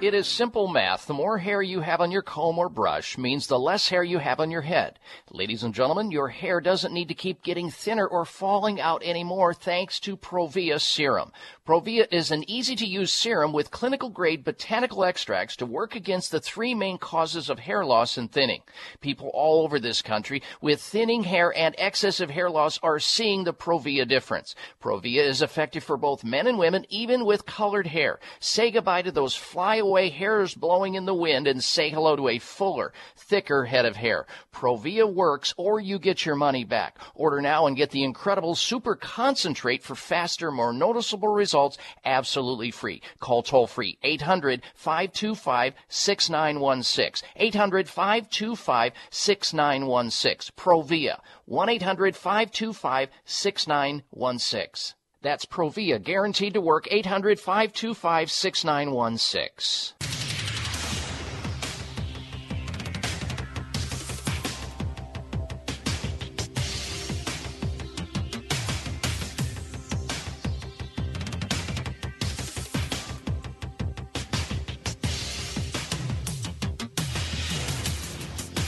It is simple math. The more hair you have on your comb or brush means the less hair you have on your head. Ladies and gentlemen, your hair doesn't need to keep getting thinner or falling out anymore thanks to Provia Serum. Provia is an easy to use serum with clinical grade botanical extracts to work against the three main causes of hair loss and thinning. People all over this country with thinning hair and excessive hair loss are seeing the Provia difference. Provia is effective for both men and women, even with colored hair. Say goodbye to those flyaway hairs blowing in the wind and say hello to a fuller, thicker head of hair. Provia works or you get your money back. Order now and get the incredible super concentrate for faster, more noticeable results absolutely free. Call toll free 800 525 6916. 800 525 6916. Provia 1 800 525 6916. That's Provia, guaranteed to work 800 525 6916.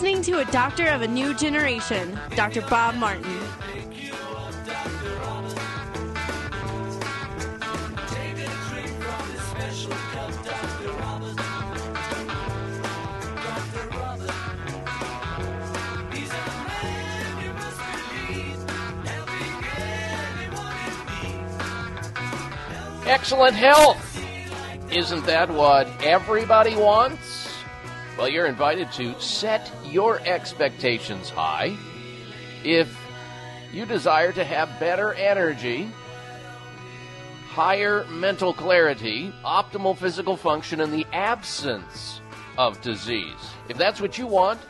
Listening to a doctor of a new generation, Dr. Bob Martin. Excellent health! Isn't that what everybody wants? Well, you're invited to set your expectations high. If you desire to have better energy, higher mental clarity, optimal physical function, and the absence of disease, if that's what you want,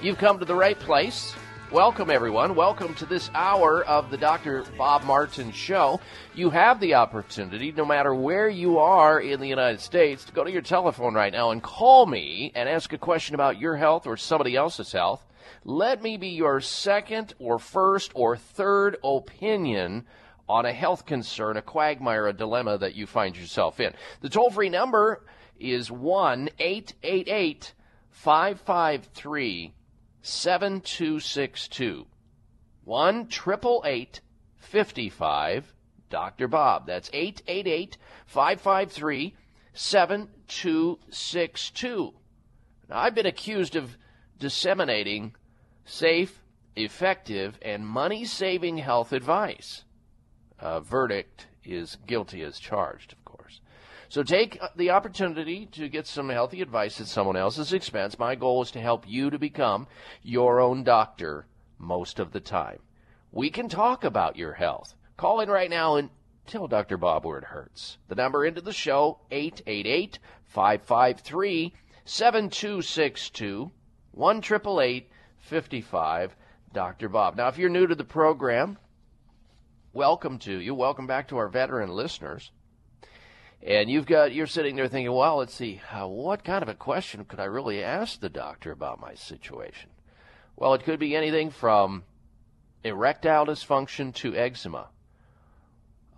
you've come to the right place. Welcome, everyone. Welcome to this hour of the Dr. Bob Martin Show. You have the opportunity, no matter where you are in the United States, to go to your telephone right now and call me and ask a question about your health or somebody else's health. Let me be your second or first or third opinion on a health concern, a quagmire, a dilemma that you find yourself in. The toll free number is 1 888 553 7262. 1 55 Dr. Bob. That's 888 553 7262. I've been accused of disseminating safe, effective, and money saving health advice. A verdict is guilty as charged. So take uh, the opportunity to get some healthy advice at someone else's expense. My goal is to help you to become your own doctor most of the time. We can talk about your health. Call in right now and tell Dr. Bob where it hurts. The number into the show 888 553 7262 1 55 Dr. Bob. Now, if you're new to the program, welcome to you. Welcome back to our veteran listeners. And you've got you're sitting there thinking, well, let's see, uh, what kind of a question could I really ask the doctor about my situation? Well, it could be anything from erectile dysfunction to eczema.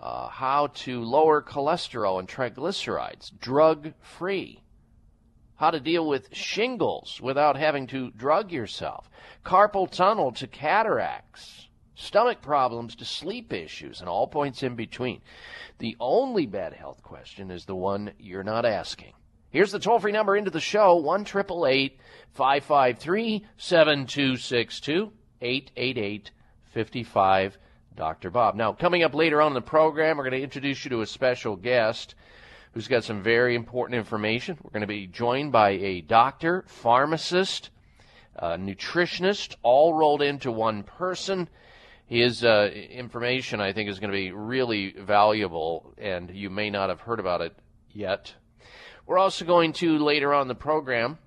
Uh, how to lower cholesterol and triglycerides drug free. how to deal with shingles without having to drug yourself, carpal tunnel to cataracts, stomach problems to sleep issues, and all points in between. The only bad health question is the one you're not asking. Here's the toll free number into the show 1 553 7262 888 55 Dr. Bob. Now, coming up later on in the program, we're going to introduce you to a special guest who's got some very important information. We're going to be joined by a doctor, pharmacist, nutritionist, all rolled into one person. His uh, information, I think, is going to be really valuable, and you may not have heard about it yet. We're also going to, later on the program,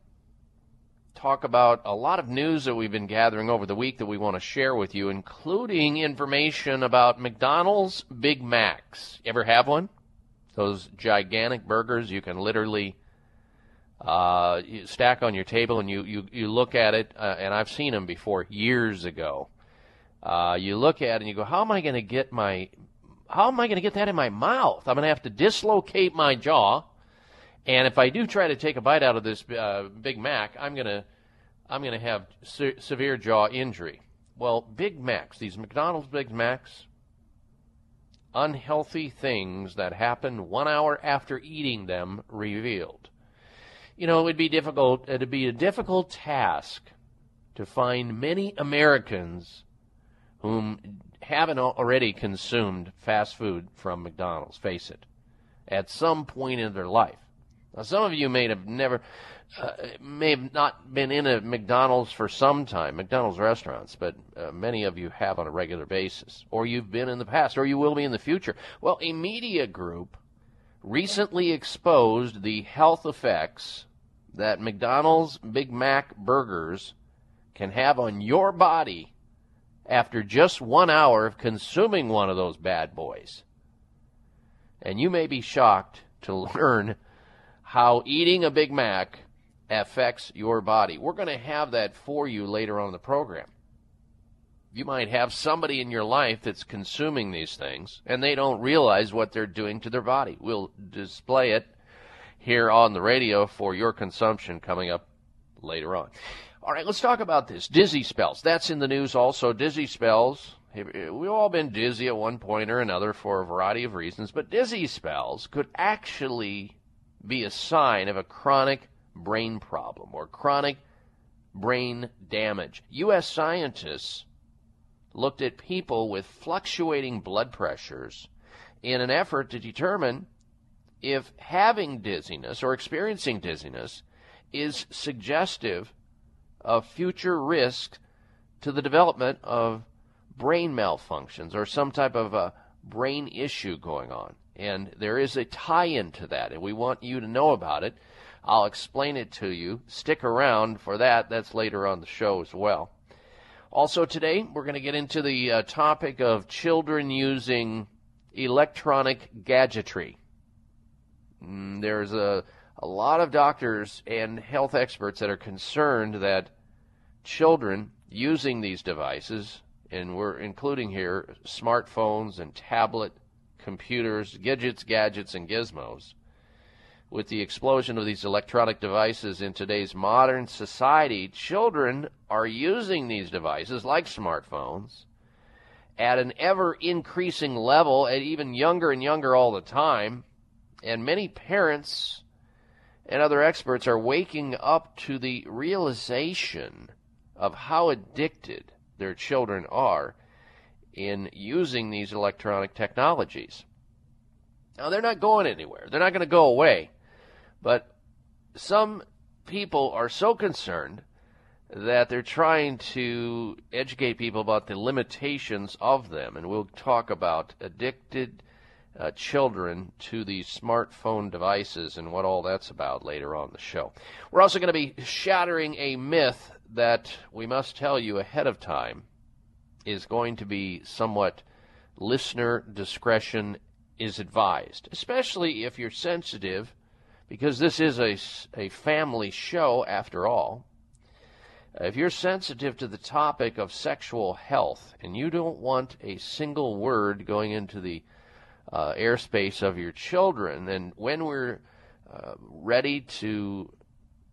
talk about a lot of news that we've been gathering over the week that we want to share with you, including information about McDonald's Big Macs. You ever have one? Those gigantic burgers you can literally uh, stack on your table, and you, you, you look at it, uh, and I've seen them before years ago. Uh, you look at it and you go, how am I going to get my, how am I going to get that in my mouth? I'm going to have to dislocate my jaw and if I do try to take a bite out of this uh, Big Mac, I'm gonna I'm gonna have se- severe jaw injury. Well, Big Macs, these McDonald's Big Macs, unhealthy things that happen one hour after eating them revealed. You know, it'd be difficult. It'd be a difficult task to find many Americans whom haven't already consumed fast food from McDonald's. Face it, at some point in their life. Now, some of you may have never, uh, may have not been in a McDonald's for some time, McDonald's restaurants, but uh, many of you have on a regular basis, or you've been in the past, or you will be in the future. Well, a media group recently exposed the health effects that McDonald's Big Mac burgers can have on your body after just one hour of consuming one of those bad boys. And you may be shocked to learn how eating a Big Mac affects your body. We're going to have that for you later on in the program. You might have somebody in your life that's consuming these things and they don't realize what they're doing to their body. We'll display it here on the radio for your consumption coming up later on. All right, let's talk about this. Dizzy spells. That's in the news also. Dizzy spells. Eh, we've all been dizzy at one point or another for a variety of reasons, but dizzy spells could actually be a sign of a chronic brain problem or chronic brain damage. U.S. scientists looked at people with fluctuating blood pressures in an effort to determine if having dizziness or experiencing dizziness is suggestive of future risk to the development of brain malfunctions or some type of a brain issue going on. And there is a tie in to that, and we want you to know about it. I'll explain it to you. Stick around for that. That's later on the show as well. Also, today, we're going to get into the uh, topic of children using electronic gadgetry. Mm, there's a, a lot of doctors and health experts that are concerned that children using these devices, and we're including here smartphones and tablet computers, gadgets, gadgets, and gizmos. With the explosion of these electronic devices in today's modern society, children are using these devices, like smartphones, at an ever increasing level, and even younger and younger all the time. And many parents and other experts are waking up to the realization of how addicted their children are in using these electronic technologies. Now, they're not going anywhere, they're not going to go away. But some people are so concerned that they're trying to educate people about the limitations of them. And we'll talk about addicted uh, children to these smartphone devices and what all that's about later on the show. We're also going to be shattering a myth that we must tell you ahead of time is going to be somewhat listener discretion is advised, especially if you're sensitive, because this is a, a family show after all. If you're sensitive to the topic of sexual health and you don't want a single word going into the uh, airspace of your children, And when we're uh, ready to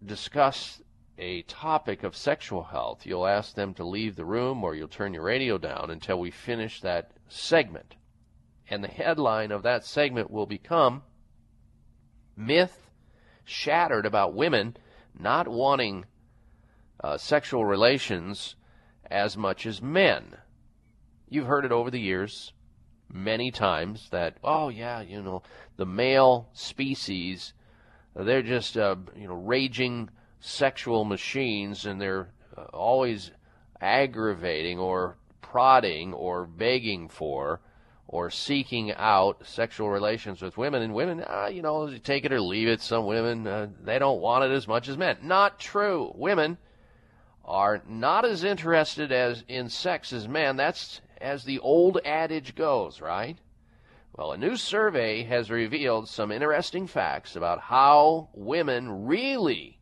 discuss a topic of sexual health, you'll ask them to leave the room or you'll turn your radio down until we finish that segment. And the headline of that segment will become Myth Shattered About Women Not Wanting uh, Sexual Relations as Much as Men. You've heard it over the years many times that, oh, yeah, you know, the male species, they're just, uh, you know, raging sexual machines and they're uh, always aggravating or prodding or begging for or seeking out sexual relations with women. And women, uh, you know, take it or leave it. Some women, uh, they don't want it as much as men. Not true. Women are not as interested as in sex as men. That's as the old adage goes, right? Well, a new survey has revealed some interesting facts about how women really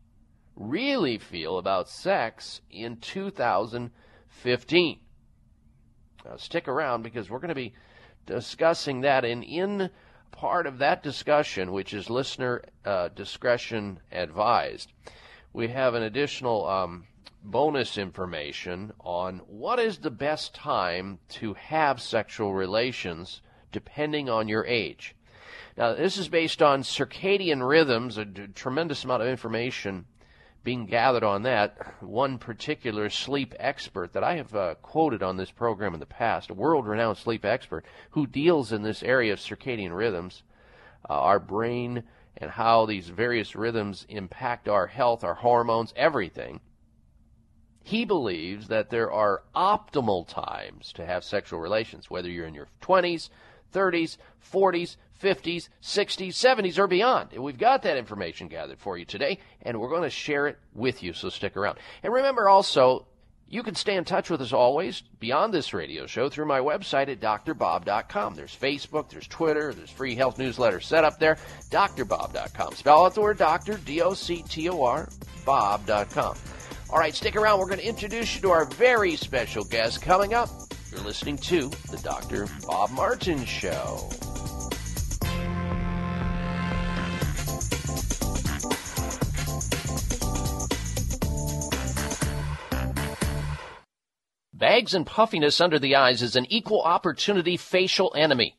really feel about sex in 2015. Now, stick around because we're going to be discussing that, and in part of that discussion, which is listener uh, discretion advised, we have an additional um, bonus information on what is the best time to have sexual relations depending on your age. Now, this is based on circadian rhythms, a tremendous amount of information being gathered on that, one particular sleep expert that I have uh, quoted on this program in the past, a world renowned sleep expert who deals in this area of circadian rhythms, uh, our brain, and how these various rhythms impact our health, our hormones, everything. He believes that there are optimal times to have sexual relations, whether you're in your 20s, 30s, 40s, 50s, 60s, 70s, or beyond. And we've got that information gathered for you today, and we're going to share it with you, so stick around. And remember also, you can stay in touch with us always beyond this radio show through my website at drbob.com. There's Facebook, there's Twitter, there's free health newsletter set up there. drbob.com. Spell out the word doctor, D O C T O R, bob.com. All right, stick around. We're going to introduce you to our very special guest coming up. You're listening to the Dr. Bob Martin Show. Bags and puffiness under the eyes is an equal opportunity facial enemy.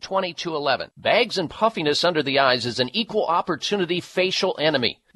2211. Bags and puffiness under the eyes is an equal opportunity facial enemy.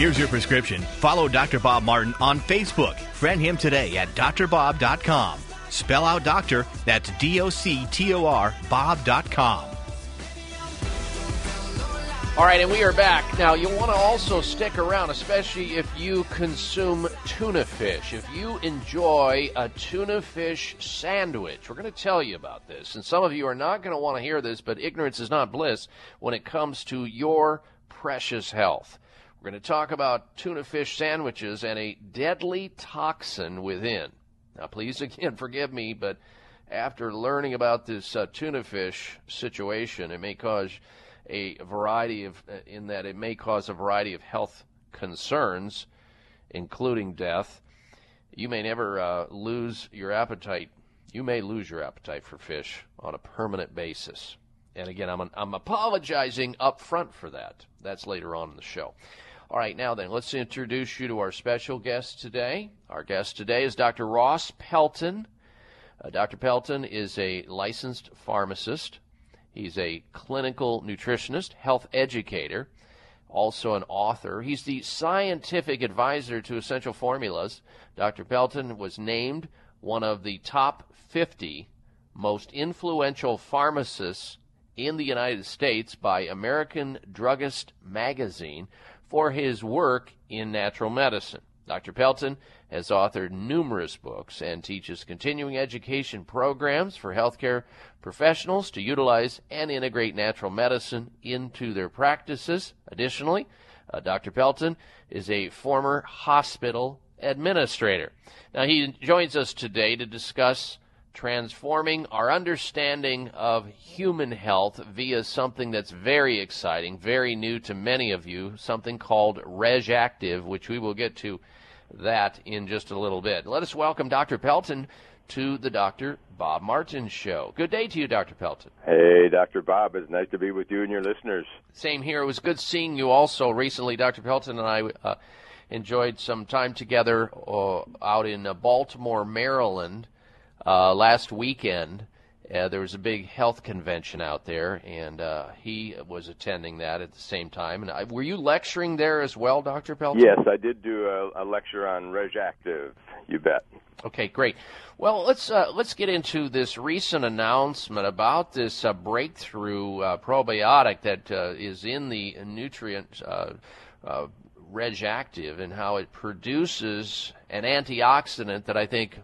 Here's your prescription. Follow Dr. Bob Martin on Facebook. Friend him today at drbob.com. Spell out doctor, that's D O C T O R, Bob.com. All right, and we are back. Now, you'll want to also stick around, especially if you consume tuna fish. If you enjoy a tuna fish sandwich, we're going to tell you about this. And some of you are not going to want to hear this, but ignorance is not bliss when it comes to your precious health. We're going to talk about tuna fish sandwiches and a deadly toxin within. Now, please again forgive me, but after learning about this uh, tuna fish situation, it may cause a variety of, uh, in that it may cause a variety of health concerns, including death. You may never uh, lose your appetite. You may lose your appetite for fish on a permanent basis. And again, I'm, I'm apologizing up front for that. That's later on in the show. All right, now then, let's introduce you to our special guest today. Our guest today is Dr. Ross Pelton. Uh, Dr. Pelton is a licensed pharmacist. He's a clinical nutritionist, health educator, also an author. He's the scientific advisor to Essential Formulas. Dr. Pelton was named one of the top 50 most influential pharmacists in the United States by American Druggist Magazine for his work in natural medicine. Dr. Pelton has authored numerous books and teaches continuing education programs for healthcare professionals to utilize and integrate natural medicine into their practices. Additionally, uh, Dr. Pelton is a former hospital administrator. Now, he joins us today to discuss transforming our understanding of human health via something that's very exciting, very new to many of you, something called RegActive, which we will get to that in just a little bit. Let us welcome Dr. Pelton to the Dr. Bob Martin Show. Good day to you, Dr. Pelton. Hey, Dr. Bob. It's nice to be with you and your listeners. Same here. It was good seeing you also recently. Dr. Pelton and I uh, enjoyed some time together uh, out in uh, Baltimore, Maryland uh, last weekend. Uh, there was a big health convention out there, and uh, he was attending that at the same time. And I, were you lecturing there as well, Dr. Pelton? Yes, I did do a, a lecture on RegActive. You bet. Okay, great. Well, let's uh, let's get into this recent announcement about this uh, breakthrough uh, probiotic that uh, is in the nutrient uh, uh, RegActive and how it produces an antioxidant that I think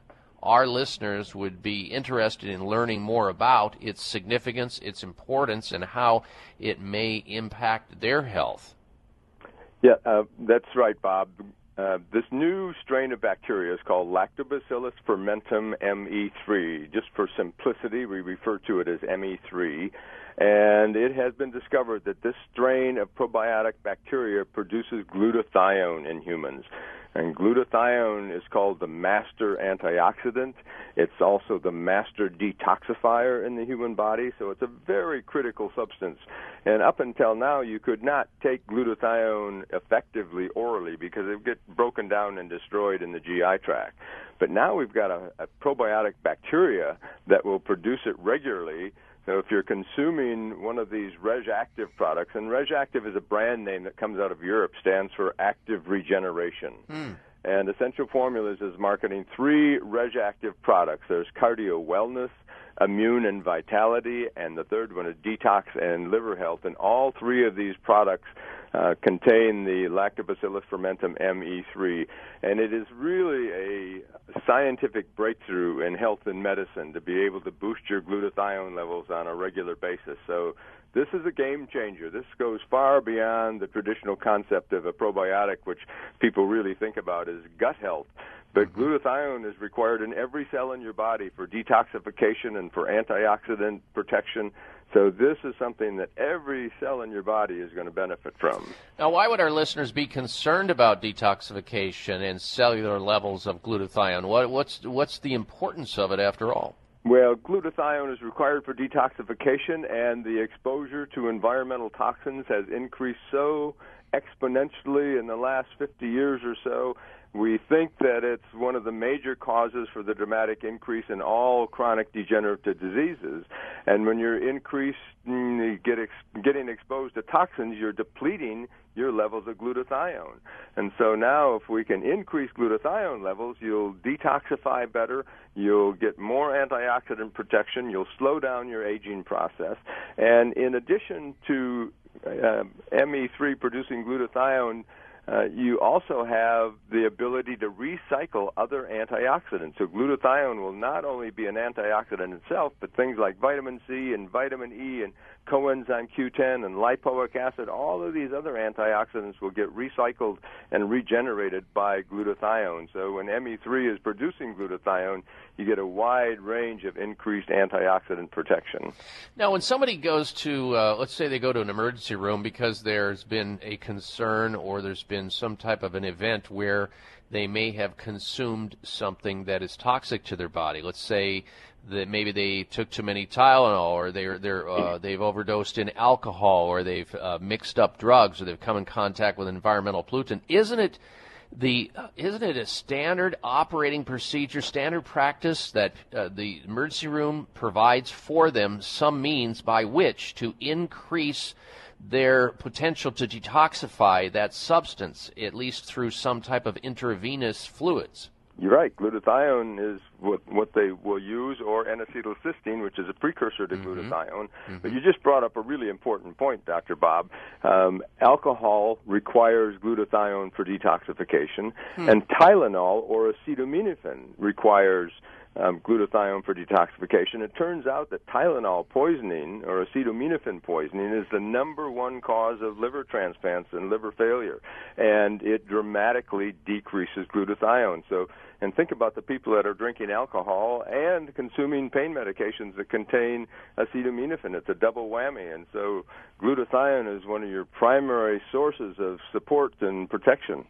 our listeners would be interested in learning more about its significance, its importance, and how it may impact their health. Yeah, uh, that's right, Bob. Uh, this new strain of bacteria is called Lactobacillus fermentum ME3. Just for simplicity, we refer to it as ME3. And it has been discovered that this strain of probiotic bacteria produces glutathione in humans. And glutathione is called the master antioxidant. It's also the master detoxifier in the human body, so it's a very critical substance. And up until now, you could not take glutathione effectively orally because it would get broken down and destroyed in the GI tract. But now we've got a, a probiotic bacteria that will produce it regularly so if you're consuming one of these RegActive products, and RegActive is a brand name that comes out of Europe, stands for Active Regeneration. Mm. And Essential Formulas is marketing three RegActive products. There's Cardio Wellness, immune and vitality, and the third one is detox and liver health. And all three of these products uh, contain the Lactobacillus fermentum ME3, and it is really a scientific breakthrough in health and medicine to be able to boost your glutathione levels on a regular basis. So this is a game changer. This goes far beyond the traditional concept of a probiotic, which people really think about as gut health. But glutathione is required in every cell in your body for detoxification and for antioxidant protection. So this is something that every cell in your body is going to benefit from. Now, why would our listeners be concerned about detoxification and cellular levels of glutathione? What, what's what's the importance of it after all? Well, glutathione is required for detoxification, and the exposure to environmental toxins has increased so exponentially in the last 50 years or so. We think that it's one of the major causes for the dramatic increase in all chronic degenerative diseases. And when you're increased, get ex- getting exposed to toxins, you're depleting your levels of glutathione. And so now, if we can increase glutathione levels, you'll detoxify better, you'll get more antioxidant protection, you'll slow down your aging process. And in addition to uh, ME3 producing glutathione, uh, you also have the ability to recycle other antioxidants. So glutathione will not only be an antioxidant itself, but things like vitamin C and vitamin E and coenzyme Q10 and lipoic acid, all of these other antioxidants will get recycled and regenerated by glutathione. So when ME3 is producing glutathione, you get a wide range of increased antioxidant protection. Now, when somebody goes to, uh, let's say they go to an emergency room because there's been a concern or there's been some type of an event where they may have consumed something that is toxic to their body. Let's say that maybe they took too many Tylenol, or they're they're uh, they've overdosed in alcohol, or they've uh, mixed up drugs, or they've come in contact with an environmental pollutant. Isn't it the uh, isn't it a standard operating procedure, standard practice that uh, the emergency room provides for them some means by which to increase their potential to detoxify that substance, at least through some type of intravenous fluids? You're right. Glutathione is what what they will use, or N-acetylcysteine, which is a precursor to mm-hmm. glutathione. Mm-hmm. But you just brought up a really important point, Dr. Bob. Um, alcohol requires glutathione for detoxification, hmm. and Tylenol or acetaminophen requires um, glutathione for detoxification. It turns out that Tylenol poisoning or acetaminophen poisoning is the number one cause of liver transplants and liver failure, and it dramatically decreases glutathione. So, and think about the people that are drinking alcohol and consuming pain medications that contain acetaminophen. It's a double whammy, and so glutathione is one of your primary sources of support and protection.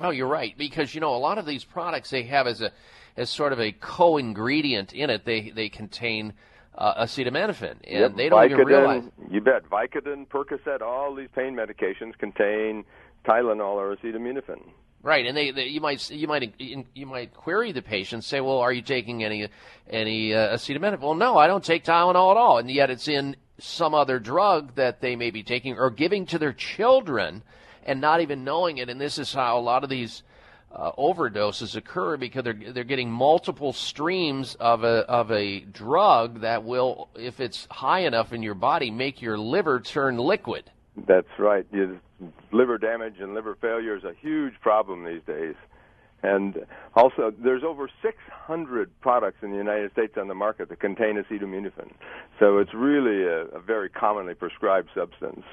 Oh, you're right. Because you know, a lot of these products they have as a as sort of a co-ingredient in it. They they contain uh, acetaminophen, and yep, they don't Vicodin, even realize. You bet. Vicodin, Percocet, all these pain medications contain Tylenol or acetaminophen. Right, and they, they, you might you might you might query the patient, say, "Well, are you taking any any uh, acetaminophen?" Well, no, I don't take Tylenol at all, and yet it's in some other drug that they may be taking or giving to their children and not even knowing it. And this is how a lot of these uh, overdoses occur because they're they're getting multiple streams of a of a drug that will, if it's high enough in your body, make your liver turn liquid. That's right. Liver damage and liver failure is a huge problem these days. And also, there's over 600 products in the United States on the market that contain acetaminophen. So it's really a, a very commonly prescribed substance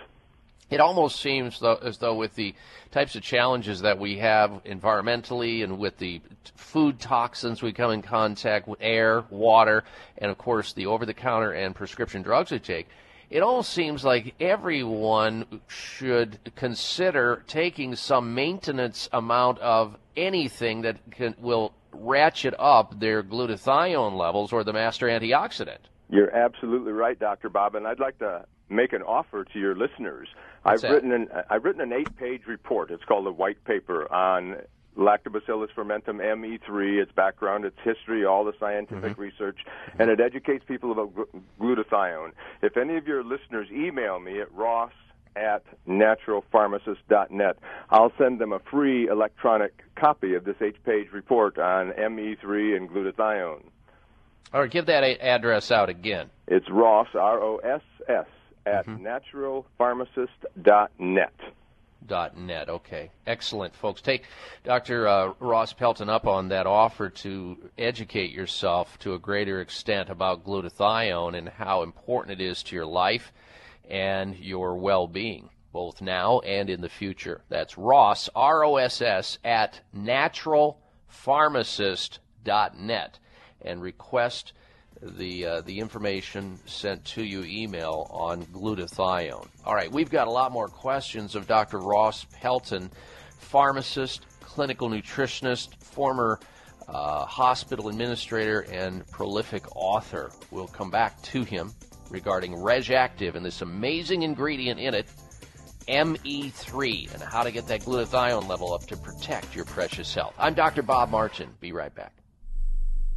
it almost seems though, as though with the types of challenges that we have environmentally and with the food toxins we come in contact with air, water, and of course the over-the-counter and prescription drugs we take, it all seems like everyone should consider taking some maintenance amount of anything that can, will ratchet up their glutathione levels or the master antioxidant. You're absolutely right, Dr. Bob, and I'd like to make an offer to your listeners. What's I've that? written an I've written an eight-page report. It's called a white paper on Lactobacillus fermentum ME3, its background, its history, all the scientific mm-hmm. research, and it educates people about glutathione. If any of your listeners email me at ross at naturalpharmacist.net, I'll send them a free electronic copy of this eight-page report on ME3 and glutathione. All right, give that address out again. It's Ross, R O S S, at Mm-hmm. naturalpharmacist.net. Dot net. Okay, excellent, folks. Take Dr. Uh, Ross Pelton up on that offer to educate yourself to a greater extent about glutathione and how important it is to your life and your well-being, both now and in the future. That's Ross R O S S at naturalpharmacist.net and request the uh, the information sent to you email on glutathione. All right, we've got a lot more questions of Dr. Ross Pelton, pharmacist, clinical nutritionist, former uh, hospital administrator, and prolific author. We'll come back to him regarding RegActive and this amazing ingredient in it, ME3, and how to get that glutathione level up to protect your precious health. I'm Dr. Bob Martin. Be right back.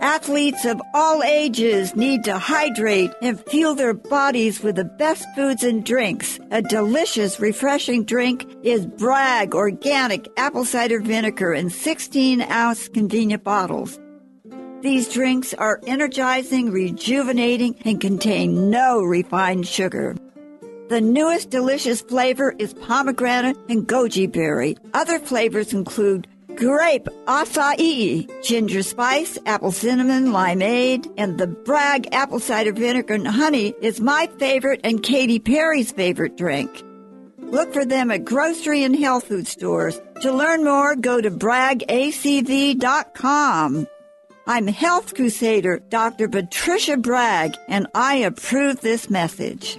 Athletes of all ages need to hydrate and fuel their bodies with the best foods and drinks. A delicious, refreshing drink is Bragg Organic Apple Cider Vinegar in 16 ounce convenient bottles. These drinks are energizing, rejuvenating, and contain no refined sugar. The newest delicious flavor is pomegranate and goji berry. Other flavors include grape, acai, ginger spice, apple cinnamon, limeade, and the Bragg apple cider vinegar and honey is my favorite and Katy Perry's favorite drink. Look for them at grocery and health food stores. To learn more, go to braggacv.com. I'm Health Crusader Dr. Patricia Bragg, and I approve this message.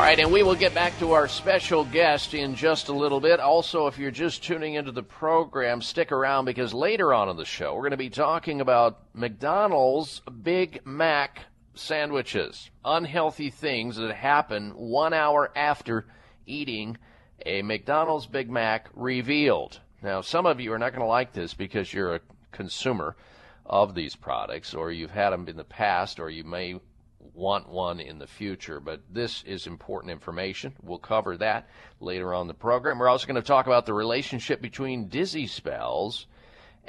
All right, and we will get back to our special guest in just a little bit. Also, if you're just tuning into the program, stick around because later on in the show, we're going to be talking about McDonald's Big Mac sandwiches, unhealthy things that happen one hour after eating a McDonald's Big Mac revealed. Now, some of you are not going to like this because you're a consumer of these products, or you've had them in the past, or you may want one in the future. But this is important information. We'll cover that later on the program. We're also going to talk about the relationship between dizzy spells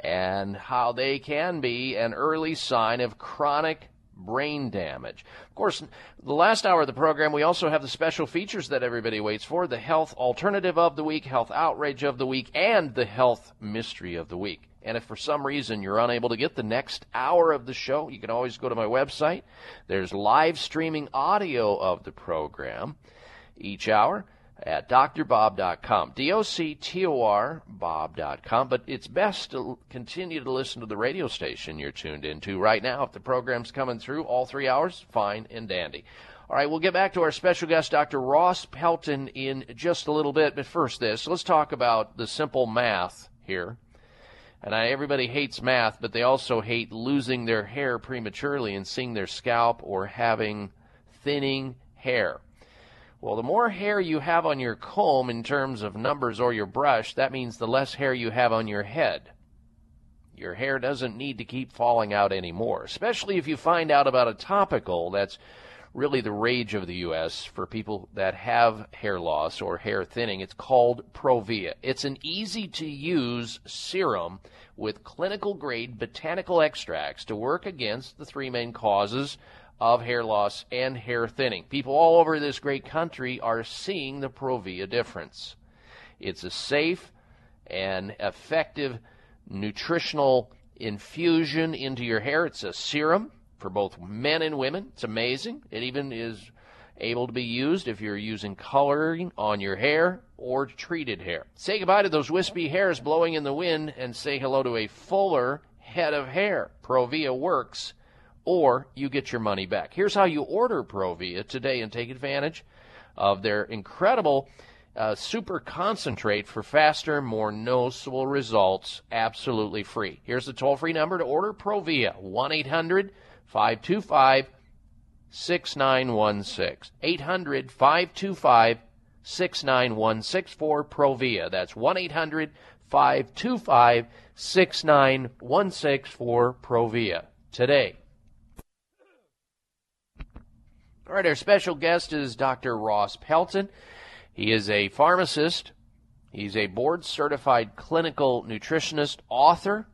and how they can be an early sign of chronic brain damage. Of course, the last hour of the program, we also have the special features that everybody waits for the health alternative of the week, health outrage of the week, and the health mystery of the week. And if for some reason you're unable to get the next hour of the show, you can always go to my website. There's live streaming audio of the program each hour at drbob.com. D O C T O R Bob.com. But it's best to continue to listen to the radio station you're tuned into right now. If the program's coming through all three hours, fine and dandy. All right, we'll get back to our special guest, Dr. Ross Pelton, in just a little bit. But first, this let's talk about the simple math here. And I, everybody hates math, but they also hate losing their hair prematurely and seeing their scalp or having thinning hair. Well, the more hair you have on your comb in terms of numbers or your brush, that means the less hair you have on your head. Your hair doesn't need to keep falling out anymore, especially if you find out about a topical that's really the rage of the U.S. for people that have hair loss or hair thinning. It's called Provia. It's an easy to use serum with clinical grade botanical extracts to work against the three main causes of hair loss and hair thinning. People all over this great country are seeing the Provia difference. It's a safe and effective nutritional infusion into your hair. It's a serum for both men and women. It's amazing. It even is able to be used if you're using coloring on your hair or treated hair. Say goodbye to those wispy hairs blowing in the wind and say hello to a fuller head of hair. Provia works or you get your money back. Here's how you order Provia today and take advantage of their incredible uh, super concentrate for faster, more noticeable results absolutely free. Here's the toll free number to order Provia 1 800 525 6916. 800 525 6916 for Provia. That's 1 800 525 6916 for Provia. Today. All right, our special guest is Dr. Ross Pelton. He is a pharmacist, he's a board certified clinical nutritionist, author,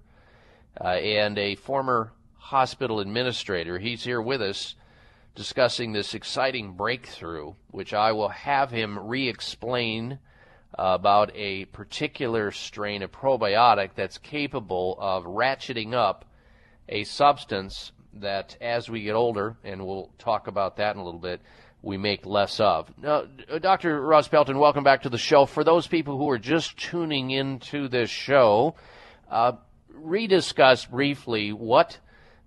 uh, and a former hospital administrator. He's here with us discussing this exciting breakthrough, which I will have him re explain uh, about a particular strain of probiotic that's capable of ratcheting up a substance that as we get older, and we'll talk about that in a little bit, we make less of. Now, Dr. Ross Pelton, welcome back to the show. For those people who are just tuning into this show, uh, rediscuss briefly what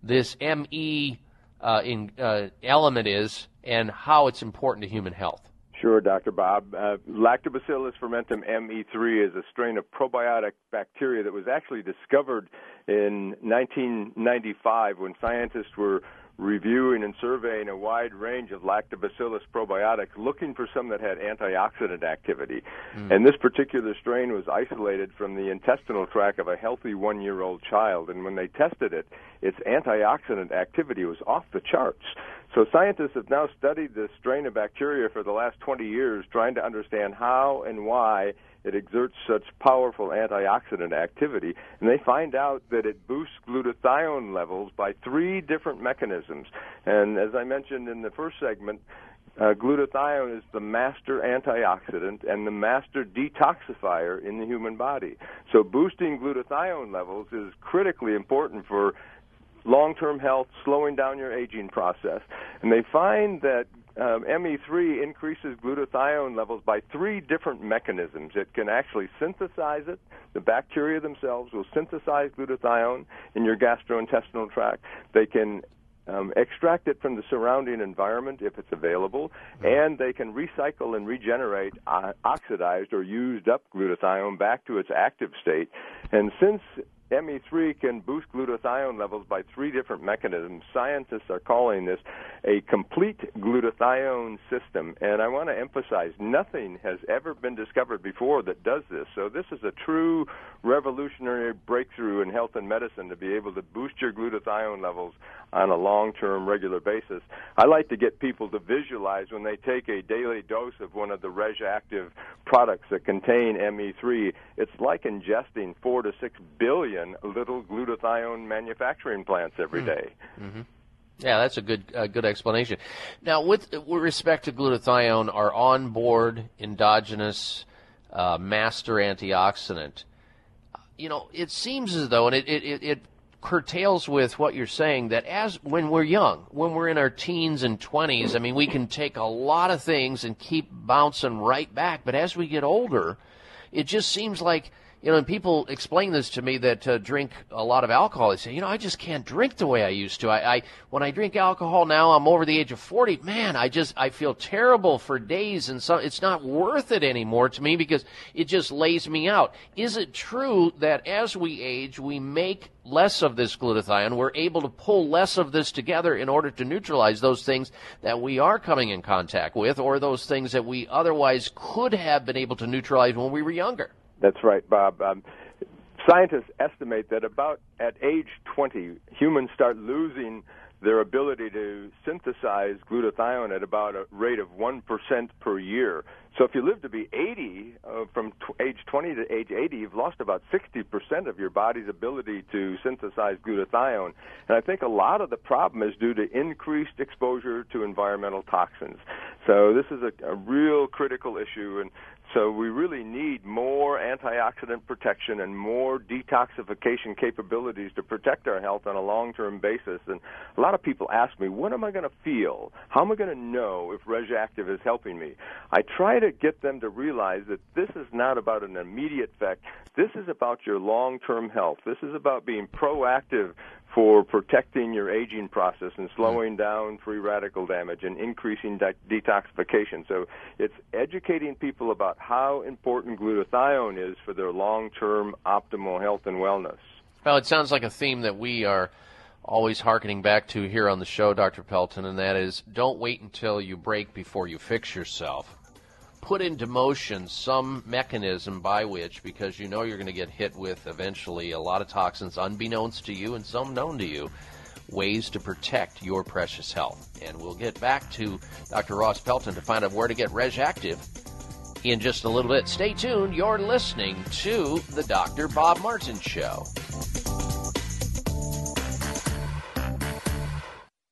this ME uh, in, uh, element is and how it's important to human health. Sure, Dr. Bob. Uh, Lactobacillus fermentum ME3 is a strain of probiotic bacteria that was actually discovered in 1995 when scientists were reviewing and surveying a wide range of lactobacillus probiotics looking for some that had antioxidant activity. Mm. And this particular strain was isolated from the intestinal tract of a healthy one year old child. And when they tested it, its antioxidant activity was off the charts. So scientists have now studied this strain of bacteria for the last 20 years, trying to understand how and why it exerts such powerful antioxidant activity, and they find out that it boosts glutathione levels by three different mechanisms. And as I mentioned in the first segment, uh, glutathione is the master antioxidant and the master detoxifier in the human body. So boosting glutathione levels is critically important for long-term health, slowing down your aging process. And they find that um, ME3 increases glutathione levels by three different mechanisms. It can actually synthesize it. The bacteria themselves will synthesize glutathione in your gastrointestinal tract. They can um, extract it from the surrounding environment if it's available, and they can recycle and regenerate uh, oxidized or used up glutathione back to its active state. And since ME3 can boost glutathione levels by three different mechanisms. Scientists are calling this a complete glutathione system. And I want to emphasize nothing has ever been discovered before that does this. So this is a true revolutionary breakthrough in health and medicine to be able to boost your glutathione levels on a long-term regular basis. I like to get people to visualize when they take a daily dose of one of the RegActive products that contain ME3, it's like ingesting 4 to 6 billion little glutathione manufacturing plants every day. Mm-hmm. Yeah, that's a good uh, good explanation. Now, with, with respect to glutathione, our onboard endogenous uh, master antioxidant, you know, it seems as though, and it, it, it curtails with what you're saying that as when we're young, when we're in our teens and 20s, I mean, we can take a lot of things and keep bouncing right back. But as we get older, it just seems like you know, and people explain this to me that uh, drink a lot of alcohol. They say, you know, I just can't drink the way I used to. I, I when I drink alcohol now, I'm over the age of 40. Man, I just I feel terrible for days, and so it's not worth it anymore to me because it just lays me out. Is it true that as we age, we make less of this glutathione? We're able to pull less of this together in order to neutralize those things that we are coming in contact with, or those things that we otherwise could have been able to neutralize when we were younger. That's right, Bob. Um, scientists estimate that about at age 20, humans start losing their ability to synthesize glutathione at about a rate of 1% per year. So if you live to be 80, uh, from t- age 20 to age 80, you've lost about 60% of your body's ability to synthesize glutathione. And I think a lot of the problem is due to increased exposure to environmental toxins. So this is a, a real critical issue, and so we really need more antioxidant protection and more detoxification capabilities to protect our health on a long-term basis. And a lot of people ask me, what am I going to feel? How am I going to know if RegActive is helping me? I try to get them to realize that this is not about an immediate effect. This is about your long-term health. This is about being proactive for protecting your aging process and slowing down free radical damage and increasing de- detoxification. So it's educating people about how important glutathione is for their long-term optimal health and wellness. Well, it sounds like a theme that we are always harkening back to here on the show, Dr. Pelton, and that is don't wait until you break before you fix yourself put into motion some mechanism by which, because you know you're going to get hit with eventually a lot of toxins unbeknownst to you and some known to you, ways to protect your precious health. And we'll get back to Dr. Ross Pelton to find out where to get RegActive in just a little bit. Stay tuned. You're listening to the Dr. Bob Martin Show.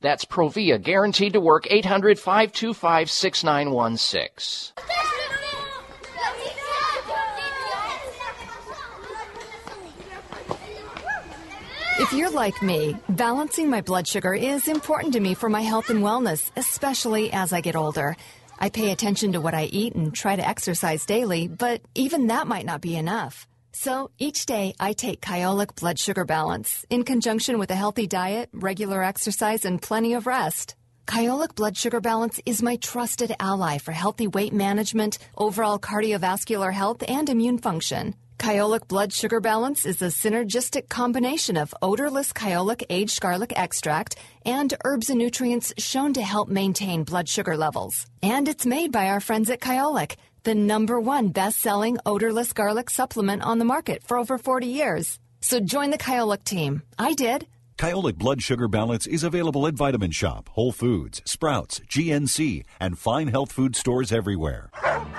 That's Provia, guaranteed to work 800 525 6916. If you're like me, balancing my blood sugar is important to me for my health and wellness, especially as I get older. I pay attention to what I eat and try to exercise daily, but even that might not be enough. So each day I take Kyolic Blood Sugar Balance in conjunction with a healthy diet, regular exercise, and plenty of rest. Kyolic Blood Sugar Balance is my trusted ally for healthy weight management, overall cardiovascular health, and immune function. Kyolic Blood Sugar Balance is a synergistic combination of odorless kyolic aged garlic extract and herbs and nutrients shown to help maintain blood sugar levels. And it's made by our friends at Kyolic, the number one best selling odorless garlic supplement on the market for over 40 years. So join the Kyolic team. I did. Kyolic Blood Sugar Balance is available at Vitamin Shoppe, Whole Foods, Sprouts, GNC, and fine health food stores everywhere.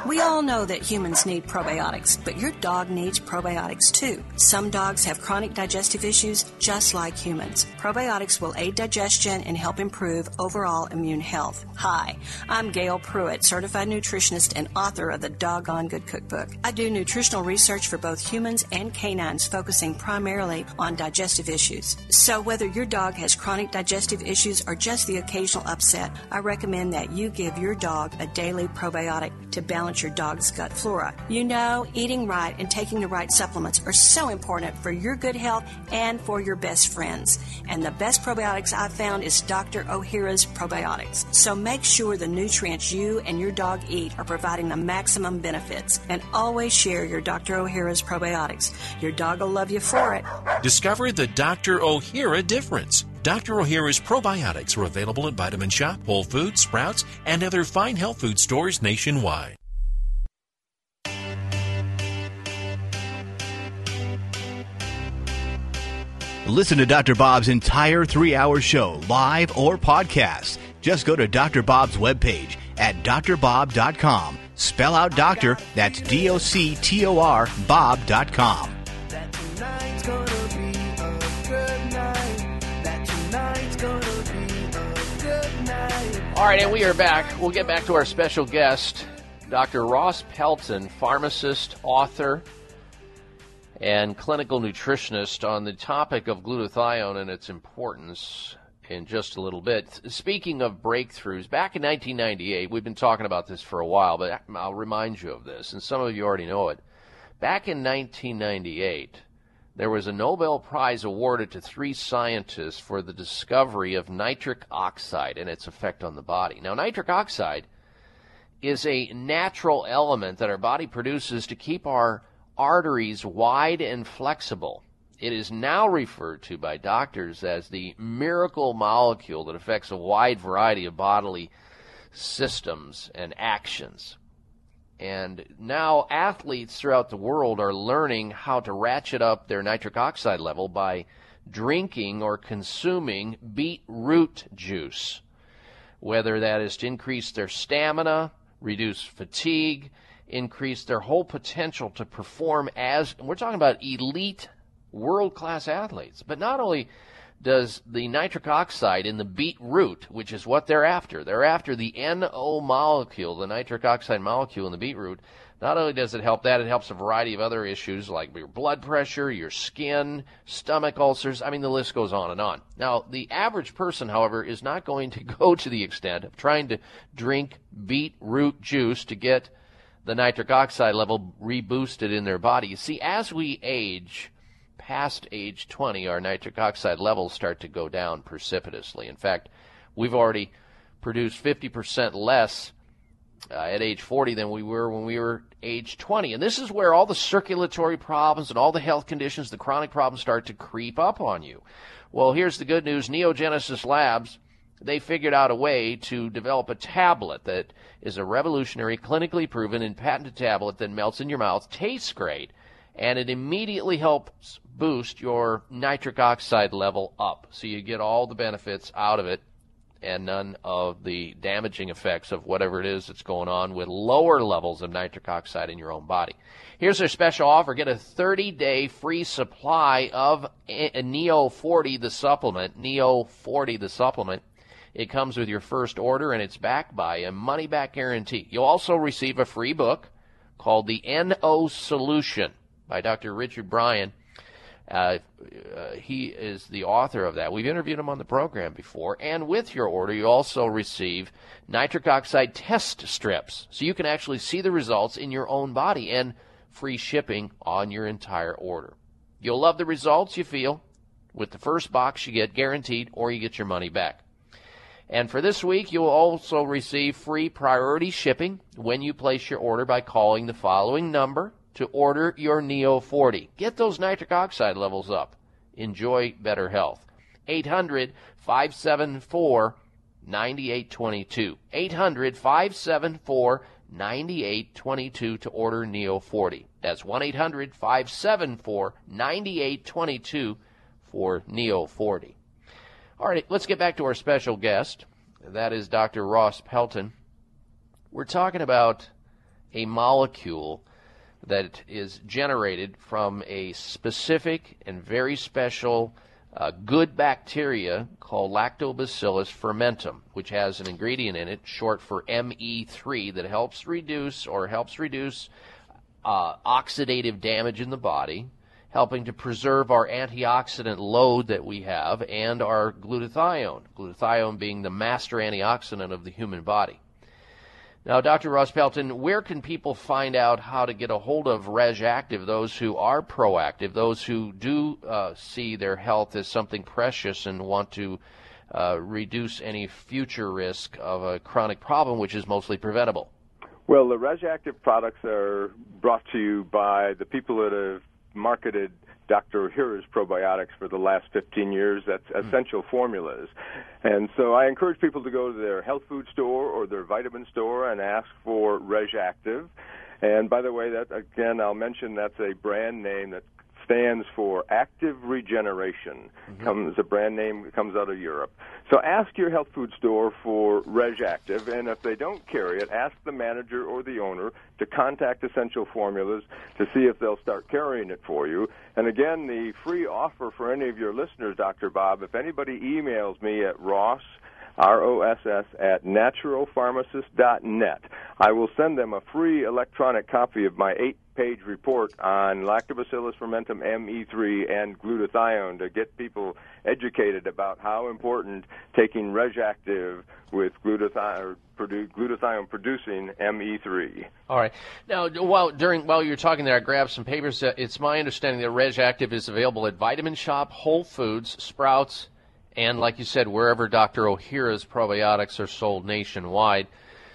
We all know that humans need probiotics, but your dog needs probiotics too. Some dogs have chronic digestive issues just like humans. Probiotics will aid digestion and help improve overall immune health. Hi, I'm Gail Pruitt, certified nutritionist and author of the Doggone Good Cookbook. I do nutritional research for both humans and canines, focusing primarily on digestive issues. So whether your dog has chronic digestive issues or just the occasional upset, I recommend that you give your dog a daily probiotic to balance your dog's gut flora. You know, eating right and taking the right supplements are so important for your good health and for your best friends. And the best probiotics I've found is Dr. Ohhira's probiotics. So make sure the nutrients you and your dog eat are providing the maximum benefits. And always share your Dr. Ohhira's probiotics. Your dog will love you for it. Discover the Dr. Ohhira difference. Dr. Ohhira's probiotics are available at Vitamin Shoppe, Whole Foods, Sprouts, and other fine health food stores nationwide. Listen to Dr. Bob's entire three hour show, live or podcast. Just go to Dr. Bob's webpage at drbob.com. Spell out doctor, that's D O C T O R, Bob.com. All right, and we are back. We'll get back to our special guest, Dr. Ross Pelton, pharmacist, author, and clinical nutritionist on the topic of glutathione and its importance in just a little bit. Speaking of breakthroughs, back in 1998, we've been talking about this for a while, but I'll remind you of this, and some of you already know it. Back in 1998, there was a Nobel Prize awarded to three scientists for the discovery of nitric oxide and its effect on the body. Now, nitric oxide is a natural element that our body produces to keep our arteries wide and flexible. It is now referred to by doctors as the miracle molecule that affects a wide variety of bodily systems and actions. And now athletes throughout the world are learning how to ratchet up their nitric oxide level by drinking or consuming beetroot juice, whether that is to increase their stamina, reduce fatigue, increase their whole potential to perform as we're talking about elite world class athletes. But not only does the nitric oxide in the beetroot, which is what they're after, they're after the NO molecule, the nitric oxide molecule in the beetroot. Not only does it help that, it helps a variety of other issues like your blood pressure, your skin, stomach ulcers. I mean, the list goes on and on. Now, the average person, however, is not going to go to the extent of trying to drink beetroot juice to get the nitric oxide level reboosted in their body. You see, as we age, past age 20, our nitric oxide levels start to go down precipitously. In fact, we've already produced 50% less uh, at age 40 than we were when we were age 20. And this is where all the circulatory problems and all the health conditions, the chronic problems start to creep up on you. Well, here's the good news Neogenis Labs, they figured out a way to develop a tablet that is a revolutionary, clinically proven, and patented tablet that melts in your mouth, tastes great, and it immediately helps boost your nitric oxide level up. So you get all the benefits out of it and none of the damaging effects of whatever it is that's going on with lower levels of nitric oxide in your own body. Here's our special offer. Get a 30 day free supply of Neo 40, the supplement. Neo 40, the supplement. It comes with your first order and it's backed by a money back guarantee. You'll also receive a free book called The NO Solution by Dr. Richard Bryan. Uh, uh, he is the author of that. We've interviewed him on the program before. And with your order, you also receive nitric oxide test strips. So you can actually see the results in your own body and free shipping on your entire order. You'll love the results you feel with the first box you get guaranteed, or you get your money back. And for this week, you'll also receive free priority shipping when you place your order by calling the following number to order your Neo 40. Get those nitric oxide levels up. Enjoy better health. 800 574 9822. 800 574 9822 to order Neo 40. That's 1 800 574 9822 for Neo 40. All right, let's get back to our special guest. That is Dr. Ross Pelton. We're talking about a molecule that is generated from a specific and very special uh, good bacteria called Lactobacillus fermentum, which has an ingredient in it, short for ME3, that helps reduce or helps reduce uh, oxidative damage in the body, helping to preserve our antioxidant load that we have and our glutathione, glutathione being the master antioxidant of the human body. Now, Dr. Ross Pelton, where can people find out how to get a hold of RegActive, those who are proactive, those who do uh, see their health as something precious and want to uh, reduce any future risk of a chronic problem, which is mostly preventable? Well, the RegActive products are brought to you by the people that have marketed Dr. Ohhira's probiotics for the last 15 years. That's hmm. essential formulas. And so I encourage people to go to their health food store or their vitamin store and ask for RegActive. And by the way, that again, I'll mention that's a brand name that stands for Active Regeneration. Mm-hmm. Comes a brand name comes out of Europe. So ask your health food store for RegActive, and if they don't carry it, ask the manager or the owner to contact Essential Formulas to see if they'll start carrying it for you. And again, the free offer for any of your listeners, Dr. Bob, if anybody emails me at Ross R-O-S-S at naturalpharmacist.net. I will send them a free electronic copy of my eight-page report on Lactobacillus fermentum ME3 and glutathione to get people educated about how important taking RegActive with glutathione, glutathione producing ME3. All right. Now, while during while you're talking there, I grabbed some papers. Uh, It's my understanding that RegActive is available at Vitamin Shoppe, Whole Foods, Sprouts, and like you said, wherever Dr. Ohhira's probiotics are sold nationwide.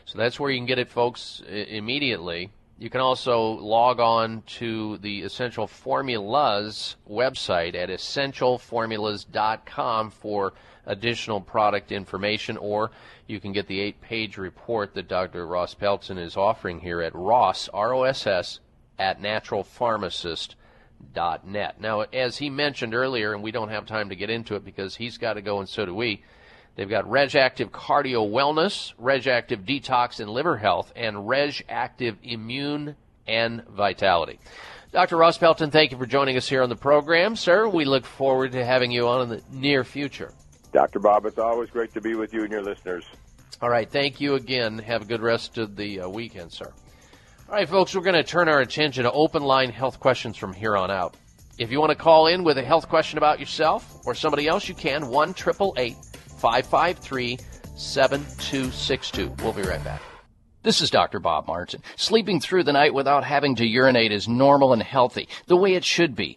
So that's where you can get it, folks, i- immediately. You can also log on to the Essential Formulas website at essentialformulas.com for additional product information, or you can get the eight page report that Dr. Ross Pelton is offering here at Ross, R O S S, at naturalpharmacist.net. Now, as he mentioned earlier, and we don't have time to get into it because he's got to go and so do we, they've got RegActive Cardio Wellness, RegActive Detox and Liver Health, and RegActive Immune and Vitality. Dr. Ross Pelton, thank you for joining us here on the program, sir. We look forward to having you on in the near future. Dr. Bob, it's always great to be with you and your listeners. All right, thank you again. Have a good rest of the uh, weekend, sir. All right, folks, we're going to turn our attention to open line health questions from here on out. If you want to call in with a health question about yourself or somebody else, you can 1 553 7262. We'll be right back. This is Dr. Bob Martin. Sleeping through the night without having to urinate is normal and healthy, the way it should be.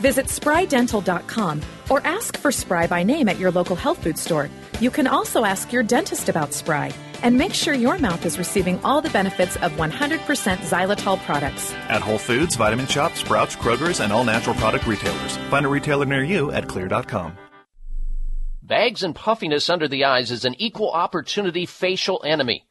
Visit sprydental.com or ask for Spry by name at your local health food store. You can also ask your dentist about Spry and make sure your mouth is receiving all the benefits of 100% xylitol products. At Whole Foods, Vitamin Shoppe, Sprouts, Kroger's, and all natural product retailers. Find a retailer near you at xlear.com. Bags and puffiness under the eyes is an equal opportunity facial enemy.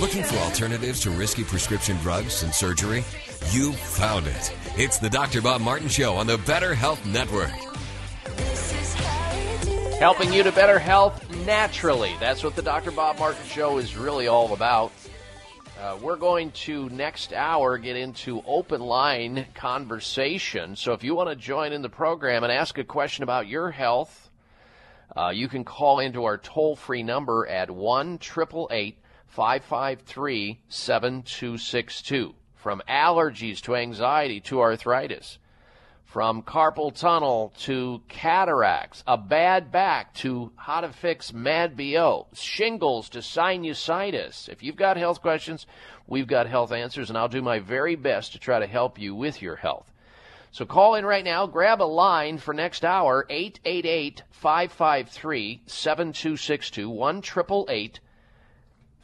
Looking for alternatives to risky prescription drugs and surgery? You found it. It's the Dr. Bob Martin Show on the Better Health Network. Helping you to better health naturally. That's what the Dr. Bob Martin Show is really all about. Uh, we're going to next hour get into open line conversation. So if you want to join in the program and ask a question about your health, uh, you can call into our toll free number at 1 888 553 7262. From allergies to anxiety to arthritis, from carpal tunnel to cataracts, a bad back to how to fix mad BO, shingles to sinusitis. If you've got health questions, we've got health answers, and I'll do my very best to try to help you with your health. So call in right now, grab a line for next hour, 888 553 7262, 1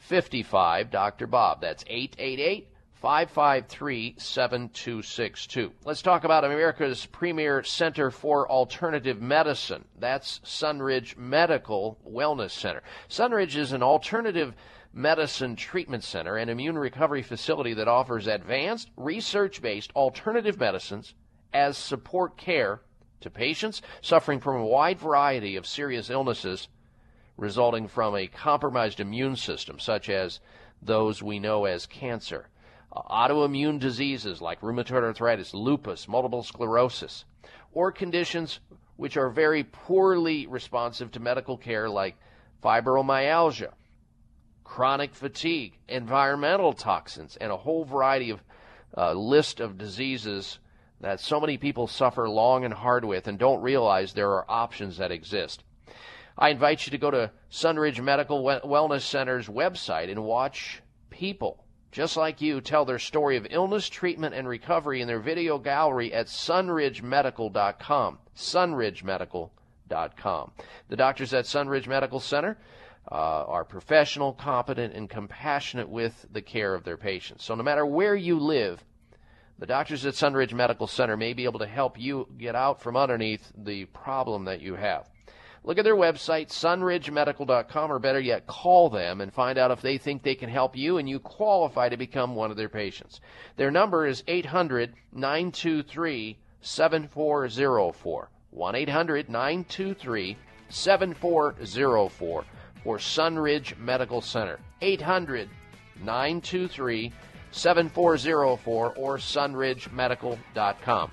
55 Dr. Bob. That's 888 553 7262. Let's talk about America's premier center for alternative medicine. That's Sunridge Medical Wellness Center. Sunridge is an alternative medicine treatment center and immune recovery facility that offers advanced, research based alternative medicines as support care to patients suffering from a wide variety of serious illnesses resulting from a compromised immune system, such as those we know as cancer, uh, autoimmune diseases like rheumatoid arthritis, lupus, multiple sclerosis, or conditions which are very poorly responsive to medical care like fibromyalgia, chronic fatigue, environmental toxins, and a whole variety of uh, list of diseases that so many people suffer long and hard with and don't realize there are options that exist. I invite you to go to Sunridge Medical Wellness Center's website and watch people just like you tell their story of illness, treatment, and recovery in their video gallery at sunridgemedical.com. Sunridgemedical.com. The doctors at Sunridge Medical Center uh, are professional, competent, and compassionate with the care of their patients. So no matter where you live, the doctors at Sunridge Medical Center may be able to help you get out from underneath the problem that you have. Look at their website, sunridgemedical.com, or better yet, call them and find out if they think they can help you and you qualify to become one of their patients. Their number is 800 923 7404. 1 800 923 7404 for Sunridge Medical Center. 800 923 7404 or sunridgemedical.com.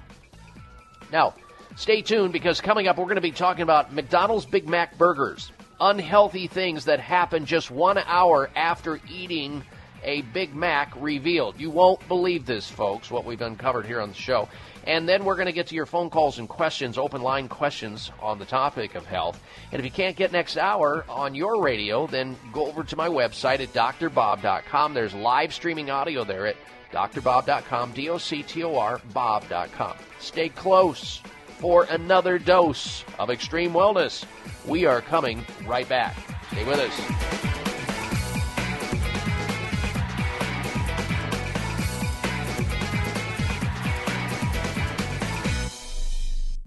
Now, Stay tuned because coming up, we're going to be talking about McDonald's Big Mac burgers, unhealthy things that happen just one hour after eating a Big Mac revealed. You won't believe this, folks, what we've uncovered here on the show. And then we're going to get to your phone calls and questions, open line questions on the topic of health. And if you can't get next hour on your radio, then go over to my website at drbob.com. There's live streaming audio there at drbob.com, D O C T O R, bob.com. Stay close for another dose of extreme wellness. We are coming right back. Stay with us.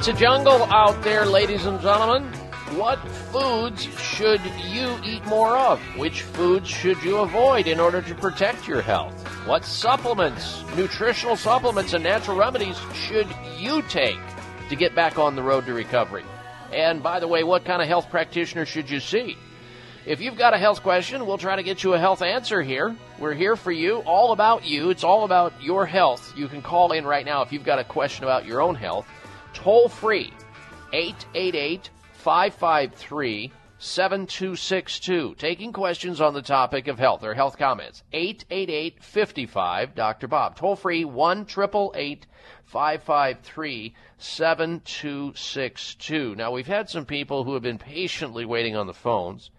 It's a jungle out there, ladies and gentlemen. What foods should you eat more of? Which foods should you avoid in order to protect your health? What supplements, nutritional supplements, and natural remedies should you take to get back on the road to recovery? And by the way, what kind of health practitioner should you see? If you've got a health question, we'll try to get you a health answer here. We're here for you, all about you. It's all about your health. You can call in right now if you've got a question about your own health. Toll free, 888 553 7262. Taking questions on the topic of health or health comments. 888 55 Dr. Bob. Toll free, 1 553 7262. Now, we've had some people who have been patiently waiting on the phones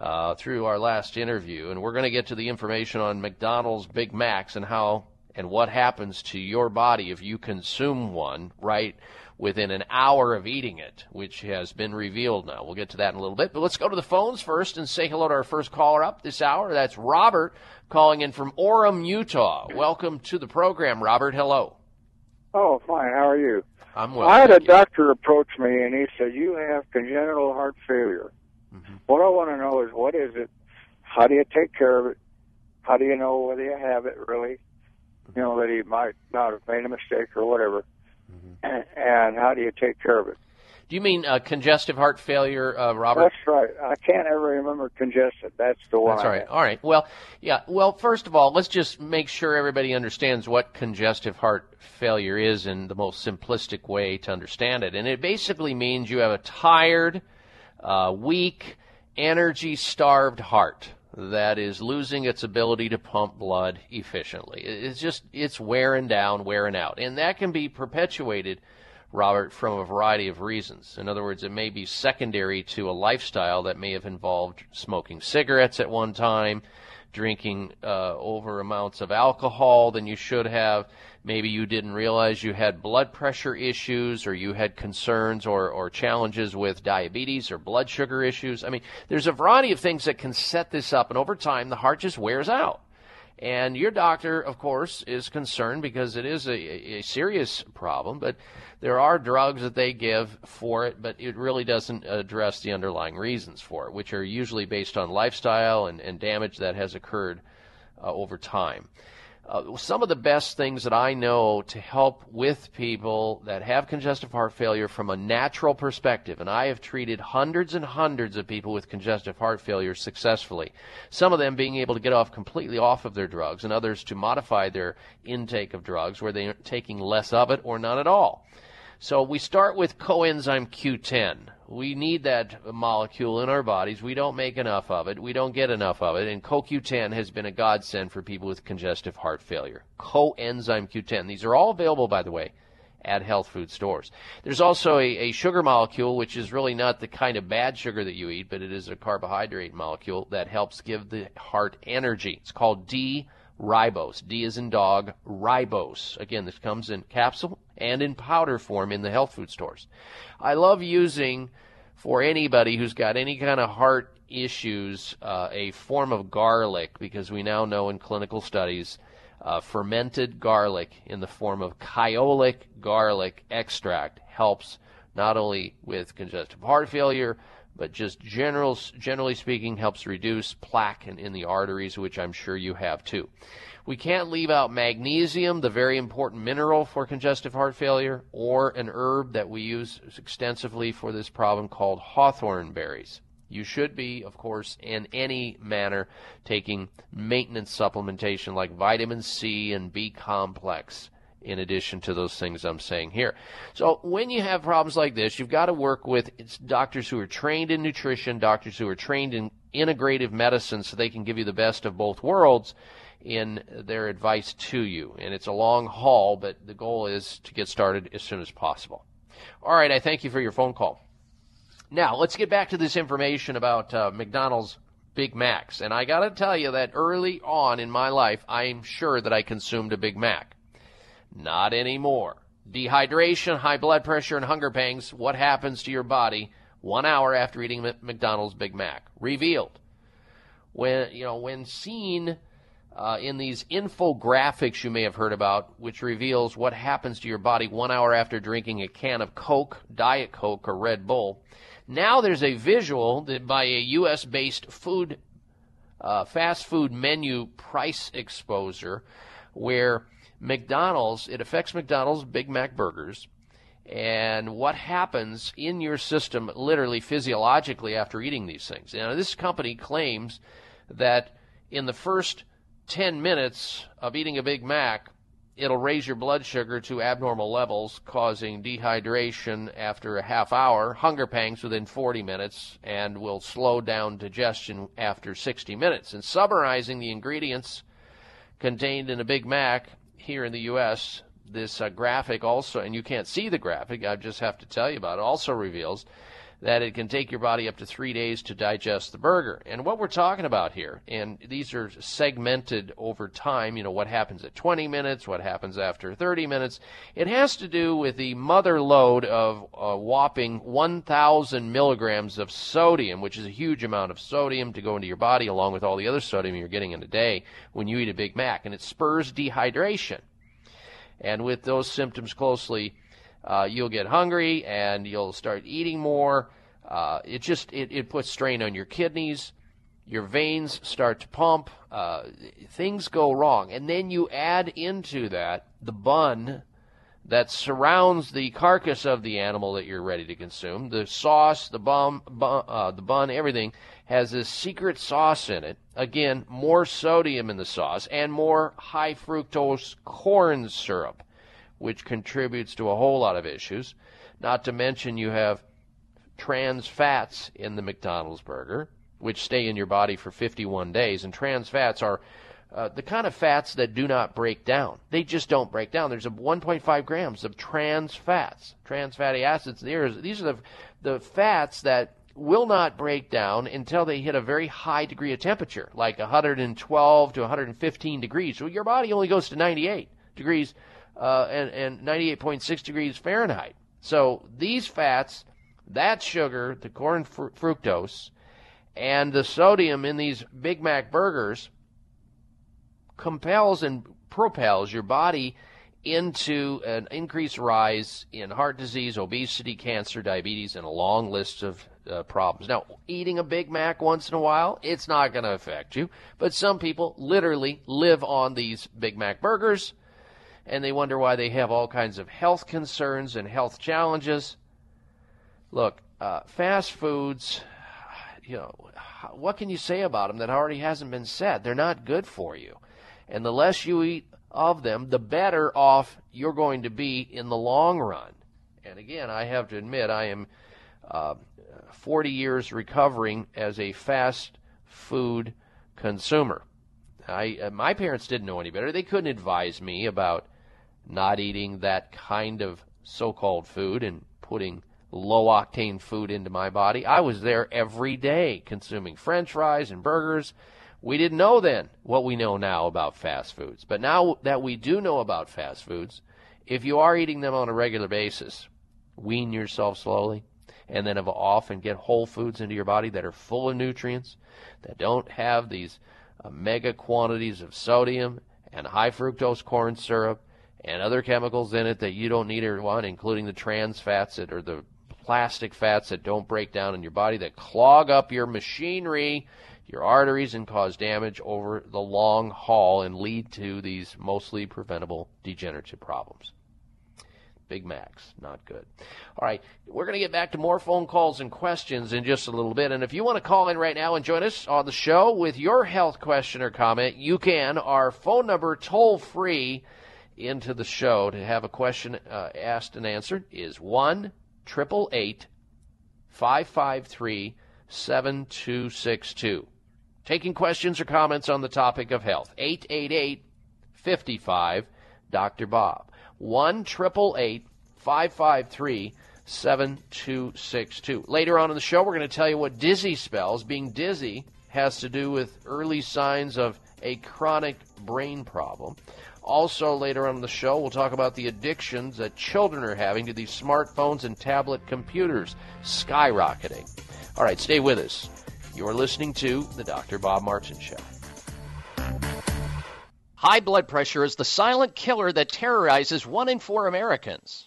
uh, through our last interview, and we're going to get to the information on McDonald's Big Macs and how and what happens to your body if you consume one right within an hour of eating it, which has been revealed now. We'll get to that in a little bit. But let's go to the phones first and say hello to our first caller up this hour. That's Robert calling in from Orem, Utah. Welcome to the program, Robert. Hello. Oh, fine. How are you? I'm well. I had a you. doctor approach me and he said, You have congenital heart failure. Mm-hmm. What I want to know is what is it? How do you take care of it? How do you know whether you have it really? You know, that he might not have made a mistake or whatever. Mm-hmm. And how do you take care of it? Do you mean uh, congestive heart failure, uh, Robert? That's right. I can't ever remember congested. That's the one. That's all right. All right. Well, yeah. Well, first of all, let's just make sure everybody understands what congestive heart failure is in the most simplistic way to understand it. And it basically means you have a tired, uh, weak, energy starved heart that is losing its ability to pump blood efficiently. It's just, it's wearing down, wearing out. And that can be perpetuated Robert, from a variety of reasons. In other words, it may be secondary to a lifestyle that may have involved smoking cigarettes at one time, drinking uh, over amounts of alcohol than you should have. Maybe you didn't realize you had blood pressure issues, or you had concerns or, or challenges with diabetes or blood sugar issues. I mean, there's a variety of things that can set this up, and over time, the heart just wears out. And your doctor, of course, is concerned because it is a, a serious problem, but there are drugs that they give for it, but it really doesn't address the underlying reasons for it, which are usually based on lifestyle and, and damage that has occurred uh, over time. Uh, some of the best things that I know to help with people that have congestive heart failure from a natural perspective, and I have treated hundreds and hundreds of people with congestive heart failure successfully. Some of them being able to get off completely off of their drugs, and others to modify their intake of drugs where they're taking less of it or none at all. So we start with coenzyme Q10. We need that molecule in our bodies. We don't make enough of it. We don't get enough of it. And CoQ10 has been a godsend for people with congestive heart failure. Coenzyme Q10. These are all available, by the way, at health food stores. There's also a, a sugar molecule, which is really not the kind of bad sugar that you eat, but it is a carbohydrate molecule that helps give the heart energy. It's called D ribose. D is in dog, ribose. Again, this comes in capsule and in powder form in the health food stores. I love using for anybody who's got any kind of heart issues uh, a form of garlic because we now know in clinical studies uh, fermented garlic in the form of kyolic garlic extract helps not only with congestive heart failure but just general, generally speaking helps reduce plaque in, in the arteries which i'm sure you have too we can't leave out magnesium, the very important mineral for congestive heart failure, or an herb that we use extensively for this problem called hawthorn berries. You should be, of course, in any manner taking maintenance supplementation like vitamin C and B complex in addition to those things I'm saying here. So when you have problems like this, you've got to work with doctors who are trained in nutrition, doctors who are trained in integrative medicine so they can give you the best of both worlds in their advice to you. And it's a long haul, but the goal is to get started as soon as possible. All right, I thank you for your phone call. Now, let's get back to this information about uh, McDonald's Big Macs. And I got to tell you that early on in my life, I'm sure that I consumed a Big Mac. Not anymore. Dehydration, high blood pressure, and hunger pangs. What happens to your body one hour after eating McDonald's Big Mac? Revealed. When, you know, when seen uh, in these infographics you may have heard about, which reveals what happens to your body one hour after drinking a can of Coke, Diet Coke, or Red Bull. Now there's a visual that by a U.S. based food, uh, fast food menu price exposure where McDonald's, it affects McDonald's Big Mac burgers and what happens in your system literally physiologically after eating these things. Now, this company claims that in the first 10 minutes of eating a Big Mac, it'll raise your blood sugar to abnormal levels, causing dehydration after a half hour, hunger pangs within 40 minutes, and will slow down digestion after 60 minutes. And summarizing the ingredients contained in a Big Mac here in the U.S., this uh, graphic also, and you can't see the graphic, I just have to tell you about it, also reveals that it can take your body up to three days to digest the burger. And what we're talking about here, and these are segmented over time, you know, what happens at 20 minutes, what happens after 30 minutes, it has to do with the mother load of a whopping 1,000 milligrams of sodium, which is a huge amount of sodium to go into your body, along with all the other sodium you're getting in a day when you eat a Big Mac. And it spurs dehydration. And with those symptoms closely, uh, you'll get hungry and you'll start eating more. Uh, it just it, it puts strain on your kidneys. Your veins start to pump. Uh, things go wrong, and then you add into that the bun that surrounds the carcass of the animal that you're ready to consume. The sauce, the bun, bun uh, the bun, everything has this secret sauce in it. Again, more sodium in the sauce and more high fructose corn syrup, which contributes to a whole lot of issues. Not to mention you have trans fats in the McDonald's burger, which stay in your body for 51 days. And trans fats are uh, the kind of fats that do not break down. They just don't break down. There's a 1.5 grams of trans fats, trans fatty acids. These are the, the fats that will not break down until they hit a very high degree of temperature, like 112 to 115 degrees. So your body only goes to 98 degrees uh, and, and 98.6 degrees Fahrenheit. So these fats, that sugar, the corn fr- fructose, and the sodium in these Big Mac burgers – compels and propels your body into an increased rise in heart disease, obesity, cancer, diabetes, and a long list of uh, problems. Now, eating a Big Mac once in a while, it's not going to affect you, but some people literally live on these Big Mac burgers and they wonder why they have all kinds of health concerns and health challenges. Look, uh, fast foods, you know, what can you say about them that already hasn't been said? They're not good for you. And the less you eat of them, the better off you're going to be in the long run. And again, I have to admit, I am uh, 40 years recovering as a fast food consumer. I, uh, my parents didn't know any better. They couldn't advise me about not eating that kind of so called food and putting low octane food into my body. I was there every day consuming french fries and burgers we didn't know then what we know now about fast foods. But now that we do know about fast foods, if you are eating them on a regular basis, wean yourself slowly and then off and get whole foods into your body that are full of nutrients, that don't have these uh, mega quantities of sodium and high fructose corn syrup and other chemicals in it that you don't need or want, including the trans fats that are the plastic fats that don't break down in your body that clog up your machinery your arteries and cause damage over the long haul and lead to these mostly preventable degenerative problems. Big Macs, not good. All right, we're going to get back to more phone calls and questions in just a little bit. And if you want to call in right now and join us on the show with your health question or comment, you can. Our phone number, toll free into the show to have a question uh, asked and answered, is 1 553 7262 taking questions or comments on the topic of health. 888 55 Dr. Bob. 1 553 7262. Later on in the show, we're going to tell you what dizzy spells, being dizzy, has to do with early signs of a chronic brain problem. Also, later on the show, we'll talk about the addictions that children are having to these smartphones and tablet computers skyrocketing. All right, stay with us. You're listening to The Dr. Bob Martin Show. High blood pressure is the silent killer that terrorizes one in four Americans.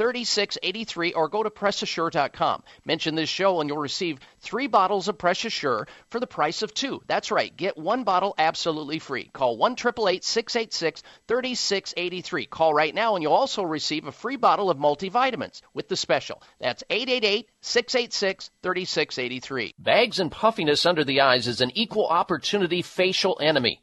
3683 or go to PressAssure.com. Mention this show and you'll receive three bottles of Press Assure for the price of two. That's right, get one bottle absolutely free. Call 1 686 3683. Call right now and you'll also receive a free bottle of multivitamins with the special. That's 888 686 3683. Bags and puffiness under the eyes is an equal opportunity facial enemy.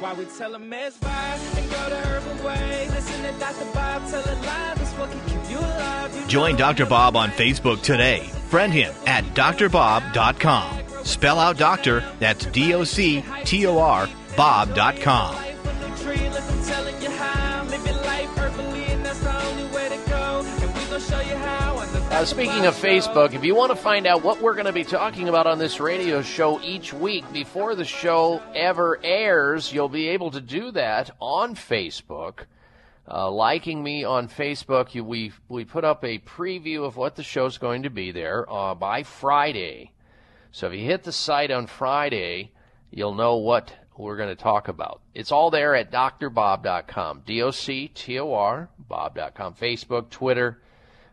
Why we tell them it's fine and go the herbal way. Listen to Dr. Bob tell it live. It's what can keep you alive. You Join Dr. Bob on Facebook today. Friend him at drbob.com. Spell out doctor, that's D O C T O R, Bob.com. Uh, speaking of Facebook, if you want to find out what we're going to be talking about on this radio show each week before the show ever airs, you'll be able to do that on Facebook. Uh, liking me on Facebook, you, we we put up a preview of what the show's going to be there uh, by Friday. So if you hit the site on Friday, you'll know what we're going to talk about. It's all there at drbob.com. D O C T O R, bob.com. Facebook, Twitter.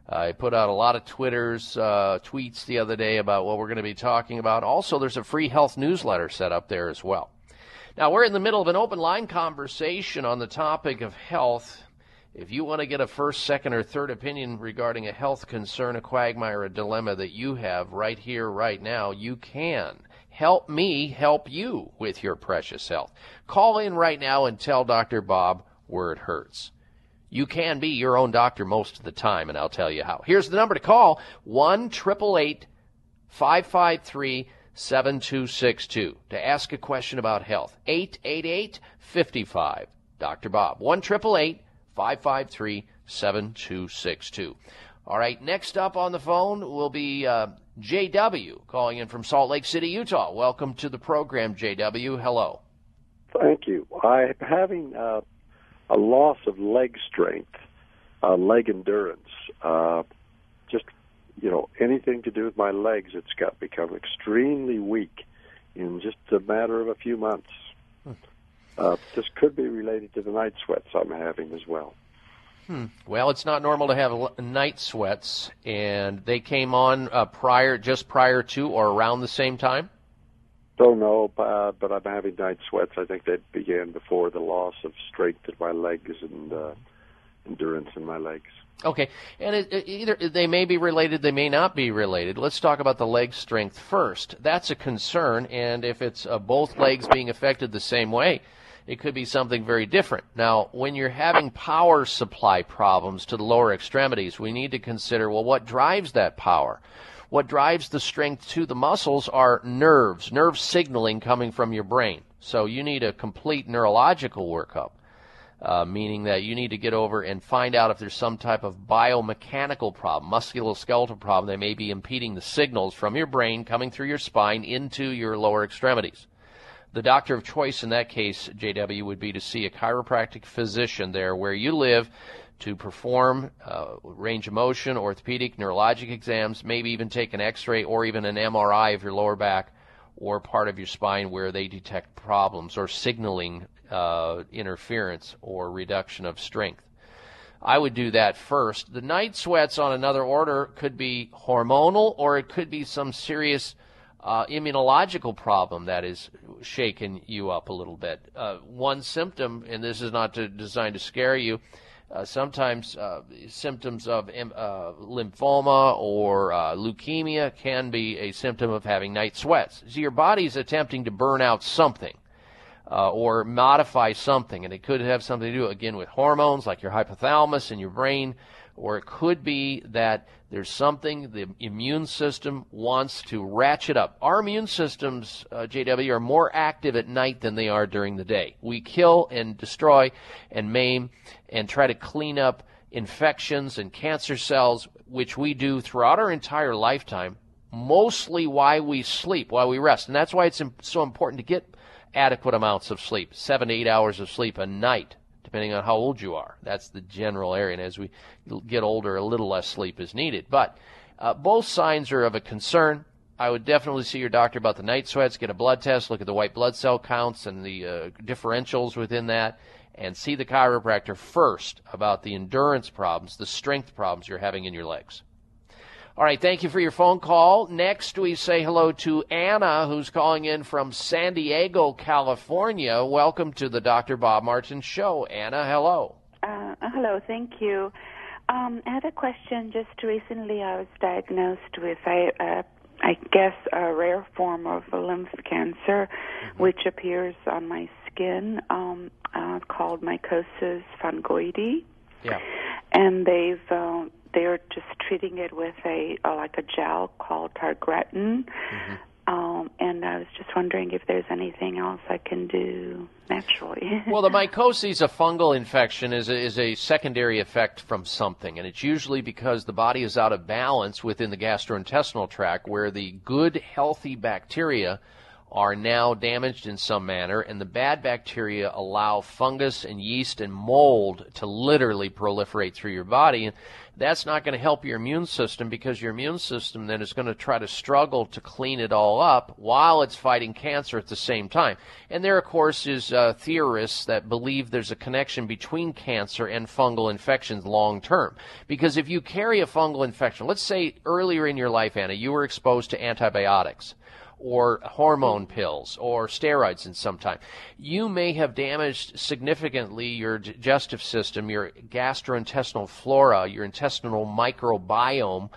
I put out a lot of Twitter's uh, tweets the other day about what we're going to be talking about. Also, there's a free health newsletter set up there as well. Now, we're in the middle of an open line conversation on the topic of health. If you want to get a first, second, or third opinion regarding a health concern, a quagmire, a dilemma that you have right here, right now, you can. Help me help you with your precious health. Call in right now and tell Dr. Bob where it hurts. You can be your own doctor most of the time, and I'll tell you how. Here's the number to call 1 553 7262 to ask a question about health. 888 55 Dr. Bob. 1 553 7262. All right, next up on the phone will be uh, JW calling in from Salt Lake City, Utah. Welcome to the program, JW. Hello. Thank you. I'm having uh, a loss of leg strength, uh, leg endurance. Uh, just you know, anything to do with my legs, it's got become extremely weak in just a matter of a few months. Uh, this could be related to the night sweats I'm having as well. Hmm. Well, it's not normal to have night sweats, and they came on uh, prior, just prior to or around the same time. Don't know, uh, but I'm having night sweats. I think that began before the loss of strength in my legs and uh, endurance in my legs. Okay, and it, it, either they may be related, they may not be related. Let's talk about the leg strength first. That's a concern, and if it's uh, both legs being affected the same way, it could be something very different. Now, when you're having power supply problems to the lower extremities, we need to consider well, what drives that power? What drives the strength to the muscles are nerves, nerve signaling coming from your brain. So you need a complete neurological workup. uh, meaning that you need to get over and find out if there's some type of biomechanical problem, musculoskeletal problem that may be impeding the signals from your brain coming through your spine into your lower extremities. The doctor of choice in that case, JW, would be to see a chiropractic physician there where you live to perform uh, range of motion, orthopedic, neurologic exams, maybe even take an x ray or even an MRI of your lower back or part of your spine where they detect problems or signaling uh, interference or reduction of strength. I would do that first. The night sweats on another order could be hormonal or it could be some serious uh, immunological problem that is shaking you up a little bit. Uh, one symptom, and this is not to, designed to scare you, uh, sometimes uh, symptoms of uh, lymphoma or uh, leukemia can be a symptom of having night sweats. So your body's attempting to burn out something. Uh, or modify something, and it could have something to do again with hormones like your hypothalamus and your brain, or it could be that there's something the immune system wants to ratchet up. Our immune systems, uh, JW, are more active at night than they are during the day. We kill and destroy and maim and try to clean up infections and cancer cells, which we do throughout our entire lifetime, mostly while we sleep, while we rest. And that's why it's so important to get adequate amounts of sleep, seven to eight hours of sleep a night depending on how old you are. That's the general area. And as we get older, a little less sleep is needed. But uh, both signs are of a concern. I would definitely see your doctor about the night sweats, get a blood test, look at the white blood cell counts and the uh, differentials within that, and see the chiropractor first about the endurance problems, the strength problems you're having in your legs. All right, thank you for your phone call. Next, we say hello to Anna, who's calling in from San Diego, California. Welcome to the Dr. Bob Martin Show. Anna, hello. Uh, hello, thank you. Um, I had a question. Just recently, I was diagnosed with a, uh, I guess, a rare form of lymph cancer, mm-hmm. which appears on my skin, um, uh, called mycosis fungoides. Yeah. And they've uh, they're just treating it with a uh, like a gel called targretin. Mm-hmm. Um, and I was just wondering if there's anything else I can do naturally. well, the mycosis, a fungal infection, is a, is a secondary effect from something, and it's usually because the body is out of balance within the gastrointestinal tract, where the good, healthy bacteria are now damaged in some manner, and the bad bacteria allow fungus and yeast and mold to literally proliferate through your body. And that's not going to help your immune system because your immune system then is going to try to struggle to clean it all up while it's fighting cancer at the same time. And there, of course, is uh, theorists that believe there's a connection between cancer and fungal infections long term. Because if you carry a fungal infection, let's say earlier in your life, Anna, you were exposed to antibiotics or hormone pills or steroids in some time. You may have damaged significantly your digestive system, your gastrointestinal flora, your intestinal microbiome,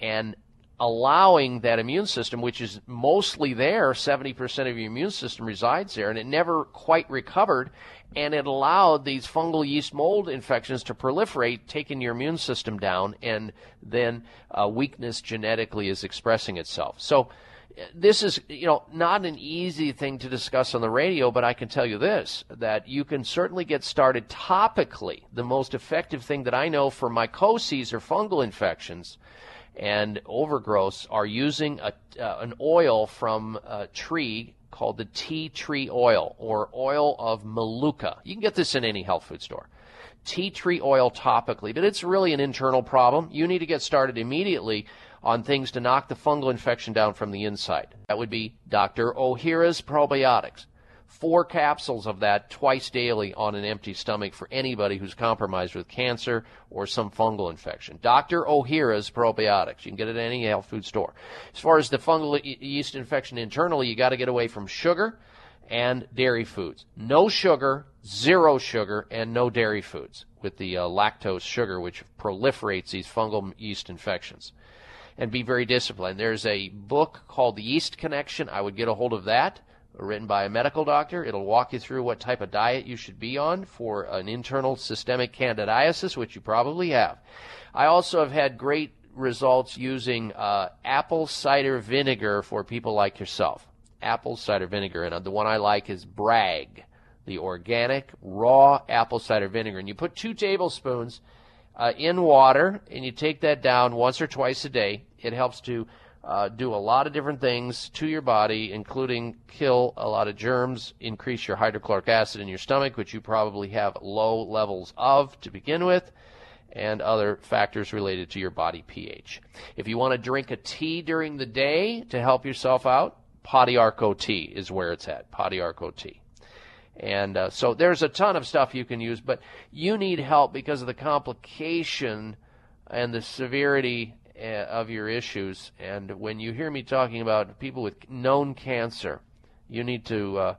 and allowing that immune system, which is mostly there, 70% of your immune system resides there, and it never quite recovered, and it allowed these fungal yeast mold infections to proliferate, taking your immune system down, and then uh, weakness genetically is expressing itself. So, this is you know not an easy thing to discuss on the radio but i can tell you this that you can certainly get started topically. The most effective thing that i know for mycoses or fungal infections and overgrowths are using a, uh, an oil from a tree called the tea tree oil or oil of manuka you can get this in any health food store. Tea tree oil topically but it's really an internal problem. You need to get started immediately on things to knock the fungal infection down from the inside. That would be Dr. Ohhira's probiotics. Four capsules of that twice daily on an empty stomach for anybody who's compromised with cancer or some fungal infection. Dr. Ohhira's probiotics. You can get it at any health food store. As far as the fungal yeast infection internally, you got to get away from sugar and dairy foods. No sugar, zero sugar, and no dairy foods with the uh, lactose sugar, which proliferates these fungal yeast infections and be very disciplined. There's a book called The Yeast Connection. I would get a hold of that, written by a medical doctor. It'll walk you through what type of diet you should be on for an internal systemic candidiasis, which you probably have. I also have had great results using uh, apple cider vinegar for people like yourself. Apple cider vinegar, and the one I like is Bragg the organic raw apple cider vinegar. And you put two tablespoons uh, in water, and you take that down once or twice a day. It helps to uh, do a lot of different things to your body, including kill a lot of germs, increase your hydrochloric acid in your stomach, which you probably have low levels of to begin with, and other factors related to your body pH. If you want to drink a tea during the day to help yourself out, Pau d'Arco tea is where it's at. Pau d'Arco tea. And uh, so there's a ton of stuff you can use, but you need help because of the complication and the severity uh, of your issues. And when you hear me talking about people with known cancer, you need to uh,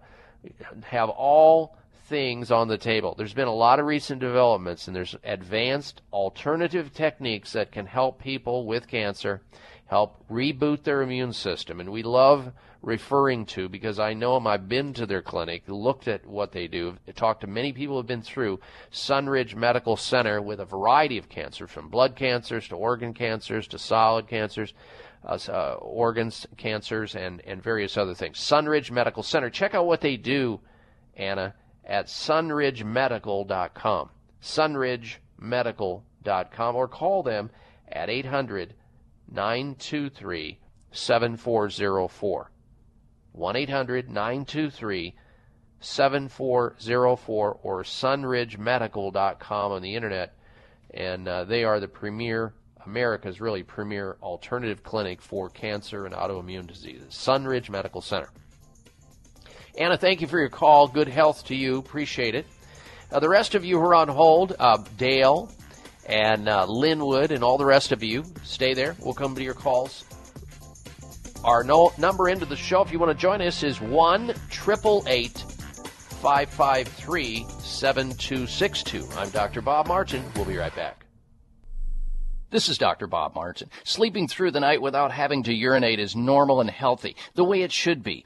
have all things on the table. There's been a lot of recent developments, and there's advanced alternative techniques that can help people with cancer help reboot their immune system. And we love referring to because I know them. I've been to their clinic, looked at what they do, talked to many people who have been through Sunridge Medical Center with a variety of cancers, from blood cancers to organ cancers to solid cancers. Uh, uh, organs cancers and, and various other things. Sunridge Medical Center. Check out what they do, Anna, at sunridgemedical.com. Sunridgemedical.com or call them at 800 923 7404. 1 800 923 7404 or sunridgemedical.com on the internet. And uh, they are the premier, America's really premier alternative clinic for cancer and autoimmune diseases. Sunridge Medical Center. Anna, thank you for your call. Good health to you. Appreciate it. Uh, the rest of you who are on hold, uh, Dale, and uh, Linwood and all the rest of you. Stay there. We'll come to your calls. Our no, number into the show, if you want to join us, is 1 553 7262. I'm Dr. Bob Martin. We'll be right back. This is Dr. Bob Martin. Sleeping through the night without having to urinate is normal and healthy, the way it should be.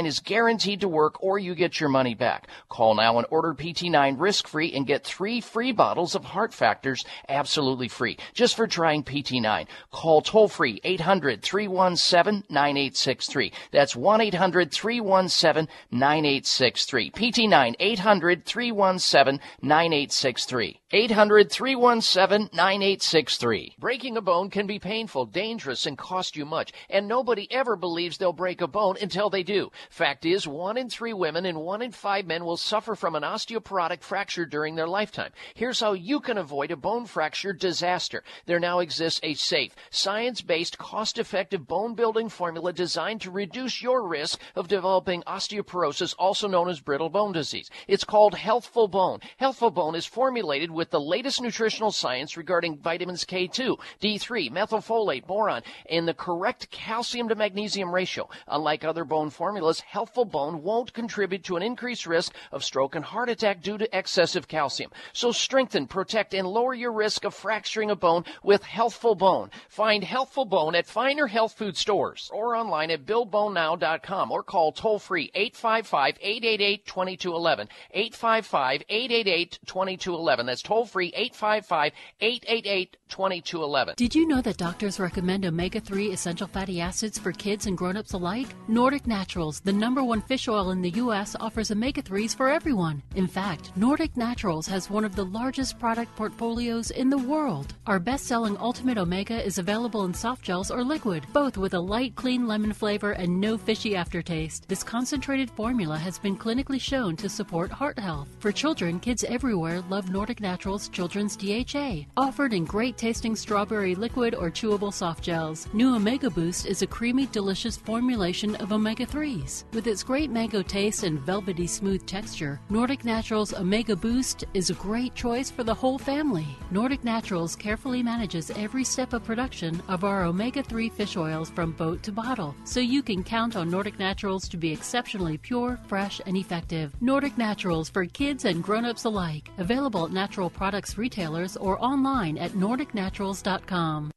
is guaranteed to work or you get your money back. Call now and order PT9 risk free and get three free bottles of Heart Factors absolutely free just for trying PT9. Call toll free 800 317 9863. That's 1 800 317 9863. PT9 800 317 9863. 800 317 9863. Breaking a bone can be painful, dangerous, and cost you much, and nobody ever believes they'll break a bone until they do. Fact is, one in three women and one in five men will suffer from an osteoporotic fracture during their lifetime. Here's how you can avoid a bone fracture disaster. There now exists a safe, science based, cost effective bone building formula designed to reduce your risk of developing osteoporosis, also known as brittle bone disease. It's called Healthful Bone. Healthful Bone is formulated with the latest nutritional science regarding vitamins K2, D3, methylfolate, boron, and the correct calcium to magnesium ratio. Unlike other bone formulas, Healthful Bone won't contribute to an increased risk of stroke and heart attack due to excessive calcium. So strengthen, protect, and lower your risk of fracturing a bone with Healthful Bone. Find Healthful Bone at finer health food stores or online at buildbonenow.com or call toll free 855 888 2211. 855 888 2211. That's toll free 855 888 2211. Did you know that doctors recommend omega 3 essential fatty acids for kids and grown ups alike? Nordic Naturals, the number one fish oil in the U.S., offers omega 3s for everyone. In fact, Nordic Naturals has one of the largest product portfolios in the world. Our best selling Ultimate Omega is available in soft gels or liquid, both with a light, clean lemon flavor and no fishy aftertaste. This concentrated formula has been clinically shown to support heart health. For children, kids everywhere love Nordic Naturals Children's DHA, offered in great tasting strawberry liquid or chewable soft gels. New Omega Boost is a creamy, delicious formulation of omega 3. With its great mango taste and velvety smooth texture, Nordic Naturals Omega Boost is a great choice for the whole family. Nordic Naturals carefully manages every step of production of our omega 3 fish oils from boat to bottle, so you can count on Nordic Naturals to be exceptionally pure, fresh, and effective. Nordic Naturals for kids and grown-ups alike. Available at natural products retailers or online at nordicnaturals.com.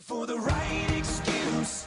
For the right excuse.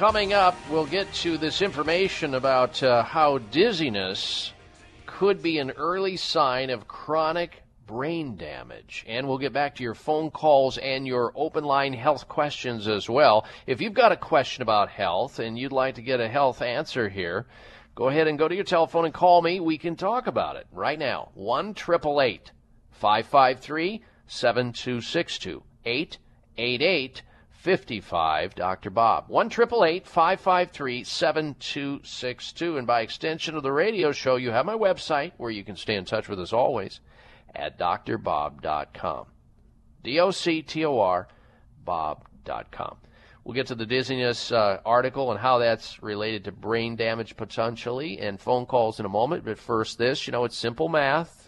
Coming up, we'll get to this information about uh, how dizziness could be an early sign of chronic brain damage. And we'll get back to your phone calls and your open line health questions as well. If you've got a question about health and you'd like to get a health answer here, go ahead and go to your telephone and call me. We can talk about it right now. 1 553 7262 888 55 Dr. Bob. 1 553 7262. And by extension of the radio show, you have my website where you can stay in touch with us always at drbob.com. D O C T O R, Bob.com. We'll get to the dizziness uh, article and how that's related to brain damage potentially and phone calls in a moment. But first, this you know, it's simple math.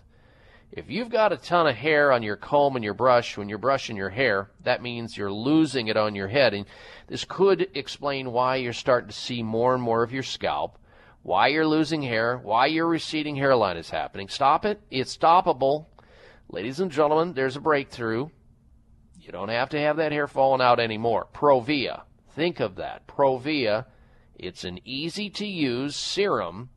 If you've got a ton of hair on your comb and your brush when you're brushing your hair, that means you're losing it on your head. And this could explain why you're starting to see more and more of your scalp, why you're losing hair, why your receding hairline is happening. Stop it. It's stoppable. Ladies and gentlemen, there's a breakthrough. You don't have to have that hair falling out anymore. Provia. Think of that. Provia. It's an easy to use serum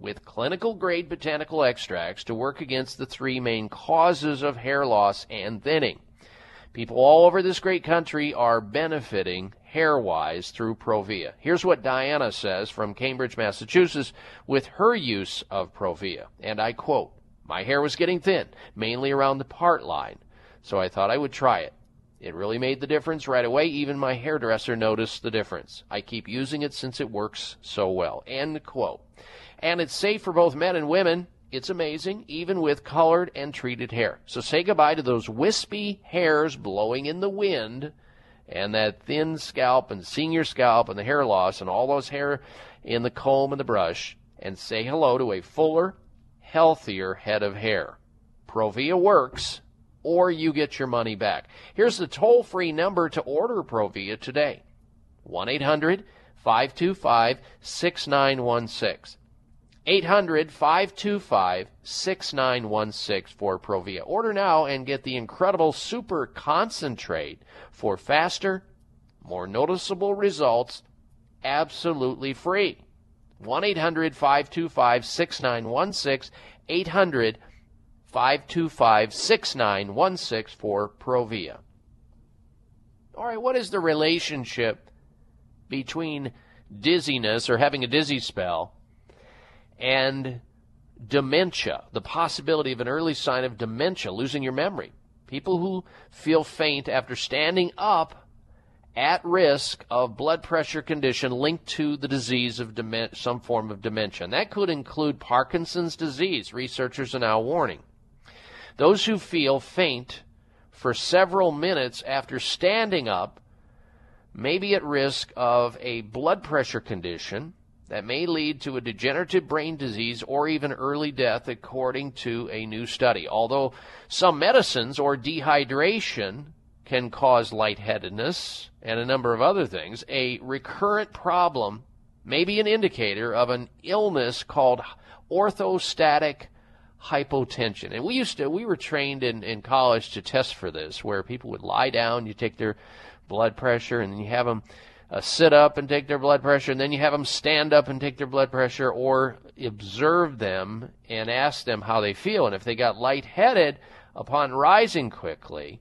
with clinical grade botanical extracts to work against the three main causes of hair loss and thinning. People all over this great country are benefiting hair wise through Provia. Here's what Diana says from Cambridge, Massachusetts, with her use of Provia. And I quote My hair was getting thin, mainly around the part line, so I thought I would try it. It really made the difference right away. Even my hairdresser noticed the difference. I keep using it since it works so well. End quote. And it's safe for both men and women. It's amazing, even with colored and treated hair. So say goodbye to those wispy hairs blowing in the wind and that thin scalp and seeing your scalp and the hair loss and all those hair in the comb and the brush and say hello to a fuller, healthier head of hair. Provia works or you get your money back. Here's the toll free number to order Provia today 1 800 525 6916. 800 525 6916 for Provia. Order now and get the incredible super concentrate for faster, more noticeable results absolutely free. 1 800 525 6916. 800 525 6916 for Provia. All right, what is the relationship between dizziness or having a dizzy spell and dementia, the possibility of an early sign of dementia, losing your memory. People who feel faint after standing up at risk of blood pressure condition linked to the disease of some form of dementia. And that could include Parkinson's disease, researchers are now warning. Those who feel faint for several minutes after standing up may be at risk of a blood pressure condition that may lead to a degenerative brain disease or even early death, according to a new study. Although some medicines or dehydration can cause lightheadedness and a number of other things, a recurrent problem may be an indicator of an illness called orthostatic hypotension. And we used to, we were trained in, in college to test for this, where people would lie down, you take their blood pressure, and you have them uh, sit up and take their blood pressure, and then you have them stand up and take their blood pressure, or observe them and ask them how they feel. And if they got lightheaded upon rising quickly,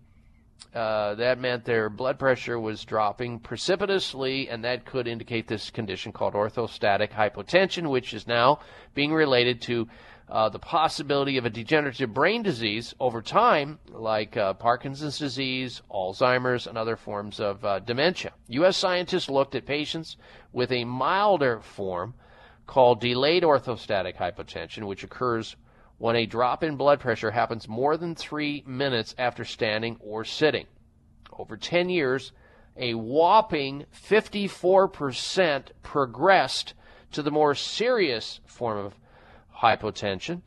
uh, that meant their blood pressure was dropping precipitously, and that could indicate this condition called orthostatic hypotension, which is now being related to uh, the possibility of a degenerative brain disease over time, like uh, Parkinson's disease, Alzheimer's, and other forms of uh, dementia. U.S. scientists looked at patients with a milder form called delayed orthostatic hypotension, which occurs when a drop in blood pressure happens more than three minutes after standing or sitting. Over 10 years, a whopping 54% progressed to the more serious form of hypotension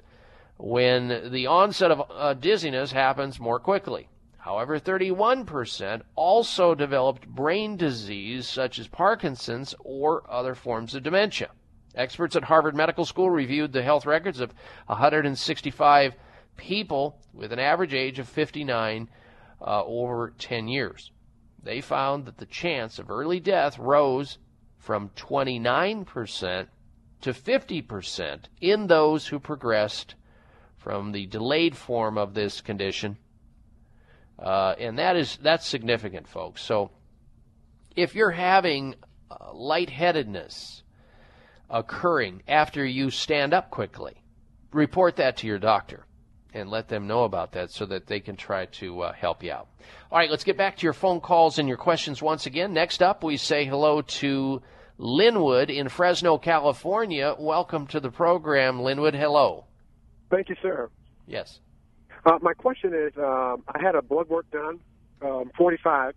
when the onset of uh, dizziness happens more quickly. However, 31% also developed brain disease such as Parkinson's or other forms of dementia. Experts at Harvard Medical School reviewed the health records of 165 people with an average age of 59 uh, over 10 years. They found that the chance of early death rose from 29% to 50% in those who progressed from the delayed form of this condition. Uh, and that is that's significant, folks. So if you're having uh, lightheadedness occurring after you stand up quickly, report that to your doctor and let them know about that so that they can try to uh, help you out. All right, let's get back to your phone calls and your questions once again. Next up, we say hello to Linwood in Fresno, California. Welcome to the program, Linwood. Hello. Thank you, sir. Yes. Uh, my question is, um, I had a blood work done, um, 45,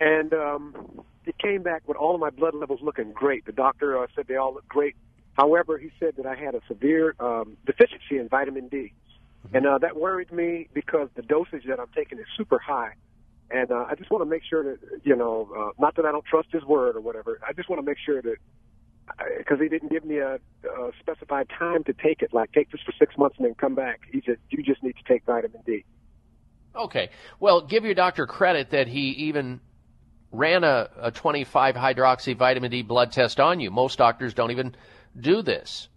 and um, it came back with all of my blood levels looking great. The doctor uh, said they all look great. However, he said that I had a severe um, deficiency in vitamin D, and uh, that worried me because the dosage that I'm taking is super high. And uh, I just want to make sure that you know, uh, not that I don't trust his word or whatever. I just want to make sure that because he didn't give me a, a specified time to take it, like take this for six months and then come back. He said you just need to take vitamin D. Okay. Well, give your doctor credit that he even ran a, a 25 hydroxy vitamin D blood test on you. Most doctors don't even do this.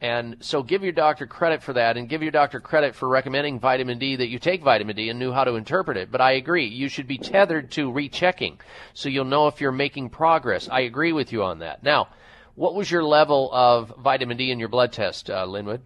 And so give your doctor credit for that and give your doctor credit for recommending vitamin D that you take vitamin D and knew how to interpret it. But I agree, you should be tethered to rechecking so you'll know if you're making progress. I agree with you on that. Now, what was your level of vitamin D in your blood test, uh, Linwood?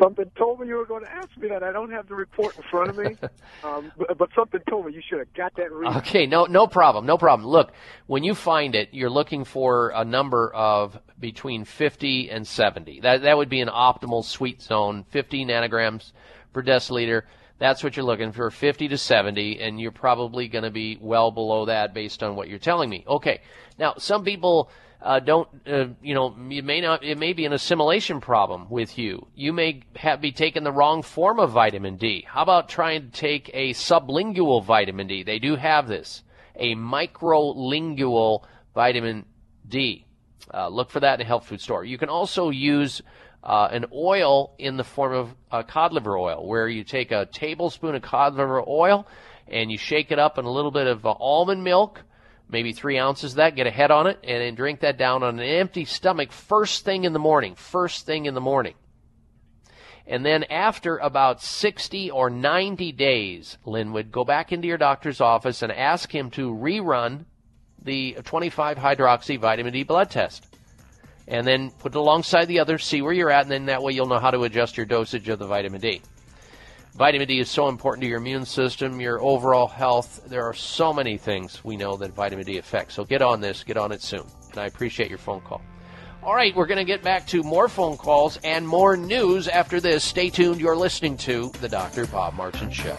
Something told me you were going to ask me that. I don't have the report in front of me, um, but, but something told me you should have got that read. Okay, no, no problem, no problem. Look, when you find it, you're looking for a number of between 50 and 70. That that would be an optimal sweet zone, 50 nanograms per deciliter. That's what you're looking for, 50 to 70, and you're probably going to be well below that based on what you're telling me. Okay, now some people uh, don't, uh, you know, it may not, it may be an assimilation problem with you. You may have be taking the wrong form of vitamin D. How about trying to take a sublingual vitamin D? They do have this, a microlingual vitamin D. Uh, look for that in a health food store. You can also use uh, an oil in the form of cod liver oil, where you take a tablespoon of cod liver oil and you shake it up in a little bit of uh, almond milk, maybe three ounces of that, get a head on it, and then drink that down on an empty stomach first thing in the morning. First thing in the morning. And then after about 60 or 90 days, Linwood, go back into your doctor's office and ask him to rerun the 25 hydroxy vitamin D blood test. And then put it alongside the others, see where you're at, and then that way you'll know how to adjust your dosage of the vitamin D. Vitamin D is so important to your immune system, your overall health. There are so many things we know that vitamin D affects. So get on this, get on it soon. And I appreciate your phone call. All right, we're going to get back to more phone calls and more news after this. Stay tuned. You're listening to The Dr. Bob Martin Show.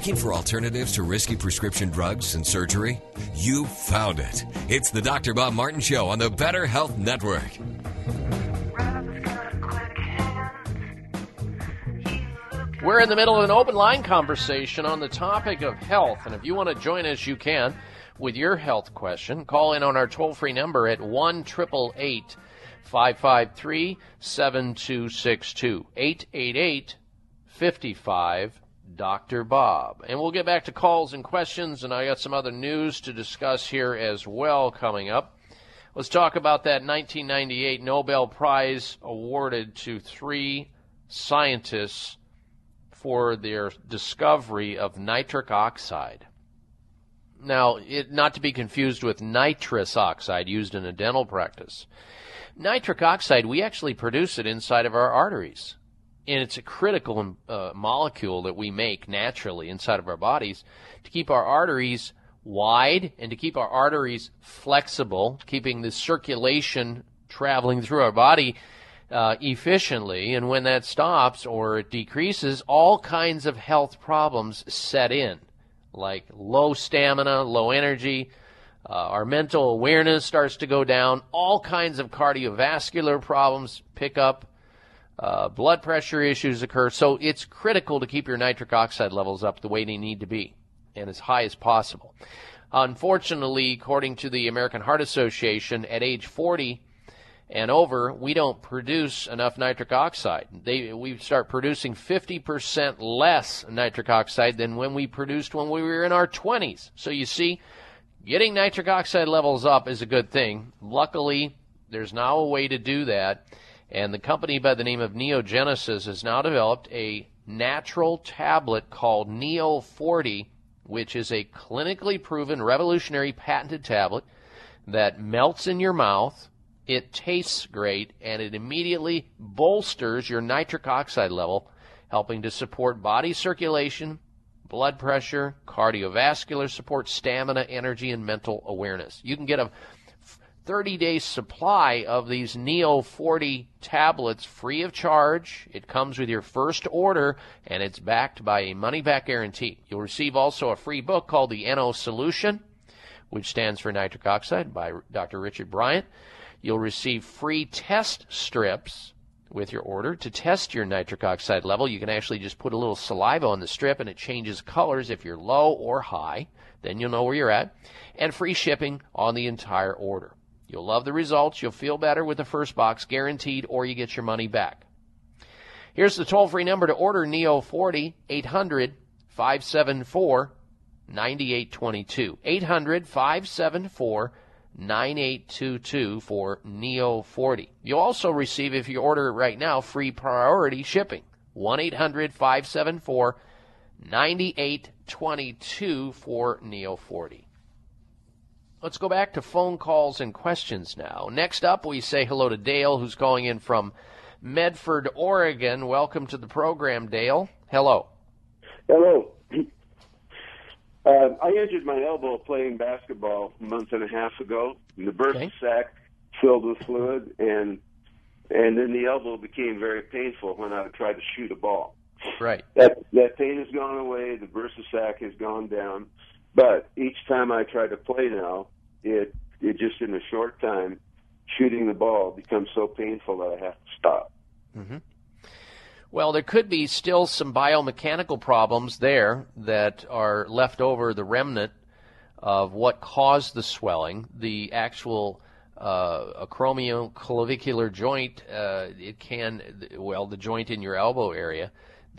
Looking for alternatives to risky prescription drugs and surgery? You found it. It's the Dr. Bob Martin Show on the Better Health Network. We're in the middle of an open line conversation on the topic of health, and if you want to join us, you can with your health question. Call in on our toll free number at 1 553 7262 888 55 Dr. Bob. And we'll get back to calls and questions, and I got some other news to discuss here as well coming up. Let's talk about that 1998 Nobel Prize awarded to three scientists for their discovery of nitric oxide. Now, it, not to be confused with nitrous oxide used in a dental practice. Nitric oxide, we actually produce it inside of our arteries and it's a critical uh, molecule that we make naturally inside of our bodies to keep our arteries wide and to keep our arteries flexible, keeping the circulation traveling through our body uh, efficiently. And when that stops or it decreases, all kinds of health problems set in, like low stamina, low energy. Uh, our mental awareness starts to go down. All kinds of cardiovascular problems pick up uh, blood pressure issues occur. So it's critical to keep your nitric oxide levels up the way they need to be and as high as possible. Unfortunately, according to the American Heart Association, at age 40 and over, we don't produce enough nitric oxide. They, we start producing 50% less nitric oxide than when we produced when we were in our 20s. So you see, getting nitric oxide levels up is a good thing. Luckily, there's now a way to do that and the company by the name of Neogenis has now developed a natural tablet called Neo 40, which is a clinically proven revolutionary patented tablet that melts in your mouth. It tastes great and it immediately bolsters your nitric oxide level, helping to support body circulation, blood pressure, cardiovascular support, stamina, energy, and mental awareness. You can get a 30 day supply of these Neo 40 tablets free of charge. It comes with your first order and it's backed by a money back guarantee. You'll receive also a free book called The NO Solution, which stands for nitric oxide by Dr. Richard Bryant. You'll receive free test strips with your order to test your nitric oxide level. You can actually just put a little saliva on the strip and it changes colors if you're low or high. Then you'll know where you're at. And free shipping on the entire order. You'll love the results. You'll feel better with the first box, guaranteed, or you get your money back. Here's the toll free number to order Neo 40 800 574 9822. 800 574 9822 for Neo 40. You'll also receive, if you order it right now, free priority shipping. 1 800 574 9822 for Neo 40. Let's go back to phone calls and questions now. Next up, we say hello to Dale, who's calling in from Medford, Oregon. Welcome to the program, Dale. Hello. Hello. Uh, I injured my elbow playing basketball a month and a half ago. And the bursa Okay. sac filled with fluid, and and then the elbow became very painful when I tried to shoot a ball. Right. That that pain has gone away. The bursa sac has gone down, but each time I try to play now, it it just in a short time, shooting the ball becomes so painful that I have to stop. hmm Well, there could be still some biomechanical problems there that are left over, the remnant of what caused the swelling. The actual uh, acromioclavicular joint, uh, it can, well, the joint in your elbow area,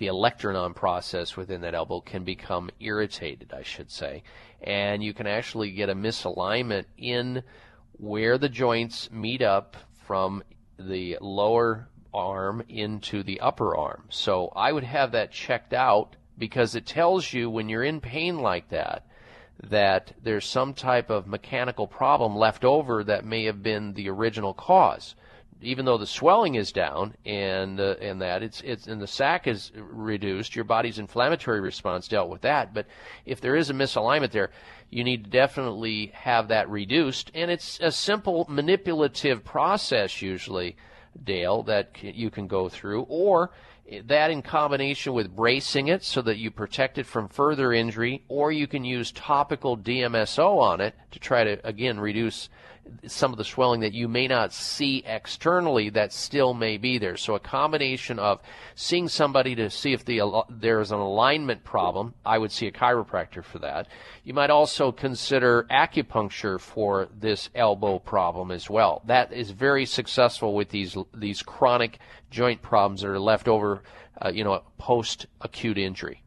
the olecranon process within that elbow can become irritated, I should say. And you can actually get a misalignment in where the joints meet up from the lower arm into the upper arm. So I would have that checked out because it tells you when you're in pain like that that there's some type of mechanical problem left over that may have been the original cause. Even though the swelling is down and uh, and that it's it's and the sac is reduced, your body's inflammatory response dealt with that. But if there is a misalignment there, you need to definitely have that reduced. And it's a simple manipulative process usually, Dale, that c- you can go through, or that in combination with bracing it so that you protect it from further injury, or you can use topical DMSO on it to try to again reduce some of the swelling that you may not see externally that still may be there. So a combination of seeing somebody to see if the there is an alignment problem, I would see a chiropractor for that. You might also consider acupuncture for this elbow problem as well. That is very successful with these these chronic joint problems that are left over, uh, you know, post acute injury.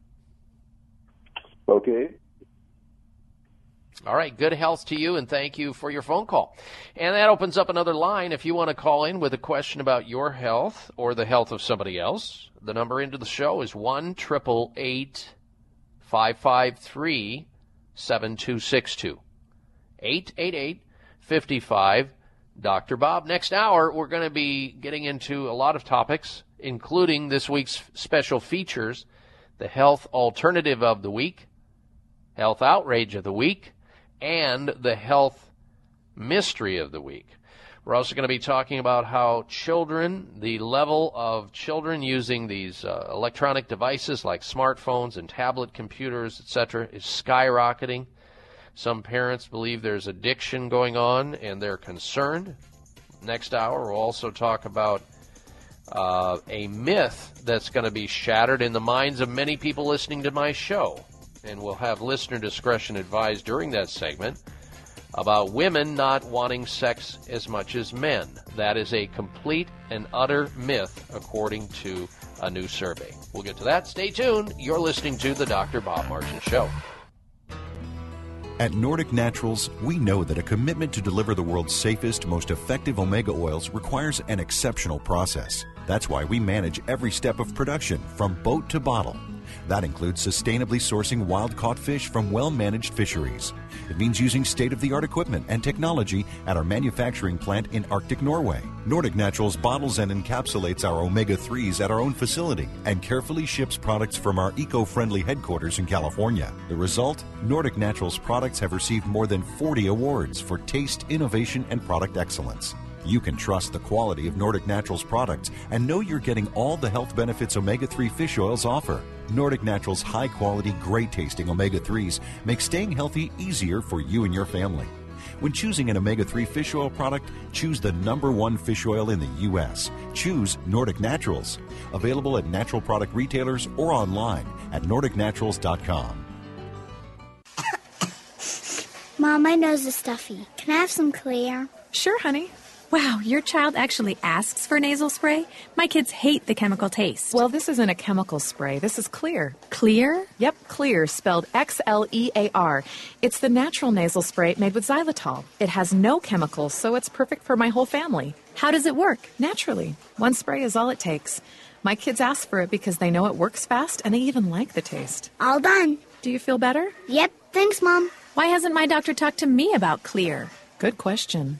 Okay. All right, good health to you, and thank you for your phone call. And that opens up another line if you want to call in with a question about your health or the health of somebody else. The number into the show is one triple eight five five three seven two six two. 888 55 Dr. Bob. Next hour, we're going to be getting into a lot of topics, including this week's special features the health alternative of the week, health outrage of the week, and the health mystery of the week. We're also going to be talking about how children, the level of children using these uh, electronic devices like smartphones and tablet computers, etc., is skyrocketing. Some parents believe there's addiction going on and they're concerned. Next hour, we'll also talk about uh, a myth that's going to be shattered in the minds of many people listening to my show. And we'll have listener discretion advised during that segment about women not wanting sex as much as men. That is a complete and utter myth, according to a new survey. We'll get to that. Stay tuned. You're listening to The Dr. Bob Martin Show. At Nordic Naturals, we know that a commitment to deliver the world's safest, most effective omega oils requires an exceptional process. That's why we manage every step of production from boat to bottle. That includes sustainably sourcing wild caught fish from well managed fisheries. It means using state of the art equipment and technology at our manufacturing plant in Arctic Norway. Nordic Naturals bottles and encapsulates our omega 3s at our own facility and carefully ships products from our eco friendly headquarters in California. The result Nordic Naturals products have received more than 40 awards for taste, innovation, and product excellence. You can trust the quality of Nordic Naturals products and know you're getting all the health benefits omega 3 fish oils offer. Nordic Naturals high quality, great tasting omega 3s make staying healthy easier for you and your family. When choosing an omega 3 fish oil product, choose the number one fish oil in the U.S. Choose Nordic Naturals. Available at natural product retailers or online at NordicNaturals.com. Mom, my nose is stuffy. Can I have some Xlear? Sure, honey. Wow, your child actually asks for nasal spray? My kids hate the chemical taste. Well, this isn't a chemical spray. This is Xlear. Xlear? Yep, Xlear, spelled X L E A R. It's the natural nasal spray made with xylitol. It has no chemicals, so it's perfect for my whole family. How does it work? Naturally. One spray is all it takes. My kids ask for it because they know it works fast and they even like the taste. All done. Do you feel better? Yep, thanks, Mom. Why hasn't my doctor talked to me about Xlear? Good question.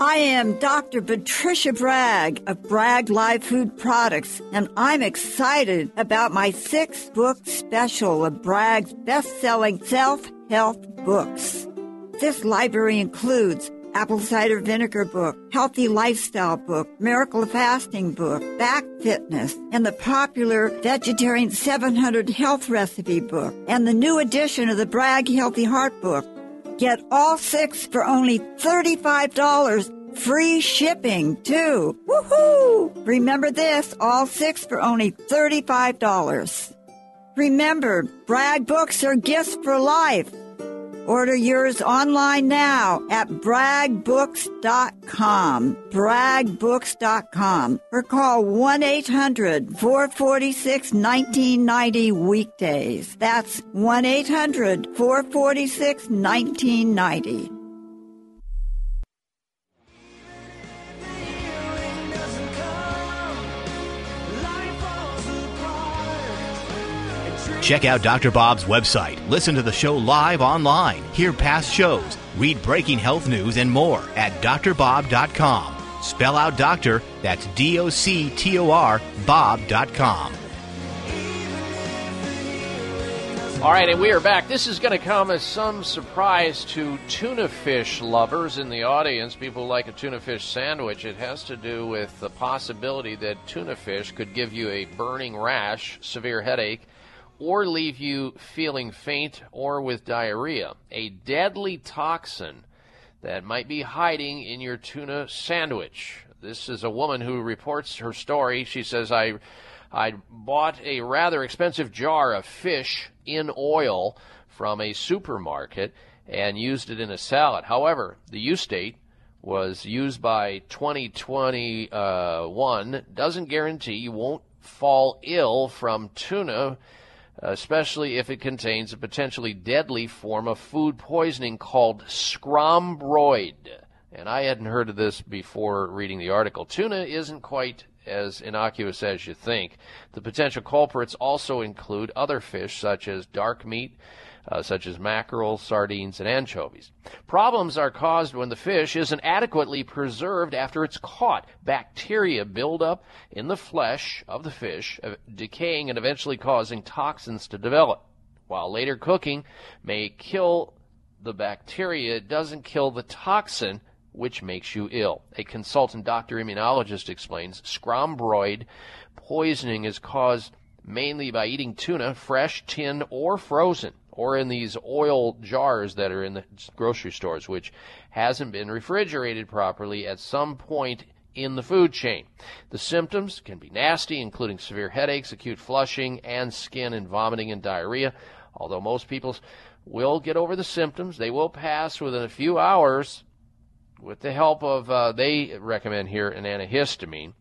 I am Dr. Patricia Bragg of Bragg Live Food Products, and I'm excited about my sixth book special of Bragg's best selling self help books. This library includes Apple Cider Vinegar book, Healthy Lifestyle book, Miracle Fasting book, Back Fitness, and the popular Vegetarian 700 Health Recipe book, and the new edition of the Bragg Healthy Heart book. Get all six for only $35. Free shipping, too. Woohoo! Remember this all six for only $35. Remember, Bragg books are gifts for life. Order yours online now at braggbooks.com. Braggbooks.com. Or call 1 800 446 1990 weekdays. That's 1 800 446 1990. Check out Dr. Bob's website, listen to the show live online, hear past shows, read breaking health news, and more at drbob.com. Spell out doctor, that's D O C T O R, Bob.com. All right, and we are back. This is going to come as some surprise to tuna fish lovers in the audience, people like a tuna fish sandwich. It has to do with the possibility that tuna fish could give you a burning rash, severe headache, or leave you feeling faint or with diarrhea. A deadly toxin that might be hiding in your tuna sandwich. This is a woman who reports her story. She says, I, I bought a rather expensive jar of fish in oil from a supermarket and used it in a salad. However, the use date was used by 2021 doesn't guarantee you won't fall ill from tuna especially if it contains a potentially deadly form of food poisoning called scrombroid. And I hadn't heard of this before reading the article. Tuna isn't quite as innocuous as you think. The potential culprits also include other fish such as dark meat, uh, such as mackerel, sardines, and anchovies. Problems are caused when the fish isn't adequately preserved after it's caught. Bacteria build up in the flesh of the fish, uh, decaying and eventually causing toxins to develop. While later cooking may kill the bacteria, it doesn't kill the toxin which makes you ill. A consultant doctor immunologist explains scrombroid poisoning is caused mainly by eating tuna, fresh, tin, or frozen, or in these oil jars that are in the grocery stores, which hasn't been refrigerated properly at some point in the food chain. The symptoms can be nasty, including severe headaches, acute flushing, and skin and vomiting and diarrhea. Although most people will get over the symptoms. They will pass within a few hours with the help of, uh, they recommend here, an antihistamine.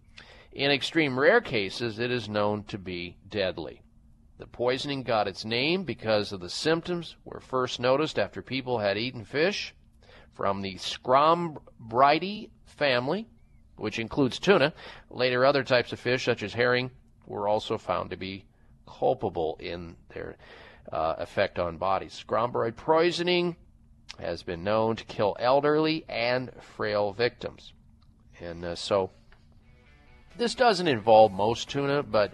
In extreme rare cases, it is known to be deadly. The poisoning got its name because of the symptoms were first noticed after people had eaten fish from the Scrombridae family, which includes tuna. Later, other types of fish, such as herring, were also found to be culpable in their uh, effect on bodies. Scrombride poisoning has been known to kill elderly and frail victims. And uh, so, this doesn't involve most tuna, but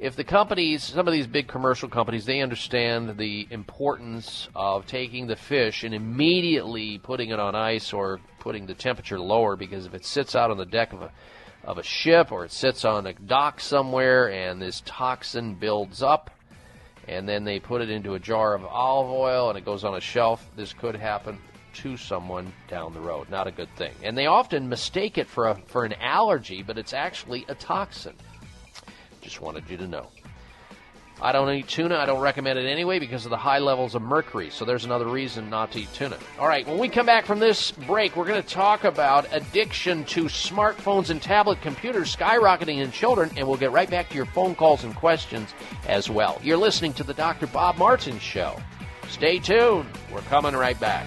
if the companies, some of these big commercial companies, they understand the importance of taking the fish and immediately putting it on ice or putting the temperature lower because if it sits out on the deck of a of a ship or it sits on a dock somewhere and this toxin builds up and then they put it into a jar of olive oil and it goes on a shelf, this could happen to someone down the road. Not a good thing. And they often mistake it for a, for an allergy, but it's actually a toxin. Just wanted you to know. I don't eat tuna. I don't recommend it anyway because of the high levels of mercury. So there's another reason not to eat tuna. All right, when we come back from this break, we're going to talk about addiction to smartphones and tablet computers skyrocketing in children, and we'll get right back to your phone calls and questions as well. You're listening to the Dr. Bob Martin Show. Stay tuned. We're coming right back.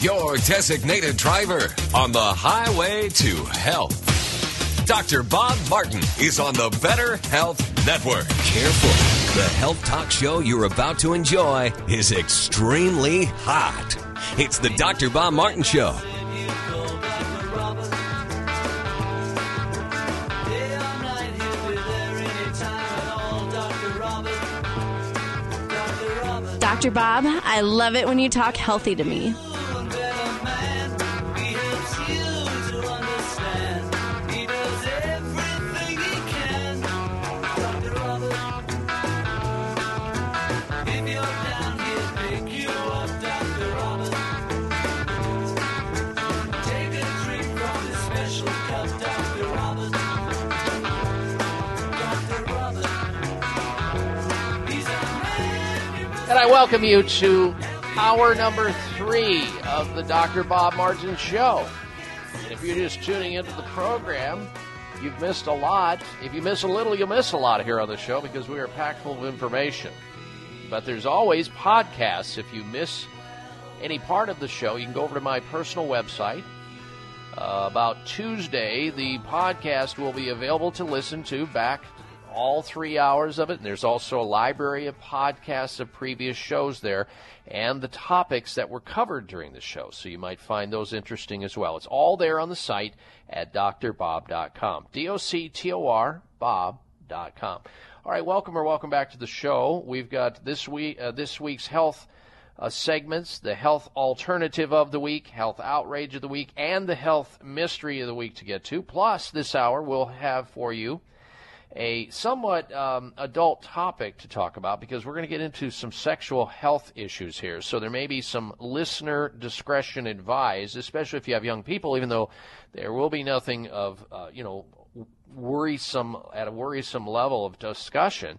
Your designated driver on the highway to health. Dr. Bob Martin is on the Better Health Network. Careful. The health talk show you're about to enjoy is extremely hot. It's the Dr. Bob Martin Show. Dr. Bob, I love it when you talk healthy to me. And I welcome you to hour number three of the Dr. Bob Martin Show. And if you're just tuning into the program, you've missed a lot. If you miss a little, you'll miss a lot here on the show because we are packed full of information. But there's always podcasts. If you miss any part of the show, you can go over to my personal website. Uh, about Tuesday, the podcast will be available to listen to back all three hours of it. And there's also a library of podcasts of previous shows there and the topics that were covered during the show. So you might find those interesting as well. It's all there on the site at drbob.com. D O C T O R Bob.com. All right, welcome or welcome back to the show. We've got this week uh, this week's health uh, segments, the health alternative of the week, health outrage of the week, and the health mystery of the week to get to. Plus, this hour we'll have for you a somewhat um, adult topic to talk about because we're going to get into some sexual health issues here. So there may be some listener discretion advised, especially if you have young people, even though there will be nothing of, uh, you know, worrisome at a worrisome level of discussion.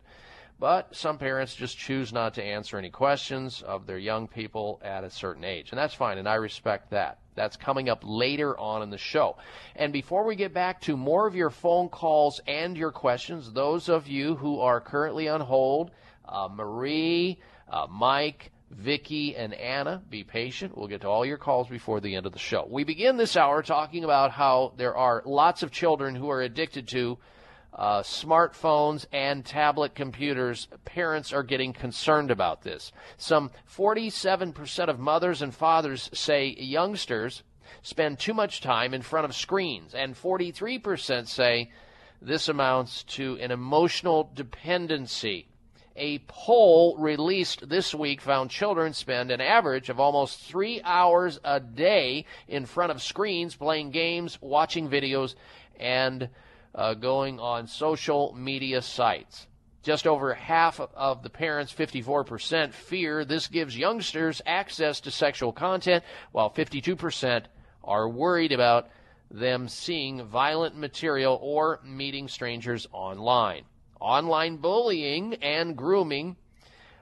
But some parents just choose not to answer any questions of their young people at a certain age. And that's fine, and I respect that. That's coming up later on in the show. And before we get back to more of your phone calls and your questions, those of you who are currently on hold, uh, Marie, uh, Mike, Vicky, and Anna, be patient. We'll get to all your calls before the end of the show. We begin this hour talking about how there are lots of children who are addicted to uh, smartphones and tablet computers, parents are getting concerned about this. Some 47% of mothers and fathers say youngsters spend too much time in front of screens, and 43% say this amounts to an emotional dependency. A poll released this week found children spend an average of almost three hours a day in front of screens, playing games, watching videos, and uh, going on social media sites. Just over half of the parents, 54%, fear this gives youngsters access to sexual content, while 52% are worried about them seeing violent material or meeting strangers online. Online bullying and grooming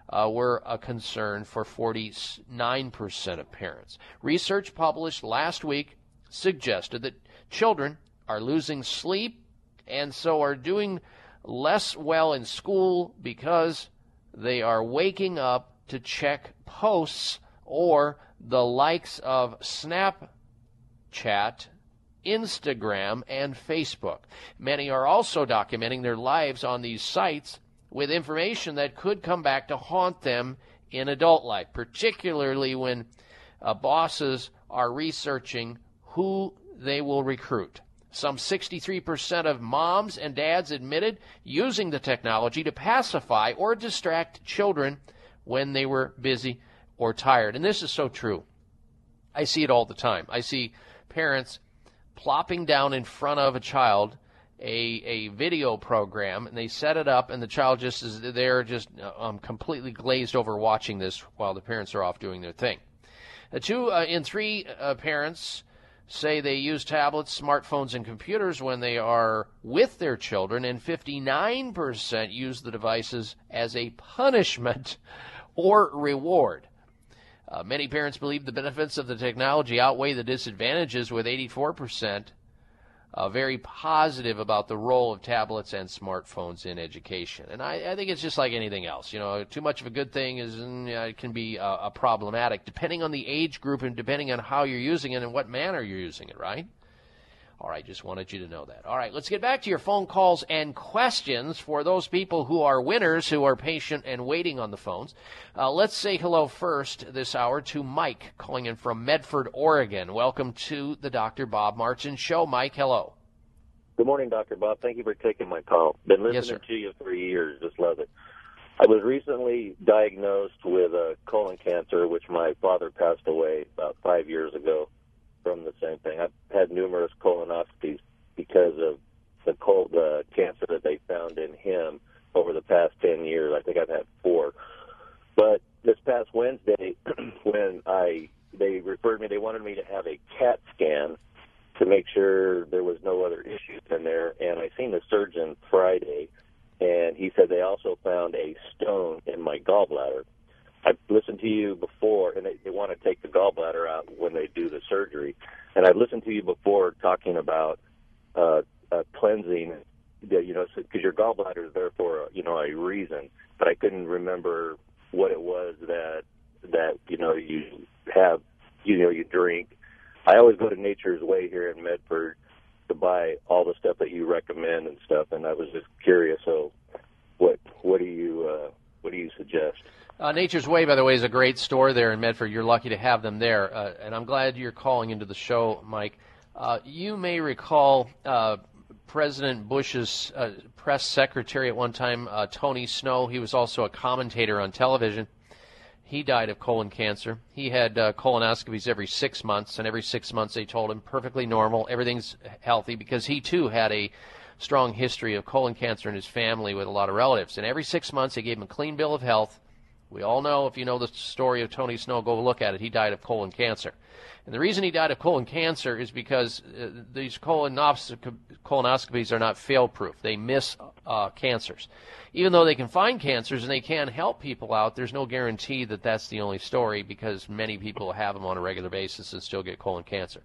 uh, were a concern for 49% of parents. Research published last week suggested that children are losing sleep and so are doing less well in school because they are waking up to check posts or the likes of Snapchat, Instagram, and Facebook. Many are also documenting their lives on these sites with information that could come back to haunt them in adult life, particularly when uh, bosses are researching who they will recruit. Some 63% of moms and dads admitted using the technology to pacify or distract children when they were busy or tired. And this is so true. I see it all the time. I see parents plopping down in front of a child a, a video program and they set it up and the child just is there just um, completely glazed over watching this while the parents are off doing their thing. Uh, two uh, in three uh, parents say they use tablets, smartphones, and computers when they are with their children, and 59% use the devices as a punishment or reward. Uh, many parents believe the benefits of the technology outweigh the disadvantages, with 84% uh, very positive about the role of tablets and smartphones in education. And I, I, think it's just like anything else. You know, too much of a good thing is mm, it can be uh, a problematic, depending on the age group and depending on how you're using it and what manner you're using it. Right? All right, just wanted you to know that. All right, let's get back to your phone calls and questions for those people who are winners, who are patient and waiting on the phones. Uh, let's say hello first this hour to Mike, calling in from Medford, Oregon. Welcome to the Dr. Bob Martin Show. Mike, hello. Good morning, Dr. Bob. Thank you for taking my call. Been listening yes, to you for years. Just love it. I was recently diagnosed with uh, colon cancer, which my father passed away about five years ago from the same thing. I've had numerous colonoscopies because of the col- the cancer that they found in him over the past ten years. I think I've had four. But this past Wednesday, when I they referred me, they wanted me to have a CAT scan to make sure there was no other issues in there. And I seen the surgeon Friday, and he said they also found a stone in my gallbladder. I've listened to you before, and they, they want to take the gallbladder out when they do the surgery. And I've listened to you before talking about uh, uh, cleansing, you know, because your gallbladder is there for you know a reason. But I couldn't remember what it was that that you know you have, you know, you drink. I always go to Nature's Way here in Medford to buy all the stuff that you recommend and stuff, and I was just curious. So, what what do you uh, what do you suggest? Uh, Nature's Way, by the way, is a great store there in Medford. You're lucky to have them there, uh, and I'm glad you're calling into the show, Mike. Uh, you may recall uh, President Bush's uh, press secretary at one time, uh, Tony Snow. He was also a commentator on television. He died of colon cancer. He had colonoscopies every six months, and every six months they told him perfectly normal, everything's healthy, because he too had a strong history of colon cancer in his family with a lot of relatives. And every six months they gave him a clean bill of health. We all know, if you know the story of Tony Snow, go look at it. He died of colon cancer. And the reason he died of colon cancer is because uh, these colonosc- colonoscopies are not fail proof. They miss uh, cancers. Even though they can find cancers and they can help people out, there's no guarantee that that's the only story because many people have them on a regular basis and still get colon cancer.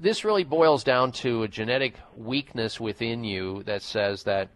This really boils down to a genetic weakness within you that says that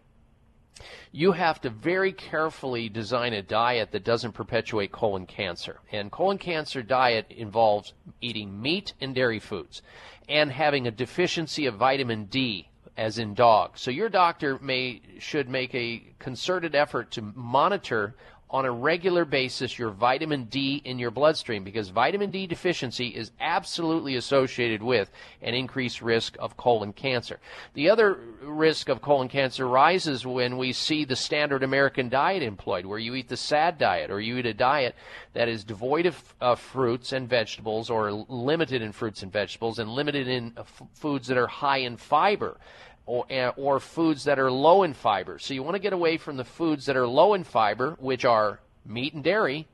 you have to very carefully design a diet that doesn't perpetuate colon cancer. And colon cancer diet involves eating meat and dairy foods and having a deficiency of vitamin D as in dogs. So your doctor may should make a concerted effort to monitor on a regular basis your vitamin D in your bloodstream because vitamin D deficiency is absolutely associated with an increased risk of colon cancer. The other risk of colon cancer rises when we see the standard American diet employed, where you eat the SAD diet or you eat a diet that is devoid of fruits and vegetables or limited in fruits and vegetables and limited in uh, f- foods that are high in fiber or, eh, or foods that are low in fiber. So you want to get away from the foods that are low in fiber, which are meat and dairy,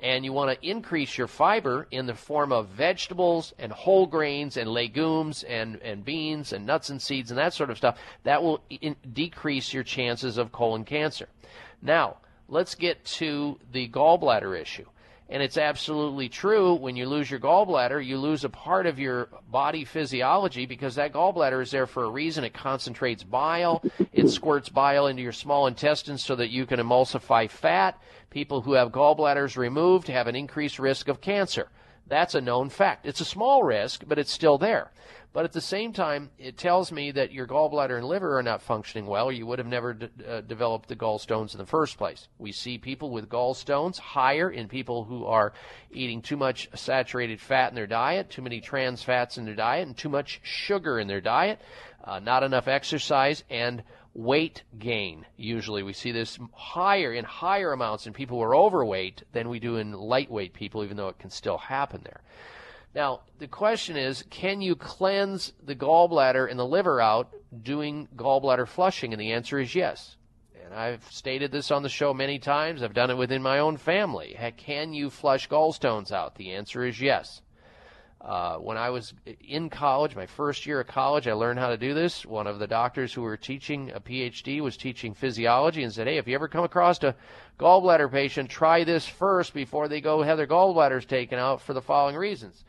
and you want to increase your fiber in the form of vegetables and whole grains and legumes and, and beans and nuts and seeds and that sort of stuff. That will in, decrease your chances of colon cancer. Now, let's get to the gallbladder issue. And it's absolutely true when you lose your gallbladder, you lose a part of your body physiology because that gallbladder is there for a reason. It concentrates bile, it squirts bile into your small intestines so that you can emulsify fat. People who have gallbladders removed have an increased risk of cancer. That's a known fact. It's a small risk, but it's still there. But at the same time, it tells me that your gallbladder and liver are not functioning well, you would have never d- uh, developed the gallstones in the first place. We see people with gallstones higher in people who are eating too much saturated fat in their diet, too many trans fats in their diet, and too much sugar in their diet, uh, not enough exercise, and weight gain. Usually we see this higher in higher amounts in people who are overweight than we do in lightweight people, even though it can still happen there. Now, the question is can you cleanse the gallbladder and the liver out doing gallbladder flushing? And the answer is yes. And I've stated this on the show many times. I've done it within my own family. Can you flush gallstones out? The answer is yes. Uh, when I was in college, my first year of college, I learned how to do this. One of the doctors who were teaching a PhD was teaching physiology and said, Hey, if you ever come across a gallbladder patient, try this first before they go have their gallbladders taken out for the following reasons.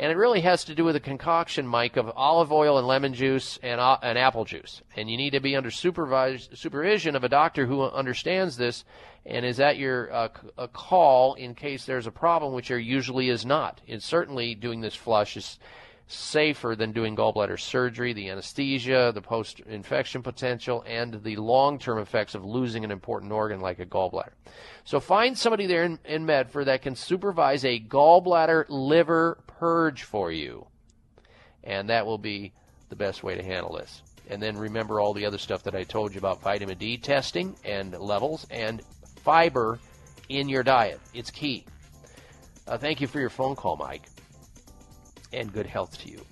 And it really has to do with a concoction, Mike, of olive oil and lemon juice and, uh, and apple juice. And you need to be under supervised, supervision of a doctor who understands this and is at your uh, call in case there's a problem, which there usually is not. And certainly doing this flush is safer than doing gallbladder surgery, the anesthesia, the post infection potential, and the long term effects of losing an important organ like a gallbladder. So find somebody there in, in Medford that can supervise a gallbladder liver purge for you. And that will be the best way to handle this. And then remember all the other stuff that I told you about vitamin D testing and levels and fiber in your diet. It's key. Uh, thank you for your phone call, Mike and good health to you.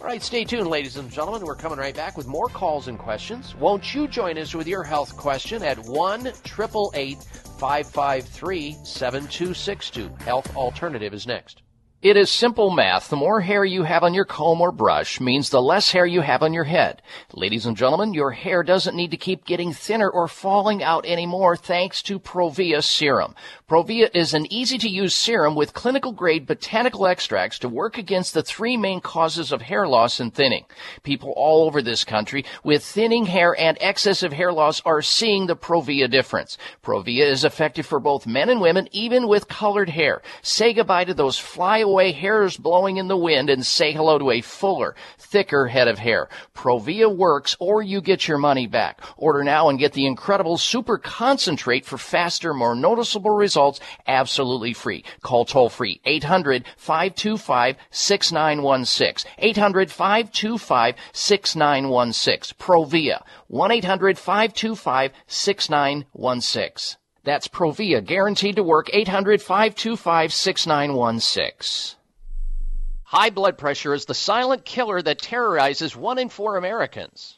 All right, stay tuned, ladies and gentlemen. We're coming right back with more calls and questions. Won't you join us with your health question at 1 888 553 7262? Health Alternative is next. It is simple math. The more hair you have on your comb or brush means the less hair you have on your head. Ladies and gentlemen, your hair doesn't need to keep getting thinner or falling out anymore thanks to Provia Serum. Provia is an easy to use serum with clinical grade botanical extracts to work against the three main causes of hair loss and thinning. People all over this country with thinning hair and excessive hair loss are seeing the Provia difference. Provia is effective for both men and women, even with colored hair. Say goodbye to those flyaway hairs blowing in the wind and say hello to a fuller, thicker head of hair. Provia works or you get your money back. Order now and get the incredible super concentrate for faster, more noticeable results absolutely free. Call toll free 800 525 6916. 800 525 6916. Provia 1 800 525 6916. That's Provia, guaranteed to work 800 525 6916. High blood pressure is the silent killer that terrorizes one in four Americans.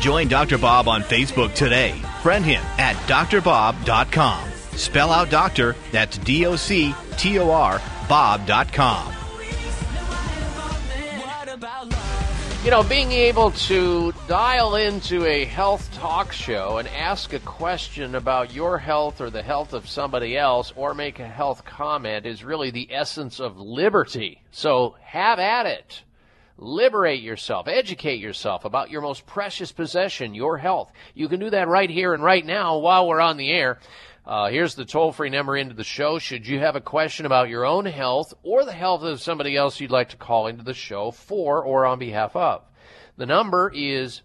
Join Dr. Bob on Facebook today. Friend him at drbob.com. Spell out doctor, that's D O C T O R, Bob.com. You know, being able to dial into a health talk show and ask a question about your health or the health of somebody else or make a health comment is really the essence of liberty. So have at it. Liberate yourself, educate yourself about your most precious possession, your health. You can do that right here and right now while we're on the air. Uh, here's the toll free number into the show. Should you have a question about your own health or the health of somebody else you'd like to call into the show for or on behalf of? The number is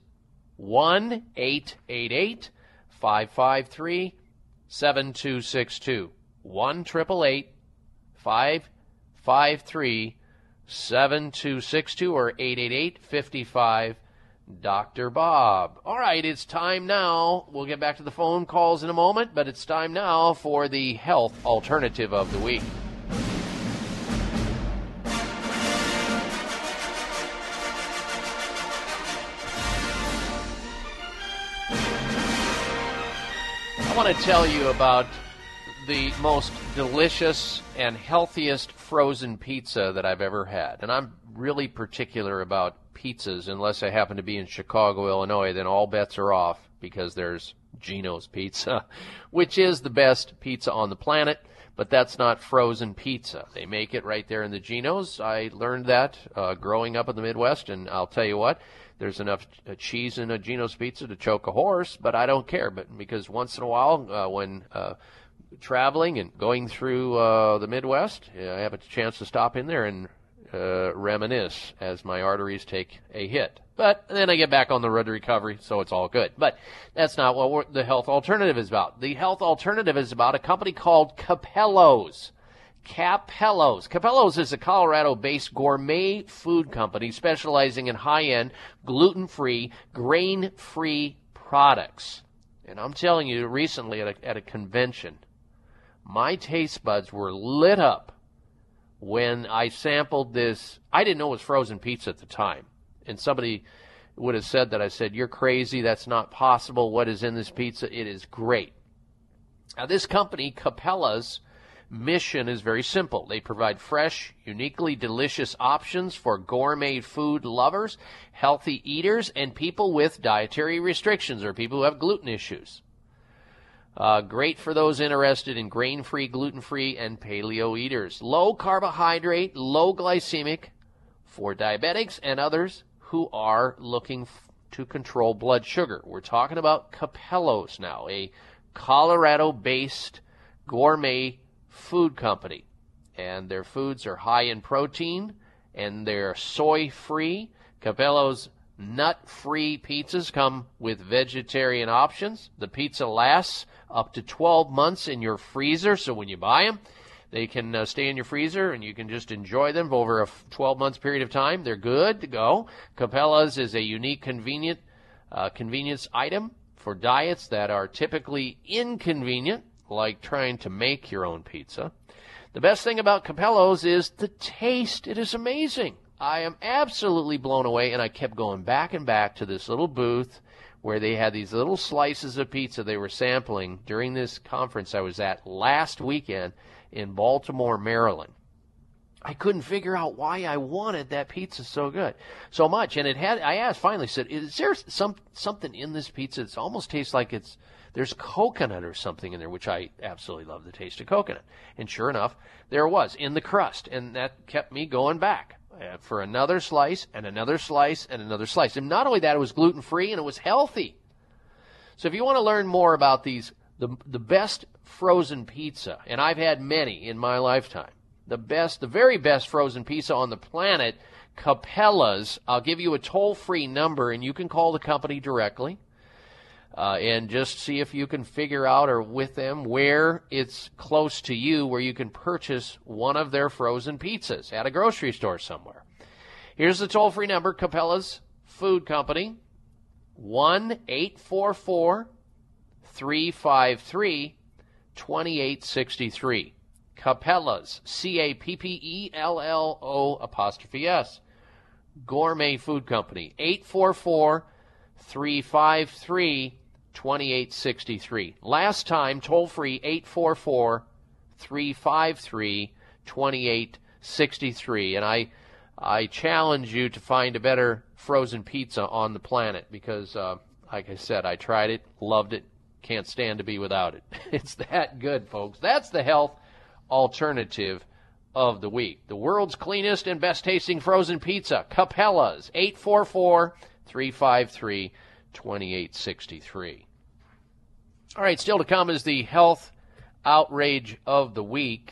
1 888 553 7262. 1 888 553 7262 or 888 55 Dr. Bob. All right, it's time now. We'll get back to the phone calls in a moment, but it's time now for the health alternative of the week. I want to tell you about the most delicious and healthiest frozen pizza that I've ever had. And I'm really particular about pizzas unless I happen to be in Chicago, Illinois, then all bets are off because there's Gino's Pizza, which is the best pizza on the planet, but that's not frozen pizza. They make it right there in the Gino's. I learned that uh, growing up in the Midwest, and I'll tell you what, there's enough uh, cheese in a Gino's Pizza to choke a horse, but I don't care. But because once in a while, uh, when uh, traveling and going through uh, the Midwest, I have a chance to stop in there and uh, reminisce as my arteries take a hit. But then I get back on the road to recovery, so it's all good. But that's not what the health alternative is about. The health alternative is about a company called Cappello's. Cappello's. Cappello's is a Colorado based gourmet food company specializing in high end, gluten free, grain free products. And I'm telling you, recently at a, at a convention, my taste buds were lit up when I sampled this. I didn't know it was frozen pizza at the time. And somebody would have said that I said, You're crazy. That's not possible. What is in this pizza? It is great. Now, this company, Cappello's, mission is very simple. They provide fresh, uniquely delicious options for gourmet food lovers, healthy eaters, and people with dietary restrictions or people who have gluten issues. Uh, great for those interested in grain free, gluten free, and paleo eaters. Low carbohydrate, low glycemic for diabetics and others who are looking f- to control blood sugar. We're talking about Cappello's now, a Colorado based gourmet food company. And their foods are high in protein and they're soy free. Cappello's nut free pizzas come with vegetarian options. The pizza lasts up to 12 months in your freezer, so when you buy them, they can uh, stay in your freezer and you can just enjoy them over a 12 months period of time. They're good to go. Cappello's is a unique convenient uh, convenience item for diets that are typically inconvenient, like trying to make your own pizza. The best thing about Cappello's is the taste. It is amazing. I am absolutely blown away, and I kept going back and back to this little booth where they had these little slices of pizza they were sampling during this conference I was at last weekend in Baltimore, Maryland. I couldn't figure out why I wanted that pizza so good, so much. And it had, I asked finally, said, is there some, something in this pizza that almost tastes like it's, there's coconut or something in there, which I absolutely love the taste of coconut. And sure enough, there was in the crust. And that kept me going back Uh, for another slice and another slice and another slice. And not only that, it was gluten free and it was healthy. So if you want to learn more about these, the, the best frozen pizza, and I've had many in my lifetime, the best, the very best frozen pizza on the planet, Cappello's. I'll give you a toll free number and you can call the company directly. Uh, and just see if you can figure out or with them where it's close to you where you can purchase one of their frozen pizzas at a grocery store somewhere. Here's the toll free number Cappello's Food Company 1 844 353 2863. Cappello's, C A P P E L L O apostrophe S. Gourmet Food Company, 844 353 2863. Last time, toll free, 844 353 2863. And I, I challenge you to find a better frozen pizza on the planet because, uh, like I said, I tried it, loved it, can't stand to be without it. It's that good, folks. That's the health alternative of the week. The world's cleanest and best tasting frozen pizza, Cappello's, 844 353 2863. All right, still to come is the health outrage of the week,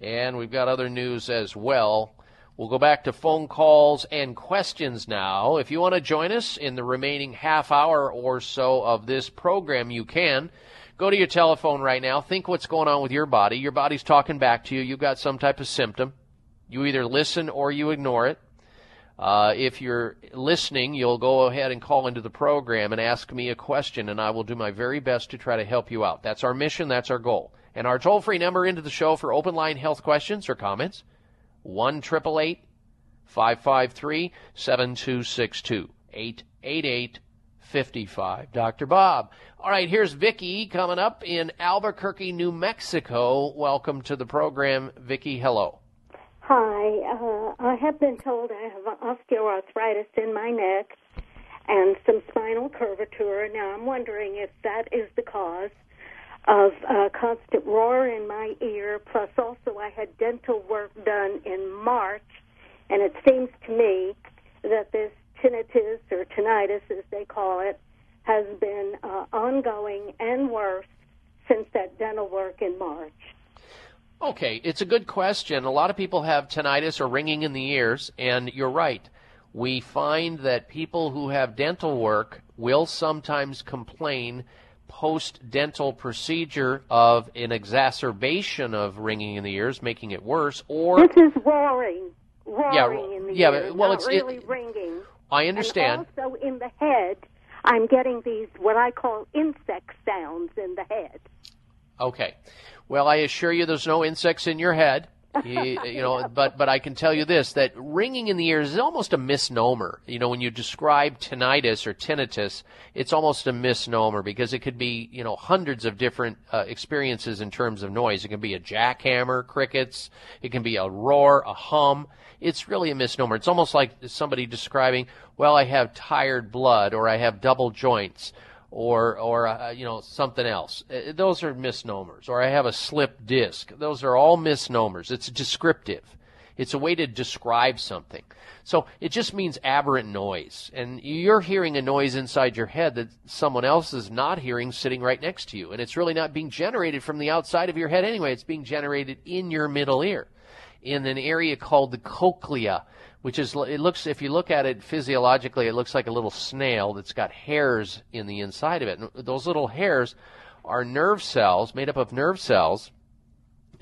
and we've got other news as well. We'll go back to phone calls and questions now. If you want to join us in the remaining half hour or so of this program, you can. Go to your telephone right now. Think what's going on with your body. Your body's talking back to you. You've got some type of symptom. You either listen or you ignore it. Uh, if you're listening, you'll go ahead and call into the program and ask me a question, and I will do my very best to try to help you out. That's our mission. That's our goal. And our toll free number into the show for open line health questions or comments 1 553 7262 888 55. Dr. Bob. All right, here's Vicki coming up in Albuquerque, New Mexico. Welcome to the program, Vicki. Hello. Hi, uh, I have been told I have osteoarthritis in my neck and some spinal curvature. Now I'm wondering if that is the cause of a constant roar in my ear. Plus, also I had dental work done in March, and it seems to me that this tinnitus or tinnitus, as they call it, has been uh, ongoing and worse since that dental work in March. Okay, it's a good question. A lot of people have tinnitus or ringing in the ears, and you're right. We find that people who have dental work will sometimes complain post dental procedure of an exacerbation of ringing in the ears, making it worse, or This is roaring, roaring Yeah, in the yeah, ear, but- well, not it's- it- really ringing. I understand. And also in the head, I'm getting these what I call insect sounds in the head. Okay. Well, I assure you there's no insects in your head. You, you know, but but I can tell you this that ringing in the ears is almost a misnomer. You know, when you describe tinnitus or tinnitus, it's almost a misnomer because it could be, you know, hundreds of different uh, experiences in terms of noise. It can be a jackhammer, crickets, it can be a roar, a hum. It's really a misnomer. It's almost like somebody describing, well, I have tired blood or I have double joints or or uh, you know something else. Uh, Those are misnomers. Or I have a slip disc. Those are all misnomers. It's descriptive. It's a way to describe something. So it just means aberrant noise. And you're hearing a noise inside your head that someone else is not hearing sitting right next to you. And it's really not being generated from the outside of your head anyway. It's being generated in your middle ear in an area called the cochlea, which is it looks if you look at it physiologically, it looks like a little snail that's got hairs in the inside of it. And those little hairs are nerve cells made up of nerve cells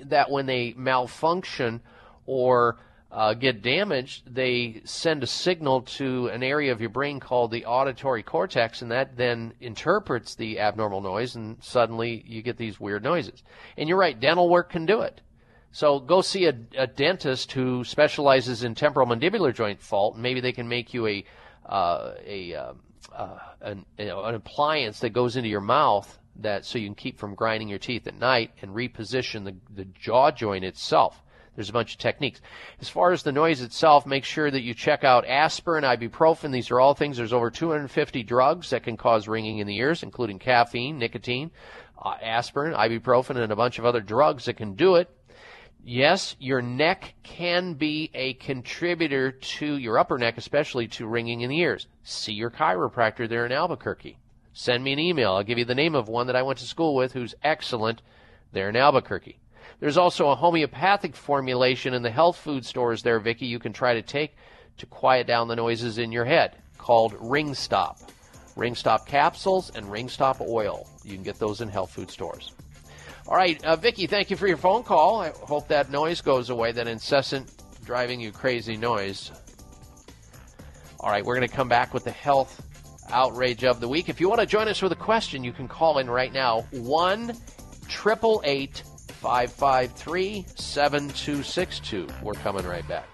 that when they malfunction or uh, get damaged, they send a signal to an area of your brain called the auditory cortex, and that then interprets the abnormal noise, and suddenly you get these weird noises. And you're right, dental work can do it. So go see a, a dentist who specializes in temporal mandibular joint fault, and maybe they can make you a uh, a um, uh, an, you know, an appliance that goes into your mouth that so you can keep from grinding your teeth at night and reposition the the jaw joint itself. There's a bunch of techniques. As far as the noise itself, make sure that you check out aspirin, ibuprofen. These are all things. There's over 250 drugs that can cause ringing in the ears, including caffeine, nicotine, uh, aspirin, ibuprofen, and a bunch of other drugs that can do it. Yes, your neck can be a contributor to your upper neck, especially to ringing in the ears. See your chiropractor there in Albuquerque. Send me an email. I'll give you the name of one that I went to school with who's excellent there in Albuquerque. There's also a homeopathic formulation in the health food stores there, Vicky, you can try to take to quiet down the noises in your head called Ring Stop. Ring Stop capsules and Ring Stop oil. You can get those in health food stores. All right, uh, Vicky, thank you for your phone call. I hope that noise goes away, that incessant driving you crazy noise. All right, we're going to come back with the health outrage of the week. If you want to join us with a question, you can call in right now 1 888 553 7262. We're coming right back.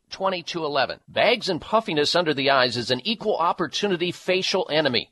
855-888-2211. Bags and puffiness under the eyes is an equal opportunity facial enemy.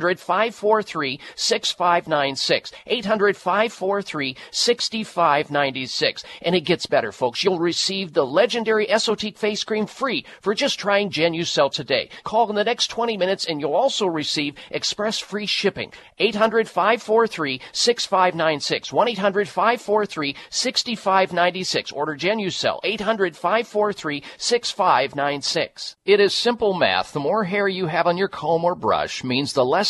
800 543 6596. 800 543 6596. And it gets better, folks. You'll receive the legendary Esotique face cream free for just trying Genucel today. Call in the next 20 minutes and you'll also receive express free shipping. 800 543 6596. 1 800 543 6596. Order Genucel. 800 543 6596. It is simple math. The more hair you have on your comb or brush means the less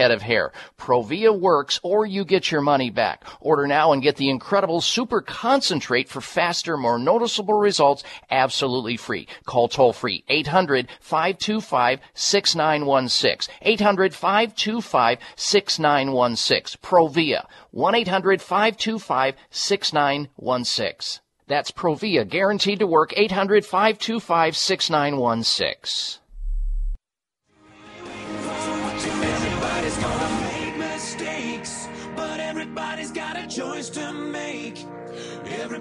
head of hair. Provia works or you get your money back. Order now and get the incredible super concentrate for faster, more noticeable results absolutely free. Call toll free 800 525 6916. 800 525 6916. Provia 1 800 525 6916. That's Provia, guaranteed to work 800 525 6916.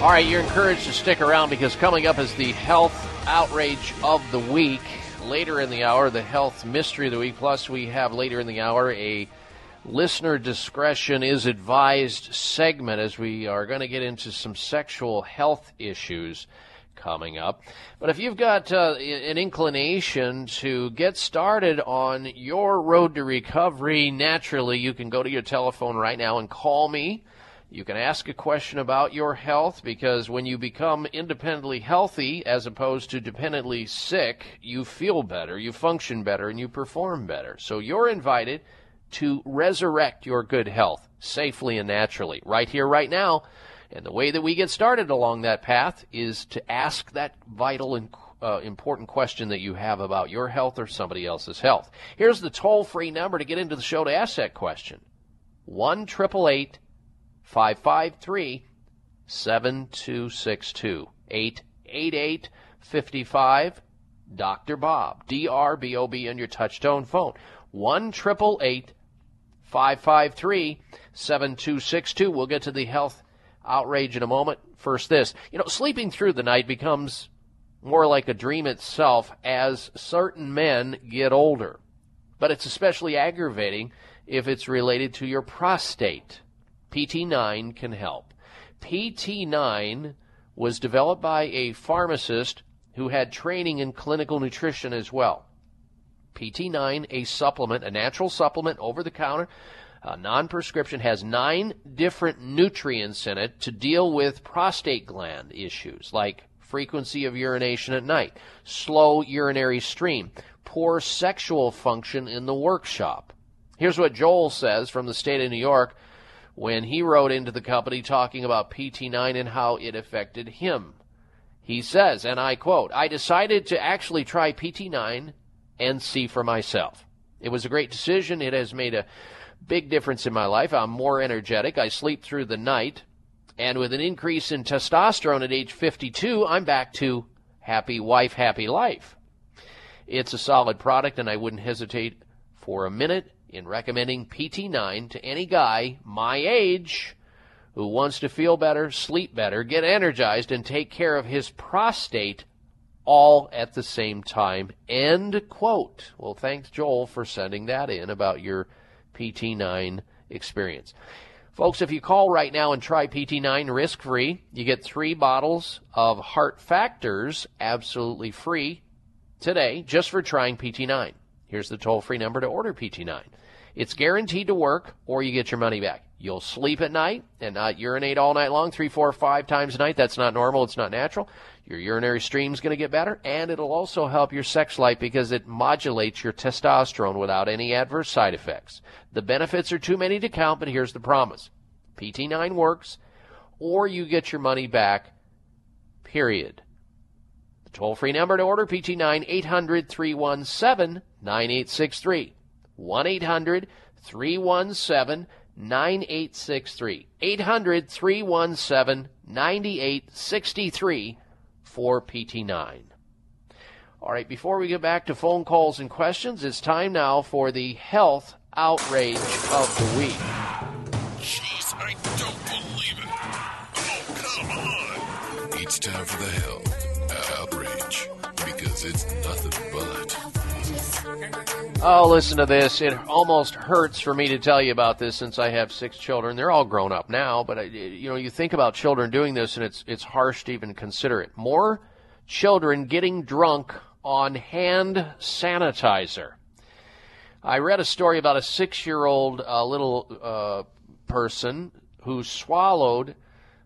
All right, you're encouraged to stick around because coming up is the health outrage of the week. Later in the hour, the health mystery of the week. Plus, we have later in the hour a listener discretion is advised segment as we are going to get into some sexual health issues coming up. But if you've got uh, an inclination to get started on your road to recovery naturally, you can go to your telephone right now and call me. You can ask a question about your health because when you become independently healthy as opposed to dependently sick, you feel better, you function better, and you perform better. So you're invited to resurrect your good health safely and naturally right here, right now. And the way that we get started along that path is to ask that vital and uh, important question that you have about your health or somebody else's health. Here's the toll free number to get into the show to ask that question 1 553 7262 888 55 Dr. Bob, D R B O B on your touchtone phone. 1 553 7262. We'll get to the health outrage in a moment. First, this. You know, sleeping through the night becomes more like a dream itself as certain men get older. But it's especially aggravating if it's related to your prostate. PT9 can help. PT9 was developed by a pharmacist who had training in clinical nutrition as well. PT9, a supplement, a natural supplement over the counter, non prescription, has nine different nutrients in it to deal with prostate gland issues like frequency of urination at night, slow urinary stream, poor sexual function in the workshop. Here's what Joel says from the state of New York when he wrote into the company talking about PT9 and how it affected him. He says, and I quote, I decided to actually try PT9 and see for myself. It was a great decision. It has made a big difference in my life. I'm more energetic. I sleep through the night. And with an increase in testosterone at age 52, I'm back to happy wife, happy life. It's a solid product, and I wouldn't hesitate for a minute in recommending PT9 to any guy my age who wants to feel better, sleep better, get energized, and take care of his prostate all at the same time. End quote. Well, thanks, Joel, for sending that in about your PT9 experience. Folks, if you call right now and try PT9 risk free, you get three bottles of Heart Factors absolutely free today just for trying PT9. Here's the toll free number to order PT9 It's guaranteed to work, or you get your money back. You'll sleep at night and not urinate all night long, three, four, five times a night. That's not normal. It's not natural. Your urinary stream's going to get better, and it'll also help your sex life because it modulates your testosterone without any adverse side effects. The benefits are too many to count, but here's the promise. PT9 works, or you get your money back, period. The toll free number to order PT9 800 317 9863. 1 800 317 9863. 800 317 9863 for PT9. All right, before we get back to phone calls and questions, it's time now for the health outrage of the week. Jeez, I don't believe it. Oh, come on. It's time for the health outrage because it's nothing but. Oh, listen to this. It almost hurts for me to tell you about this since I have six children. They're all grown up now, but I, you know, you think about children doing this and it's it's harsh to even consider it. More children getting drunk on hand sanitizer. I read a story about a six-year-old uh, little uh, person who swallowed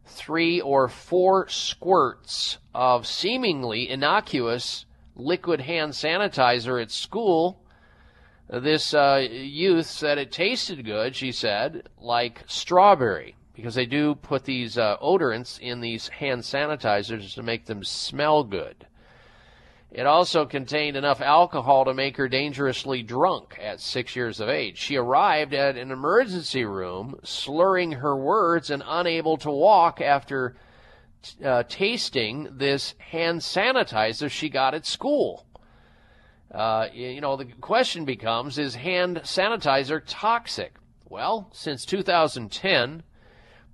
three or four squirts of seemingly innocuous liquid hand sanitizer at school. This uh, youth said it tasted good, she said, like strawberry, because they do put these uh, odorants in these hand sanitizers to make them smell good. It also contained enough alcohol to make her dangerously drunk at six years of age. She arrived at an emergency room, slurring her words and unable to walk after uh, tasting this hand sanitizer she got at school. Uh, you know, the question becomes is hand sanitizer toxic? Well, since 2010,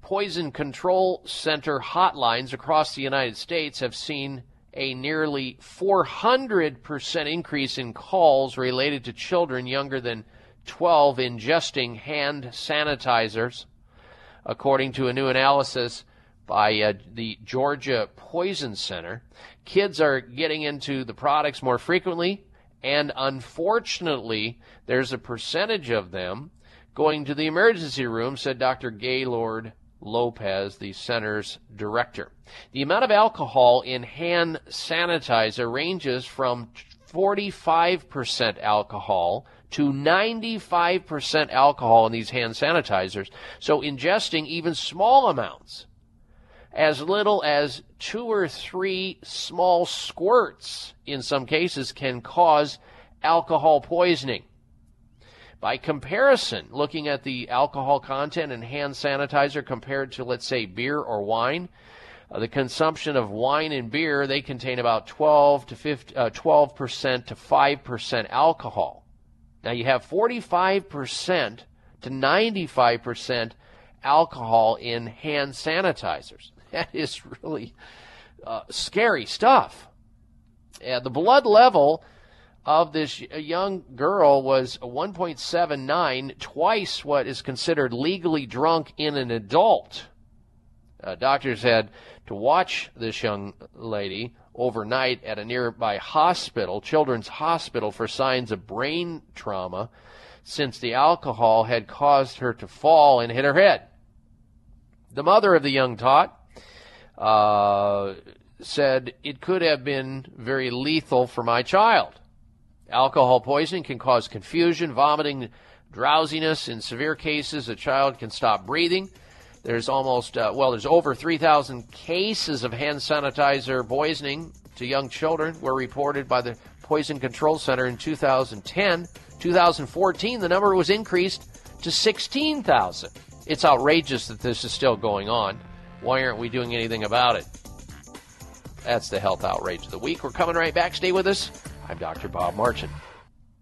Poison Control Center hotlines across the United States have seen a nearly 400% increase in calls related to children younger than 12 ingesting hand sanitizers, according to a new analysis by uh, the Georgia Poison Center. Kids are getting into the products more frequently, and unfortunately, there's a percentage of them going to the emergency room, said Dr. Gaylord Lopez, the center's director. The amount of alcohol in hand sanitizer ranges from 45% alcohol to 95% alcohol in these hand sanitizers. So ingesting even small amounts, as little as two or three small squirts in some cases, can cause alcohol poisoning. By comparison, looking at the alcohol content in hand sanitizer compared to, let's say, beer or wine, uh, the consumption of wine and beer, they contain about 12 to 50, uh, 12% to 5% alcohol. Now you have 45% to 95% alcohol in hand sanitizers. That is really uh, scary stuff. Uh, the blood level of this young girl was 1.79, twice what is considered legally drunk in an adult. Uh, doctors had to watch this young lady overnight at a nearby hospital, children's hospital, for signs of brain trauma since the alcohol had caused her to fall and hit her head. The mother of the young tot uh, said it could have been very lethal for my child. Alcohol poisoning can cause confusion, vomiting, drowsiness. In severe cases, a child can stop breathing. There's almost, uh, well, there's over 3,000 cases of hand sanitizer poisoning to young children were reported by the Poison Control Center in 2010. 2014, the number was increased to 16,000. It's outrageous that this is still going on. Why aren't we doing anything about it? That's the health outrage of the week. We're coming right back. Stay with us. I'm Dr. Bob Martin.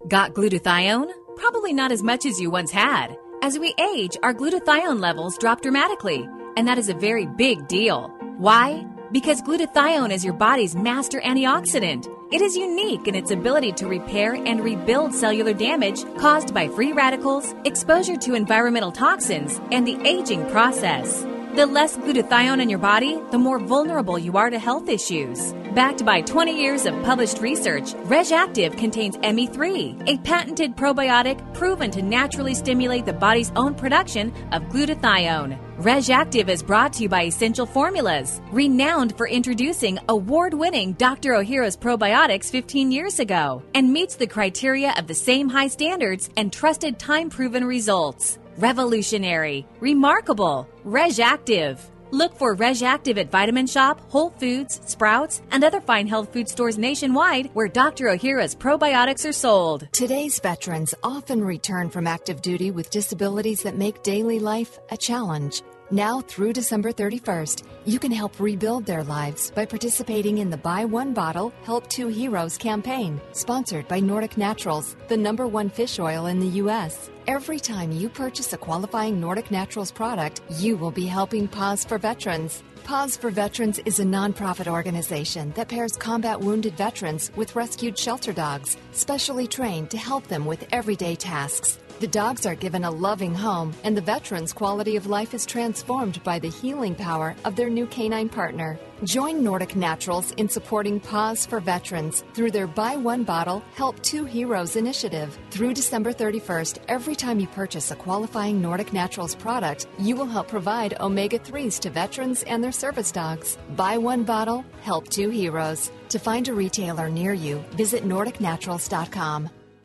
Got glutathione? Probably not as much as you once had. As we age, our glutathione levels drop dramatically, and that is a very big deal. Why? Because glutathione is your body's master antioxidant. It is unique in its ability to repair and rebuild cellular damage caused by free radicals, exposure to environmental toxins, and the aging process. The less glutathione in your body, the more vulnerable you are to health issues. Backed by 20 years of published research, RegActive contains ME3, a patented probiotic proven to naturally stimulate the body's own production of glutathione. RegActive is brought to you by Essential Formulas, renowned for introducing award winning Dr. Ohhira's probiotics 15 years ago, and meets the criteria of the same high standards and trusted time proven results. Revolutionary, remarkable, RegActive. Look for RegActive at Vitamin Shoppe, Whole Foods, Sprouts, and other fine health food stores nationwide where Dr. Ohhira's probiotics are sold. Today's veterans often return from active duty with disabilities that make daily life a challenge. Now through December 31st, you can help rebuild their lives by participating in the Buy One Bottle, Help Two Heroes campaign, sponsored by Nordic Naturals, the number one fish oil in the U.S. Every time you purchase a qualifying Nordic Naturals product, you will be helping Paws for Veterans. Paws for Veterans is a nonprofit organization that pairs combat wounded veterans with rescued shelter dogs, specially trained to help them with everyday tasks. The dogs are given a loving home, and the veterans' quality of life is transformed by the healing power of their new canine partner. Join Nordic Naturals in supporting Paws for Veterans through their Buy One Bottle, Help Two Heroes initiative. Through December 31st, every time you purchase a qualifying Nordic Naturals product, you will help provide omega 3s to veterans and their service dogs. Buy one bottle, help two heroes. To find a retailer near you, visit NordicNaturals.com.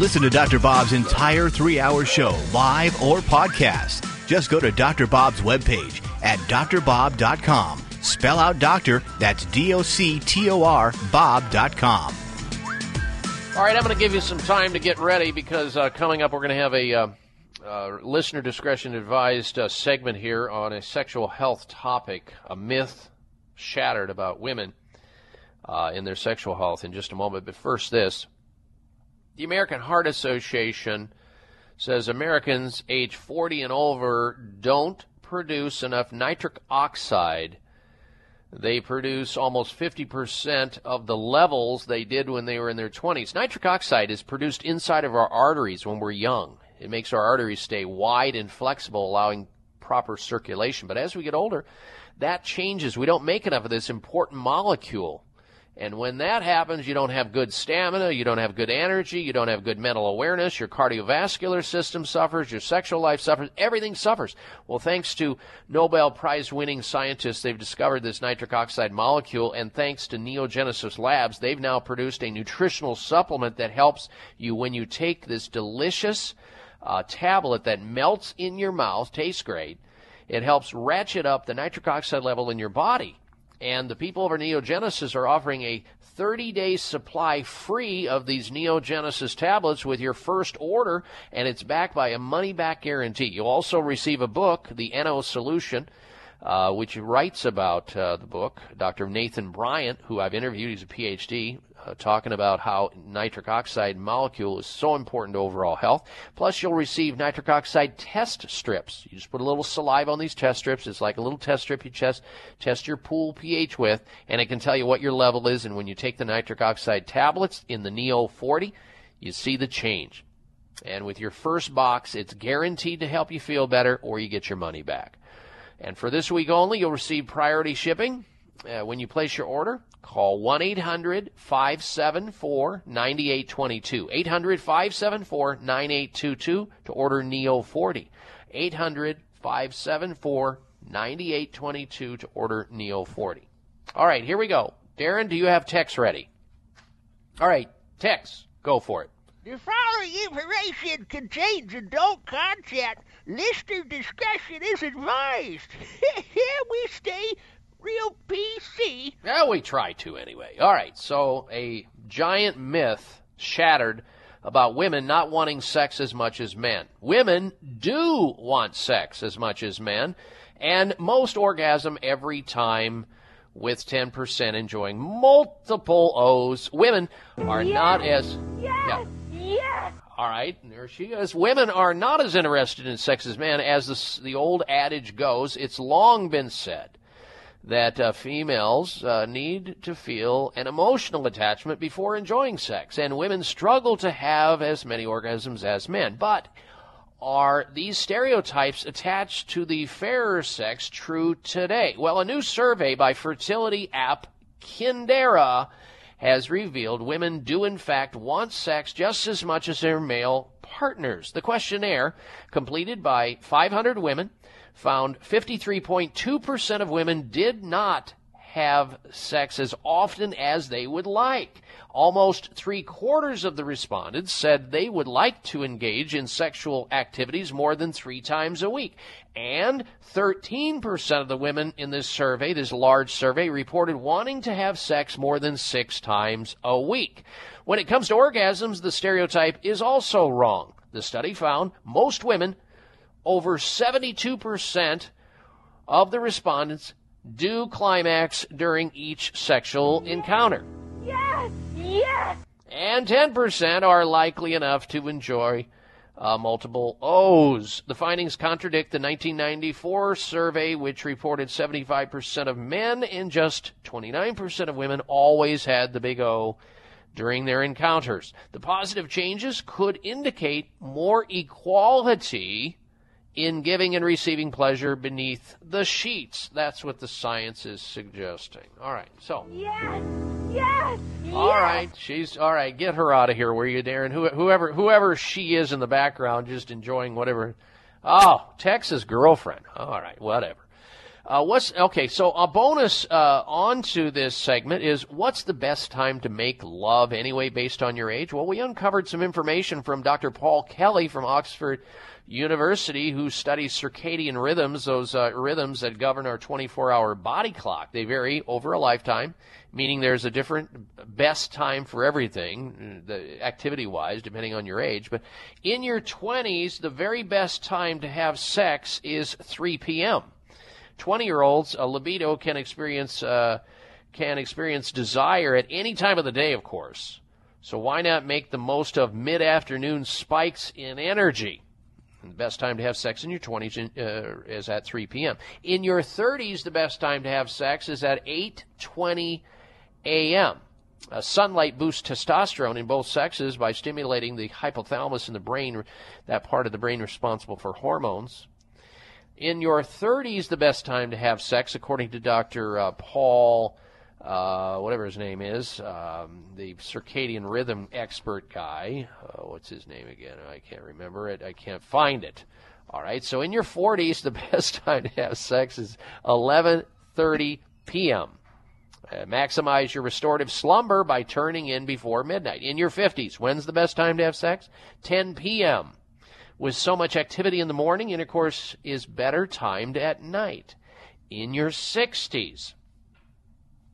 Listen to Dr. Bob's entire three hour show, live or podcast. Just go to Dr. Bob's webpage at drbob.com. Spell out doctor, that's D O C T O R, Bob.com. All right, I'm going to give you some time to get ready because uh, coming up, we're going to have a uh, uh, listener discretion advised uh, segment here on a sexual health topic, a myth shattered about women uh, in their sexual health in just a moment. But first, this. The American Heart Association says Americans age 40 and over don't produce enough nitric oxide. They produce almost 50% of the levels they did when they were in their 20s. Nitric oxide is produced inside of our arteries when we're young. It makes our arteries stay wide and flexible, allowing proper circulation. But as we get older, that changes. We don't make enough of this important molecule. And when that happens, you don't have good stamina, you don't have good energy, you don't have good mental awareness, your cardiovascular system suffers, your sexual life suffers, everything suffers. Well, thanks to Nobel Prize winning scientists, they've discovered this nitric oxide molecule, and thanks to Neogenis Labs, they've now produced a nutritional supplement that helps you when you take this delicious uh, tablet that melts in your mouth, tastes great. It helps ratchet up the nitric oxide level in your body and the people over Neogenis are offering a 30 day supply free of these Neogenis tablets with your first order, and it's backed by a money back guarantee. You'll also receive a book, The NO Solution. Uh, which writes about uh, the book. Dr. Nathan Bryan, who I've interviewed, he's a PhD, uh, talking about how nitric oxide molecule is so important to overall health. Plus, you'll receive nitric oxide test strips. You just put a little saliva on these test strips. It's like a little test strip you test, test your pool pH with, and it can tell you what your level is. And when you take the nitric oxide tablets in the Neo 40, you see the change. And with your first box, it's guaranteed to help you feel better or you get your money back. And for this week only, you'll receive priority shipping. Uh, when you place your order, Call 1 800 574 9822. 800 574 9822 to order Neo 40. 800 574 9822 to order Neo 40. All right, here we go. Darren, do you have text ready? All right, text. Go for it. The following information contains adult content. Listener discretion is advised. We stay real PC. Well, we try to anyway. All right, so a giant myth shattered about women not wanting sex as much as men. Women do want sex as much as men, and most orgasm every time with 10% enjoying multiple O's. Women are not as. Yeah. Yes. All right, there she is. Women are not as interested in sex as men, as the, the old adage goes. It's long been said that uh, females uh, need to feel an emotional attachment before enjoying sex, and women struggle to have as many orgasms as men. But are these stereotypes attached to the fairer sex true today? Well, a new survey by fertility app Kindara has revealed women do in fact want sex just as much as their male partners. The questionnaire, completed by 500 women, found 53.2% of women did not have sex as often as they would like. Almost three quarters of the respondents said they would like to engage in sexual activities more than three times a week. And 13% of the women in this survey, this large survey, reported wanting to have sex more than six times a week. When it comes to orgasms, the stereotype is also wrong. The study found most women, over 72% of the respondents, do climax during each sexual encounter. Yes. Yes. And 10% are likely enough to enjoy uh, multiple O's. The findings contradict the 1994 survey, which reported 75% of men and just 29% of women always had the big O during their encounters. The positive changes could indicate more equality in giving and receiving pleasure beneath the sheets. That's what the science is suggesting. All right, so. Yes. Yes. All right, she's all right. Get her out of here, will you, Darren? Who, whoever, whoever she is in the background, just enjoying whatever. Oh, Texas girlfriend. All right, whatever. Uh, what's okay? So a bonus uh, onto this segment is what's the best time to make love anyway, based on your age? Well, we uncovered some information from Dr. Paul Kelly from Oxford University, who studies circadian rhythms, those uh, rhythms that govern our 24-hour body clock. They vary over a lifetime, meaning there's a different best time for everything, the activity-wise, depending on your age. But in your 20s, the very best time to have sex is 3 p.m. 20 year olds, a libido can experience uh, can experience desire at any time of the day, of course. So why not make the most of mid afternoon spikes in energy? The best time to have sex in your 20s uh, is at 3 p.m. In your 30s, the best time to have sex is at 8:20 a.m. Uh, sunlight boosts testosterone in both sexes by stimulating the hypothalamus in the brain, that part of the brain responsible for hormones in your 30s the best time to have sex, according to Dr. Uh, Paul, uh, whatever his name is, um, the circadian rhythm expert guy. Uh, what's his name again? I can't remember it. I can't find it. All right. So in your 40s, the best time to have sex is 11:30 p.m. Uh, maximize your restorative slumber by turning in before midnight. In your 50s, when's the best time to have sex? 10 p.m. With so much activity in the morning, intercourse is better timed at night. In your 60s,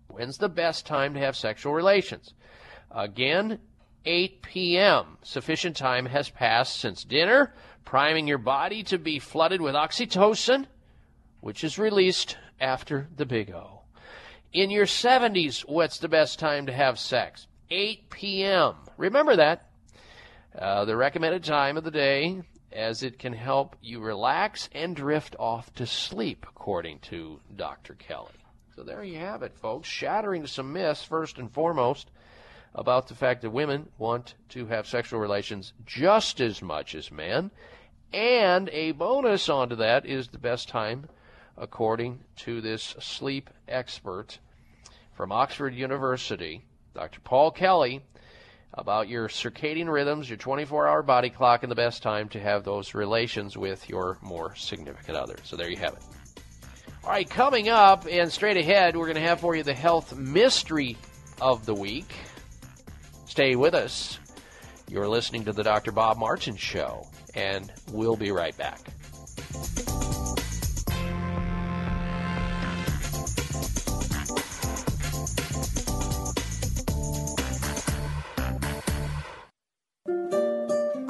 when's the best time to have sexual relations? Again, 8 p.m. Sufficient time has passed since dinner, priming your body to be flooded with oxytocin, which is released after the big O. In your 70s, what's the best time to have sex? 8 p.m. Remember that. Uh, the recommended time of the day as it can help you relax and drift off to sleep, according to Dr. Kelly. So there you have it, folks. Shattering some myths, first and foremost, about the fact that women want to have sexual relations just as much as men. And a bonus onto that is the best time, according to this sleep expert from Oxford University, Dr. Paul Kelly, about your circadian rhythms, your 24 hour body clock, and the best time to have those relations with your more significant other. So there you have it. All right, coming up and straight ahead, we're going to have for you the health mystery of the week. Stay with us. You're listening to the Dr. Bob Martin Show, and we'll be right back.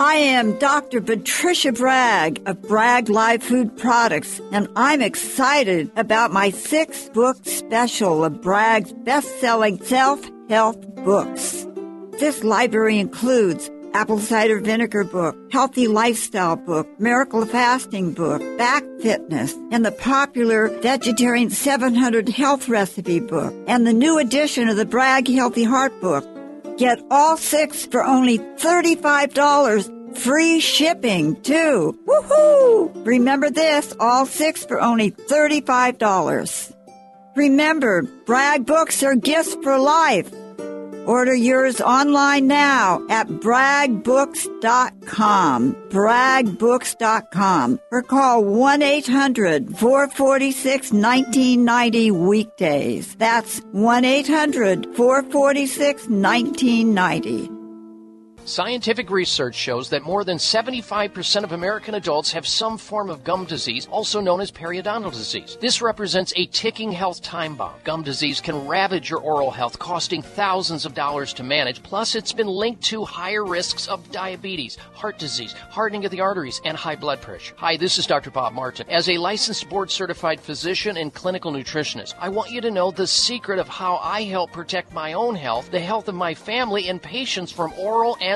I am Dr. Patricia Bragg of Bragg Live Food Products, and I'm excited about my six book special of Bragg's best selling self help books. This library includes Apple Cider Vinegar book, Healthy Lifestyle book, Miracle Fasting book, Back Fitness, and the popular Vegetarian 700 Health Recipe book, and the new edition of the Bragg Healthy Heart book. Get all six for only $35. Free shipping, too. Woohoo! Remember this, all six for only $35. Remember, Bragg books are gifts for life. Order yours online now at braggbooks.com. braggbooks.com or call 1-800-446-1990 weekdays. That's 1-800-446-1990. Scientific research shows that more than 75% of American adults have some form of gum disease, also known as periodontal disease. This represents a ticking health time bomb. Gum disease can ravage your oral health, costing thousands of dollars to manage. Plus, it's been linked to higher risks of diabetes, heart disease, hardening of the arteries, and high blood pressure. Hi, this is Dr. Bob Martin. As a licensed board certified physician and clinical nutritionist, I want you to know the secret of how I help protect my own health, the health of my family, and patients from oral and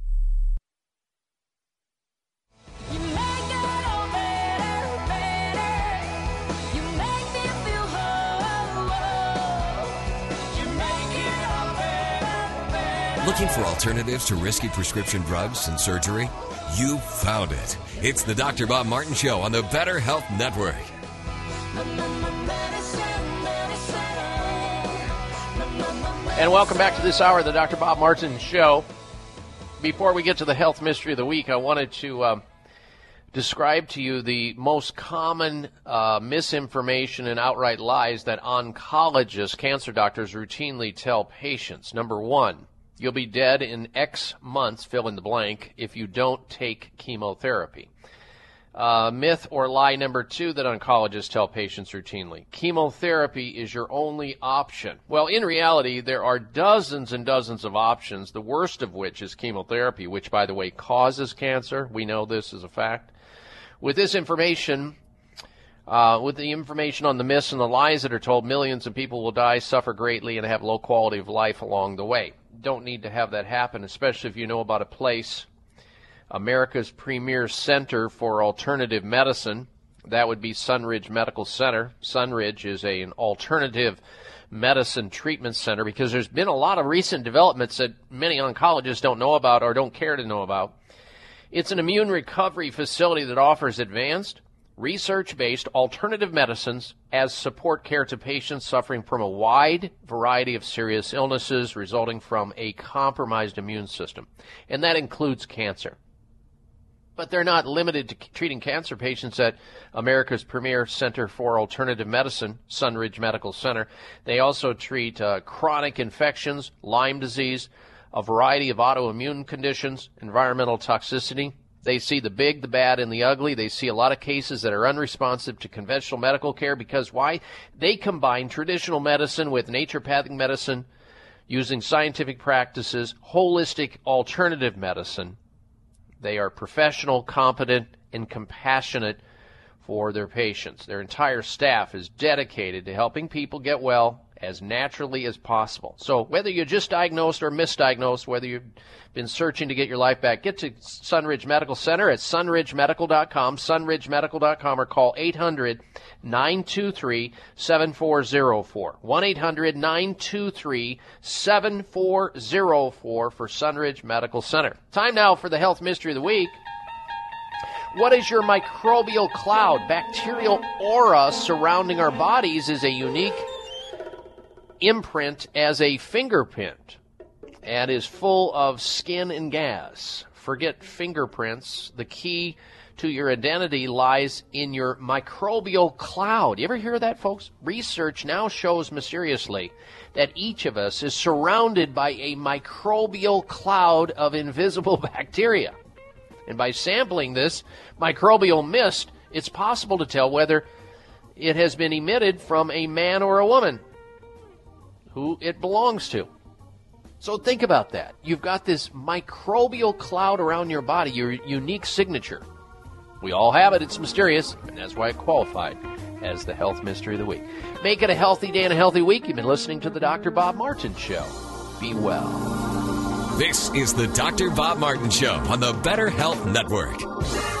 Looking for alternatives to risky prescription drugs and surgery? You found it. It's the Dr. Bob Martin Show on the Better Health Network. And welcome back to this hour of the Dr. Bob Martin Show. Before we get to the health mystery of the week, I wanted to um, describe to you the most common uh, misinformation and outright lies that oncologists, cancer doctors, routinely tell patients. Number one, you'll be dead in X months, fill in the blank, if you don't take chemotherapy. Uh, myth or lie number two that oncologists tell patients routinely chemotherapy is your only option. Well, in reality, there are dozens and dozens of options, the worst of which is chemotherapy, which, by the way, causes cancer. We know this is a fact. With this information, uh, with the information on the myths and the lies that are told, millions of people will die, suffer greatly, and have low quality of life along the way. Don't need to have that happen, especially if you know about a place America's premier center for alternative medicine, That would be Sunridge Medical Center. Sunridge is a, an alternative medicine treatment center because there's been a lot of recent developments that many oncologists don't know about or don't care to know about. It's an immune recovery facility that offers advanced, research based alternative medicines as support care to patients suffering from a wide variety of serious illnesses resulting from a compromised immune system. And that includes cancer. But they're not limited to treating cancer patients at America's premier center for alternative medicine, Sunridge Medical Center. They also treat uh, chronic infections, Lyme disease, a variety of autoimmune conditions, environmental toxicity. They see the big, the bad, and the ugly. They see a lot of cases that are unresponsive to conventional medical care because why? They combine traditional medicine with naturopathic medicine using scientific practices, holistic alternative medicine. They are professional, competent, and compassionate for their patients. Their entire staff is dedicated to helping people get well as naturally as possible. So whether you're just diagnosed or misdiagnosed, whether you've been searching to get your life back, get to Sunridge Medical Center at sunridgemedical.com, sunridgemedical.com, or call 800 923 7404. 1 800 923 7404 for Sunridge Medical Center. Time now for the health mystery of the week. What is your microbial cloud? Bacterial aura surrounding our bodies is a unique imprint as a fingerprint and is full of skin and gas. Forget fingerprints. The key to your identity lies in your microbial cloud. You ever hear that, folks? Research now shows mysteriously that each of us is surrounded by a microbial cloud of invisible bacteria. And by sampling this microbial mist, it's possible to tell whether it has been emitted from a man or a woman who it belongs to. So think about that. You've got this microbial cloud around your body, your unique signature. We all have it, it's mysterious, and that's why it qualified as the health mystery of the week. Make it a healthy day and a healthy week. You've been listening to the Dr. Bob Martin Show. Be well. This is the Dr. Bob Martin Show on the Better Health Network.